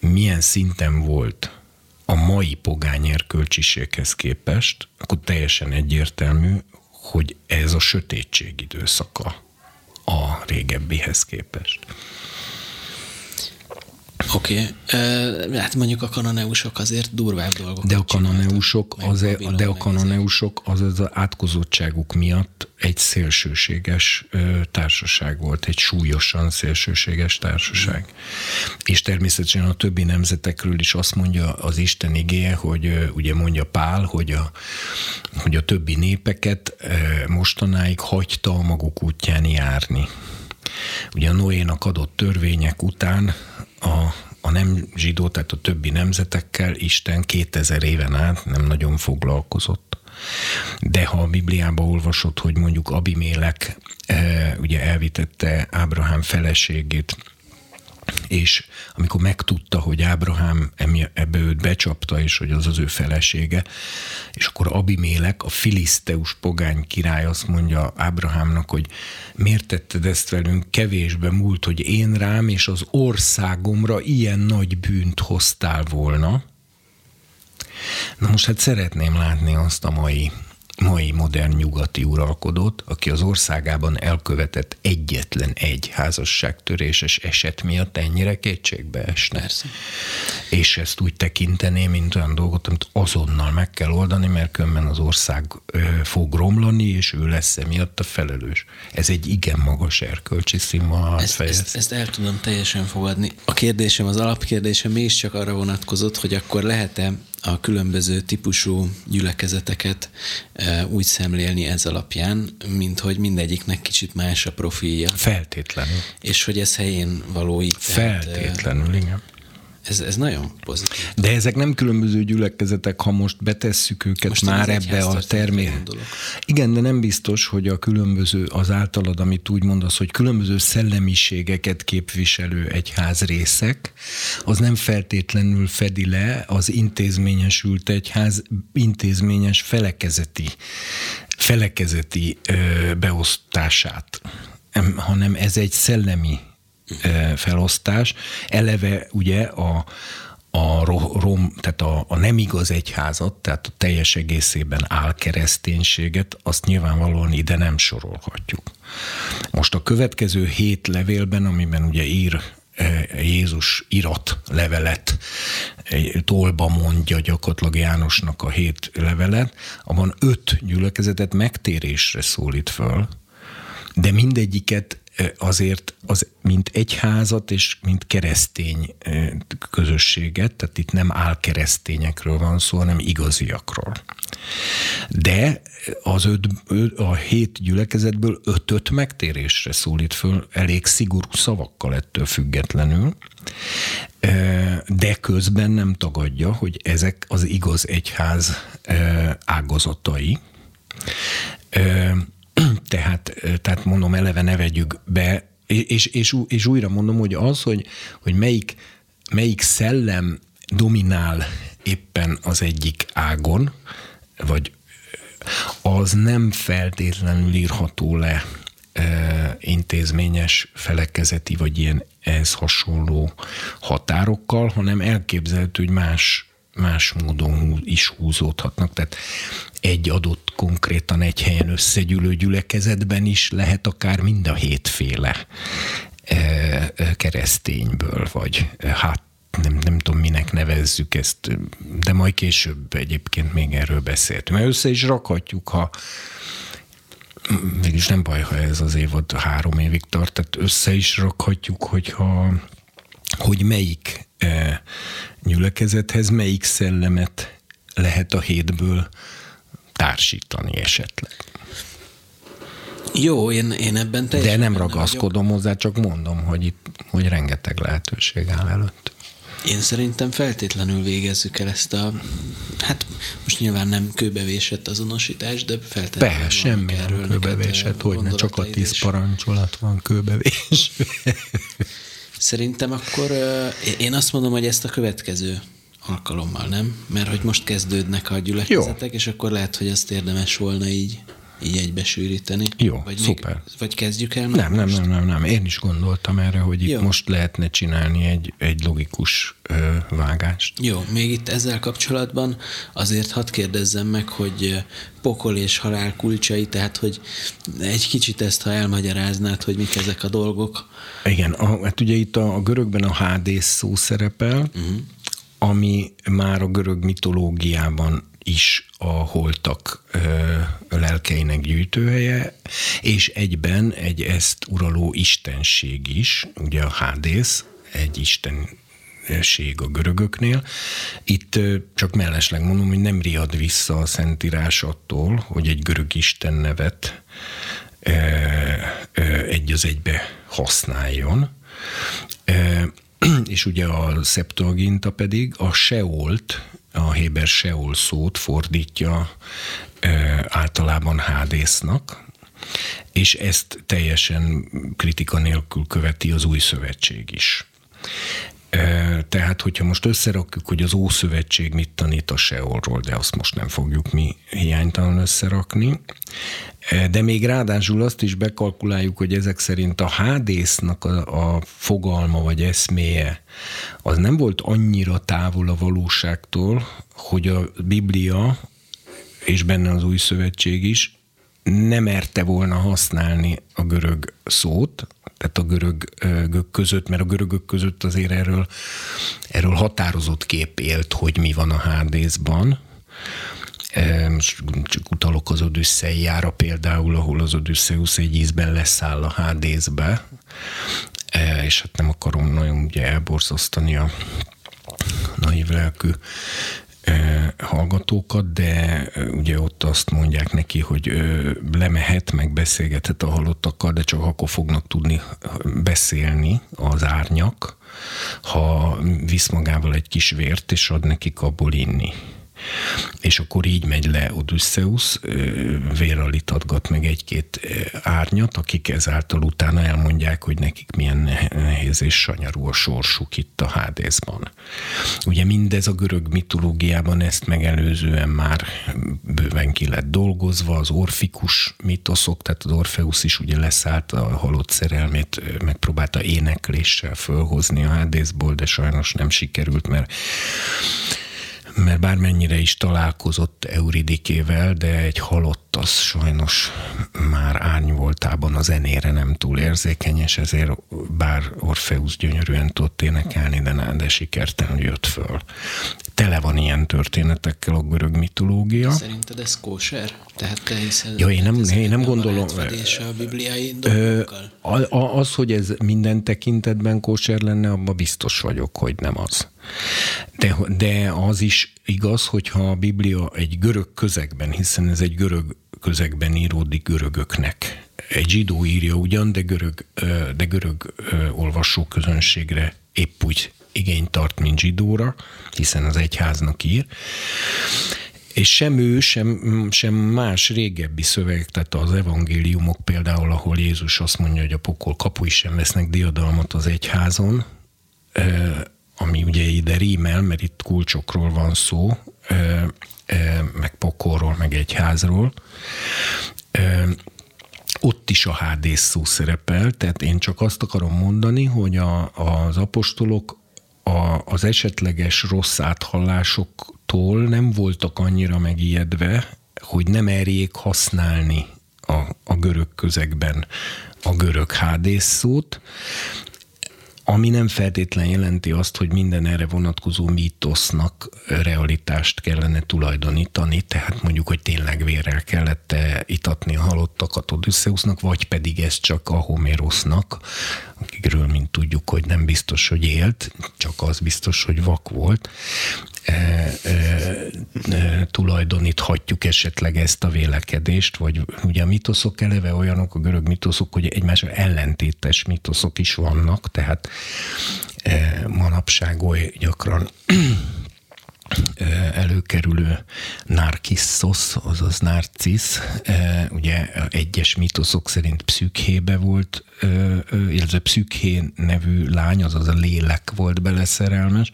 milyen szinten volt a mai pogány erkölcsiséghez képest, akkor teljesen egyértelmű, hogy ez a sötétség időszaka a régebbihez képest. Oké, okay. hát mondjuk a kanoneusok azért durvább dolgok. De a kanoneusok, az, e, de a kanoneusok az az átkozottságuk miatt egy szélsőséges társaság volt, egy súlyosan szélsőséges társaság. Mm. És természetesen a többi nemzetekről is azt mondja az Isten igéje, hogy ugye mondja Pál, hogy a, hogy a többi népeket mostanáig hagyta a maguk útján járni. Ugye a Noénak adott törvények után a, a nem zsidó, tehát a többi nemzetekkel Isten 2000 éven át nem nagyon foglalkozott. De ha a Bibliába olvasod, hogy mondjuk Abimélek e, ugye elvitette Ábrahám feleségét és amikor megtudta, hogy Ábrahám ebbe őt becsapta, és hogy az az ő felesége, és akkor Abimélek, a filiszteus pogány király azt mondja Ábrahámnak, hogy miért tetted ezt velünk, kevésbe múlt, hogy én rám és az országomra ilyen nagy bűnt hoztál volna. Na most hát szeretném látni azt a mai mai modern nyugati uralkodót, aki az országában elkövetett egyetlen egy házasságtöréses eset miatt ennyire kétségbe esne. Persze. És ezt úgy tekintené, mint olyan dolgot, amit azonnal meg kell oldani, mert különben az ország ö, fog romlani, és ő lesz emiatt a felelős. Ez egy igen magas erkölcsi színvonal. Ezt, ezt, ezt el tudom teljesen fogadni. A kérdésem, az alapkérdésem mégiscsak arra vonatkozott, hogy akkor lehet-e a különböző típusú gyülekezeteket úgy szemlélni ez alapján, mint hogy mindegyiknek kicsit más a profilja. Feltétlenül. És hogy ez helyén való így. Feltétlenül, tehát, igen. Ez, ez nagyon pozitív. De ezek nem különböző gyülekezetek, ha most betesszük őket most már ebbe a termé. Igen, de nem biztos, hogy a különböző, az általad, amit úgy mondasz, hogy különböző szellemiségeket képviselő egyház részek, az nem feltétlenül fedi le az intézményesült egyház intézményes felekezeti, felekezeti ö, beosztását, hanem ez egy szellemi felosztás. Eleve ugye a, a rom, tehát a, a nem igaz egyházat, tehát a teljes egészében álkereszténységet, azt nyilvánvalóan ide nem sorolhatjuk. Most a következő hét levélben, amiben ugye ír Jézus irat levelet, tolba mondja gyakorlatilag Jánosnak a hét levelet, abban öt gyülekezetet megtérésre szólít föl, de mindegyiket azért az, mint egyházat és mint keresztény közösséget, tehát itt nem álkeresztényekről van szó, hanem igaziakról. De az öt, a hét gyülekezetből ötöt megtérésre szólít föl, elég szigorú szavakkal ettől függetlenül, de közben nem tagadja, hogy ezek az igaz egyház ágazatai (clears throat) tehát, tehát mondom, eleve ne vegyük be, és, és, és újra mondom, hogy az, hogy, hogy melyik, melyik szellem dominál éppen az egyik ágon, vagy az nem feltétlenül írható le e, intézményes, felekezeti, vagy ilyen ehhez hasonló határokkal, hanem elképzelhető, hogy más, más módon is húzódhatnak. Tehát egy adott konkrétan egy helyen összegyűlő gyülekezetben is lehet akár mind a hétféle e, e, keresztényből, vagy e, hát nem, nem tudom, minek nevezzük ezt, de majd később egyébként még erről beszéltünk. Mert össze is rakhatjuk, ha mégis nem baj, ha ez az évad három évig tart, tehát össze is rakhatjuk, hogyha hogy melyik e, gyülekezethez melyik szellemet lehet a hétből társítani esetleg. Jó, én, én ebben teljesen De nem ragaszkodom vagyok. hozzá, csak mondom, hogy itt hogy rengeteg lehetőség áll előtt. Én szerintem feltétlenül végezzük el ezt a, hát most nyilván nem kőbevésett azonosítás, de feltétlenül. Be, semmi erről kőbevésett, hogy ne csak a tíz parancsolat van kőbevés. (laughs) Szerintem akkor én azt mondom, hogy ezt a következő alkalommal, nem? Mert hogy most kezdődnek a gyülekezetek, Jó. és akkor lehet, hogy ezt érdemes volna így így egybesűríteni. Jó, vagy szuper. Még, vagy kezdjük el? Nem, nem, nem, nem, nem. Én is gondoltam erre, hogy itt Jó. most lehetne csinálni egy, egy logikus ö, vágást. Jó, még itt ezzel kapcsolatban azért hadd kérdezzem meg, hogy pokol és halál kulcsai, tehát hogy egy kicsit ezt, ha elmagyaráznád, hogy mik ezek a dolgok. Igen, a, hát ugye itt a, a görögben a HD szó szerepel, uh-huh ami már a görög mitológiában is a holtak lelkeinek gyűjtőhelye, és egyben egy ezt uraló istenség is, ugye a Hádész, egy istenség a görögöknél. Itt csak mellesleg mondom, hogy nem riad vissza a Szentírás attól, hogy egy görög isten nevet egy az egybe használjon. (clears throat) és ugye a Septuaginta pedig a Seolt, a Héber Seol szót fordítja általában Hádésznak, és ezt teljesen kritika nélkül követi az új szövetség is. Tehát, hogyha most összerakjuk, hogy az Ószövetség mit tanít a Seolról, de azt most nem fogjuk mi hiánytalan összerakni, de még ráadásul azt is bekalkuláljuk, hogy ezek szerint a hádésznak a, a fogalma vagy eszméje az nem volt annyira távol a valóságtól, hogy a Biblia és benne az új szövetség is nem merte volna használni a görög szót, tehát a görögök között, mert a görögök között azért erről, erről határozott kép élt, hogy mi van a Hádészban. Csak utalok az Odüsszeiára például, ahol az Odüsszeusz egy ízben leszáll a Hádészbe, és hát nem akarom nagyon ugye elborzasztani a naív lelkű hallgatókat, de ugye ott azt mondják neki, hogy lemehet, meg beszélgethet a halottakkal, de csak akkor fognak tudni beszélni az árnyak, ha visz magával egy kis vért, és ad nekik abból inni. És akkor így megy le Odysseus, vérral itatgat meg egy-két árnyat, akik ezáltal utána elmondják, hogy nekik milyen nehéz és sanyarú a sorsuk itt a Hádészban. Ugye mindez a görög mitológiában ezt megelőzően már bőven ki lett dolgozva, az orfikus mitoszok, tehát az Orfeusz is ugye leszállt a halott szerelmét, megpróbálta énekléssel fölhozni a Hádészból, de sajnos nem sikerült, mert mert bármennyire is találkozott Euridikével, de egy halott az sajnos már árnyvoltában a zenére nem túl érzékenyes, ezért bár Orfeusz gyönyörűen tudott énekelni, de, de sikertelen jött föl. Tele van ilyen történetekkel a görög mitológia. Szerinted ez kóser? Tehát te hiszel, ja, én nem, én nem gondolom. A bibliai dolgokkal? Az, hogy ez minden tekintetben kóser lenne, abban biztos vagyok, hogy nem az. De, de az is igaz, hogyha a Biblia egy görög közegben, hiszen ez egy görög közegben íródik görögöknek. Egy zsidó írja ugyan, de görög, de görög olvasóközönségre épp úgy igényt tart, mint zsidóra, hiszen az egyháznak ír. És sem ő, sem, sem más régebbi szövegek, tehát az evangéliumok például, ahol Jézus azt mondja, hogy a pokol kapui sem vesznek diadalmat az egyházon, ami ugye ide rímel, mert itt kulcsokról van szó, meg pokorról, meg egyházról. Ott is a hádész szó szerepel, tehát én csak azt akarom mondani, hogy a, az apostolok a, az esetleges rossz áthallásoktól nem voltak annyira megijedve, hogy nem erjék használni a, a görög közegben a görög hádész szót, ami nem feltétlen jelenti azt, hogy minden erre vonatkozó mítosznak realitást kellene tulajdonítani, tehát mondjuk, hogy tényleg vérrel kellett itatni a halottakat Odysseusnak, vagy pedig ez csak a Homérosznak, akikről, mint tudjuk, hogy nem biztos, hogy élt, csak az biztos, hogy vak volt, tulajdoníthatjuk esetleg ezt a vélekedést, vagy ugye a mitoszok eleve olyanok, a görög mitoszok, hogy egymásra ellentétes mitoszok is vannak, tehát manapság oly gyakran előkerülő Narkissos, azaz Narcisz, ugye egyes mitoszok szerint pszükhébe volt, illetve pszükhé nevű lány, azaz a lélek volt beleszerelmes,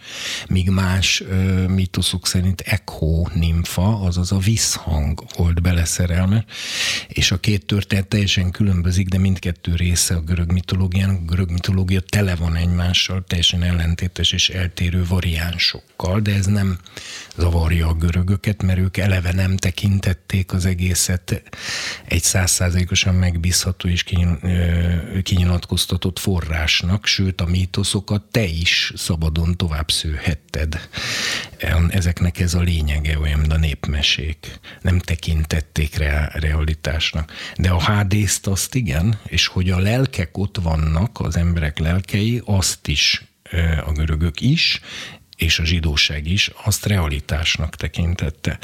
míg más mitoszok szerint Ekho nimfa, azaz a visszhang volt beleszerelmes, és a két történet teljesen különbözik, de mindkettő része a görög mitológiának. A görög mitológia tele van egymással, teljesen ellentétes és eltérő variánsokkal, de ez nem zavarja a görögöket, mert ők eleve nem tekintették az egészet egy százszázalékosan megbízható és kinyilatkoztatott forrásnak, sőt a mítoszokat te is szabadon tovább szőhetted. Ezeknek ez a lényege, olyan, mint a népmesék. Nem tekintették re- realitásnak. De a hádészt azt igen, és hogy a lelkek ott vannak, az emberek lelkei, azt is a görögök is, és a zsidóság is azt realitásnak tekintette.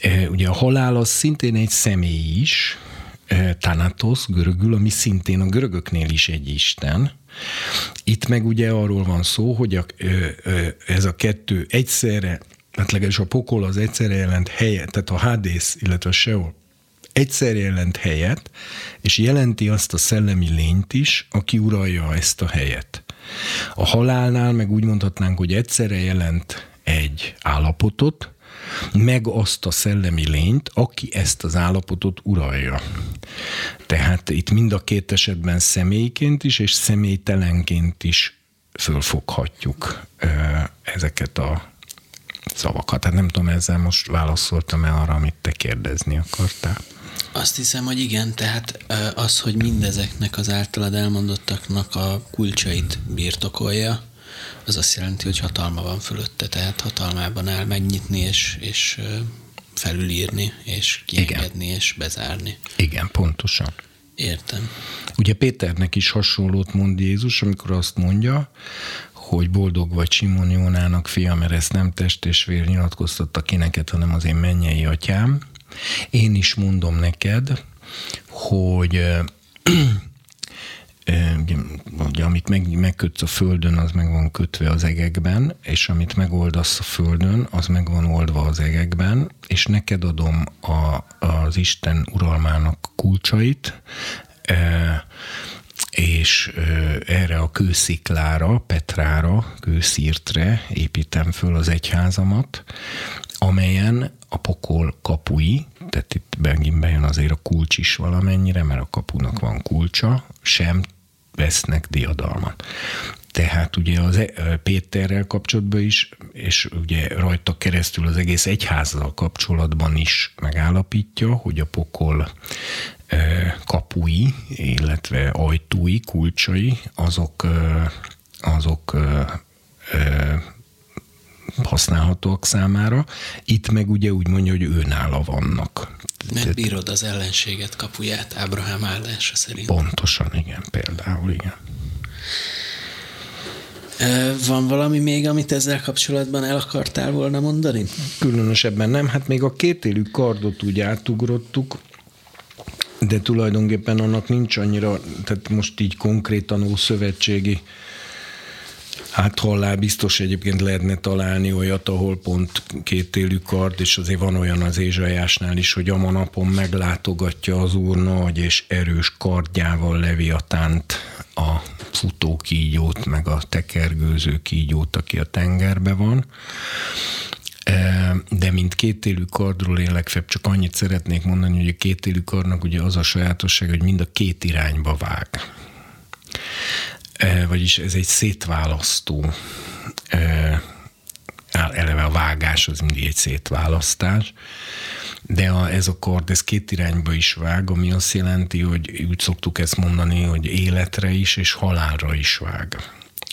E, ugye a halál az szintén egy személy is, e, Thanatos görögül, ami szintén a görögöknél is egy isten. Itt meg ugye arról van szó, hogy a, ez a kettő egyszerre, hát legalábbis a pokol az egyszerre jelent helyet, tehát a Hádész, illetve a Seol egyszer jelent helyet, és jelenti azt a szellemi lényt is, aki uralja ezt a helyet. A halálnál meg úgy mondhatnánk, hogy egyszerre jelent egy állapotot, meg azt a szellemi lényt, aki ezt az állapotot uralja. Tehát itt mind a két esetben személyként is, és személytelenként is fölfoghatjuk ezeket a szavakat. Hát nem tudom, ezzel most válaszoltam-e arra, amit te kérdezni akartál. Azt hiszem, hogy igen, tehát az, hogy mindezeknek az általad elmondottaknak a kulcsait birtokolja, az azt jelenti, hogy hatalma van fölötte, tehát hatalmában áll megnyitni és, és felülírni, és kiengedni, igen. és bezárni. Igen, pontosan. Értem. Ugye Péternek is hasonlót mond Jézus, amikor azt mondja, hogy boldog vagy Simon Jónának fia, mert ezt nem test és vér nyilatkoztatta ki neked, hanem az én mennyei atyám. Én is mondom neked, hogy ugye, amit meg, megkötsz a földön, az meg van kötve az egekben, és amit megoldasz a földön, az meg van oldva az egekben, és neked adom a, az Isten uralmának kulcsait, és erre a kősziklára, Petrára, kőszírtre építem föl az egyházamat, amelyen a pokol kapui, tehát itt megint bejön azért a kulcs is valamennyire, mert a kapunak van kulcsa, sem vesznek diadalmat. Tehát ugye az e- Péterrel kapcsolatban is, és ugye rajta keresztül az egész egyházzal kapcsolatban is megállapítja, hogy a pokol kapui, illetve ajtói, kulcsai, azok, azok használhatóak számára. Itt meg ugye úgy mondja, hogy őnála vannak. Mert bírod az ellenséget kapuját Ábrahám áldása szerint. Pontosan, igen, például, igen. Van valami még, amit ezzel kapcsolatban el akartál volna mondani? Különösebben nem, hát még a kétélű kardot úgy átugrottuk, de tulajdonképpen annak nincs annyira, tehát most így konkrétan ószövetségi Hát hallá biztos egyébként lehetne találni olyat, ahol pont kétélű kard, és azért van olyan az Ézsajásnál is, hogy a manapon meglátogatja az úr nagy és erős kardjával Leviatánt, a futó kígyót, meg a tekergőző kígyót, aki a tengerbe van. E, de mint kétélű kardról én legfeljebb csak annyit szeretnék mondani, hogy a kétélű kardnak ugye az a sajátosság, hogy mind a két irányba vág vagyis ez egy szétválasztó eleve a vágás az mindig egy szétválasztás, de a, ez a kard, ez két irányba is vág, ami azt jelenti, hogy úgy szoktuk ezt mondani, hogy életre is és halálra is vág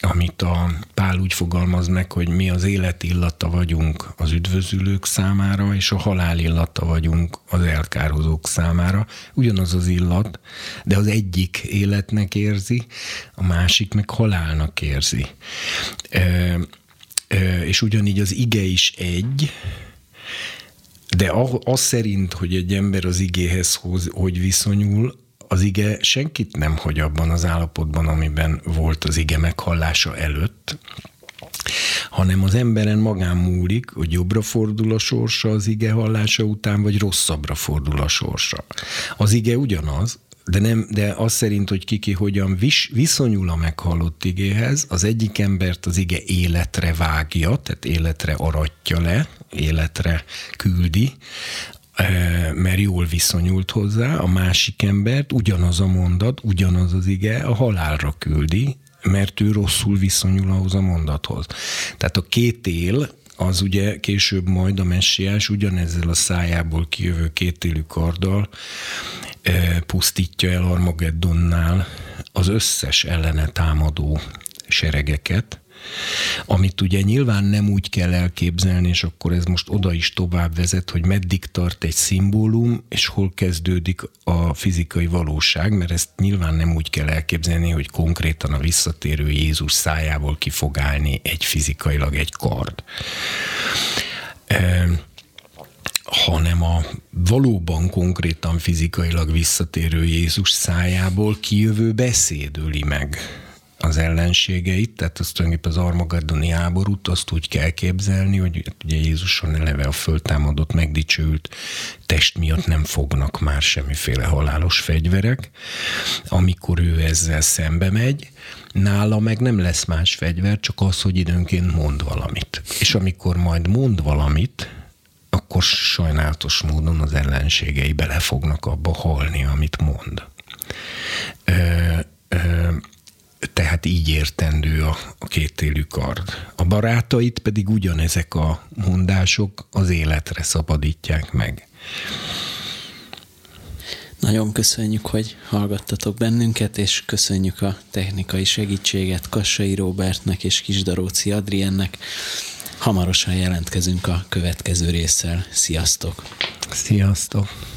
amit a Pál úgy fogalmaz meg, hogy mi az élet illata vagyunk az üdvözülők számára, és a halál illata vagyunk az elkározók számára. Ugyanaz az illat, de az egyik életnek érzi, a másik meg halálnak érzi. E, e, és ugyanígy az ige is egy, de az szerint, hogy egy ember az igéhez hogy viszonyul, az ige senkit nem hagy abban az állapotban, amiben volt az ige meghallása előtt, hanem az emberen magán múlik, hogy jobbra fordul a sorsa az ige hallása után, vagy rosszabbra fordul a sorsa. Az ige ugyanaz, de, nem, de az szerint, hogy kiki hogyan vis, viszonyul a meghallott igéhez, az egyik embert az ige életre vágja, tehát életre aratja le, életre küldi, mert jól viszonyult hozzá, a másik embert ugyanaz a mondat, ugyanaz az ige a halálra küldi, mert ő rosszul viszonyul ahhoz a mondathoz. Tehát a két él, az ugye később majd a messiás ugyanezzel a szájából kijövő kétélű karddal pusztítja el Armageddonnál az összes ellene támadó seregeket, amit ugye nyilván nem úgy kell elképzelni, és akkor ez most oda is tovább vezet, hogy meddig tart egy szimbólum, és hol kezdődik a fizikai valóság, mert ezt nyilván nem úgy kell elképzelni, hogy konkrétan a visszatérő Jézus szájából ki egy fizikailag egy kard. E, hanem a valóban konkrétan fizikailag visszatérő Jézus szájából kijövő beszédöli meg az ellenségeit, tehát azt tulajdonképpen az Armageddoni háborút azt úgy kell képzelni, hogy ugye Jézuson eleve a föltámadott, megdicsült test miatt nem fognak már semmiféle halálos fegyverek. Amikor ő ezzel szembe megy, nála meg nem lesz más fegyver, csak az, hogy időnként mond valamit. És amikor majd mond valamit, akkor sajnálatos módon az ellenségei bele fognak abba halni, amit mond. Ö, ö, tehát így értendő a, a kétélű kard. A barátait pedig ugyanezek a mondások az életre szabadítják meg. Nagyon köszönjük, hogy hallgattatok bennünket, és köszönjük a technikai segítséget Kassai Robertnek és Kisdaróci Adriennek. Hamarosan jelentkezünk a következő résszel. Sziasztok! Sziasztok!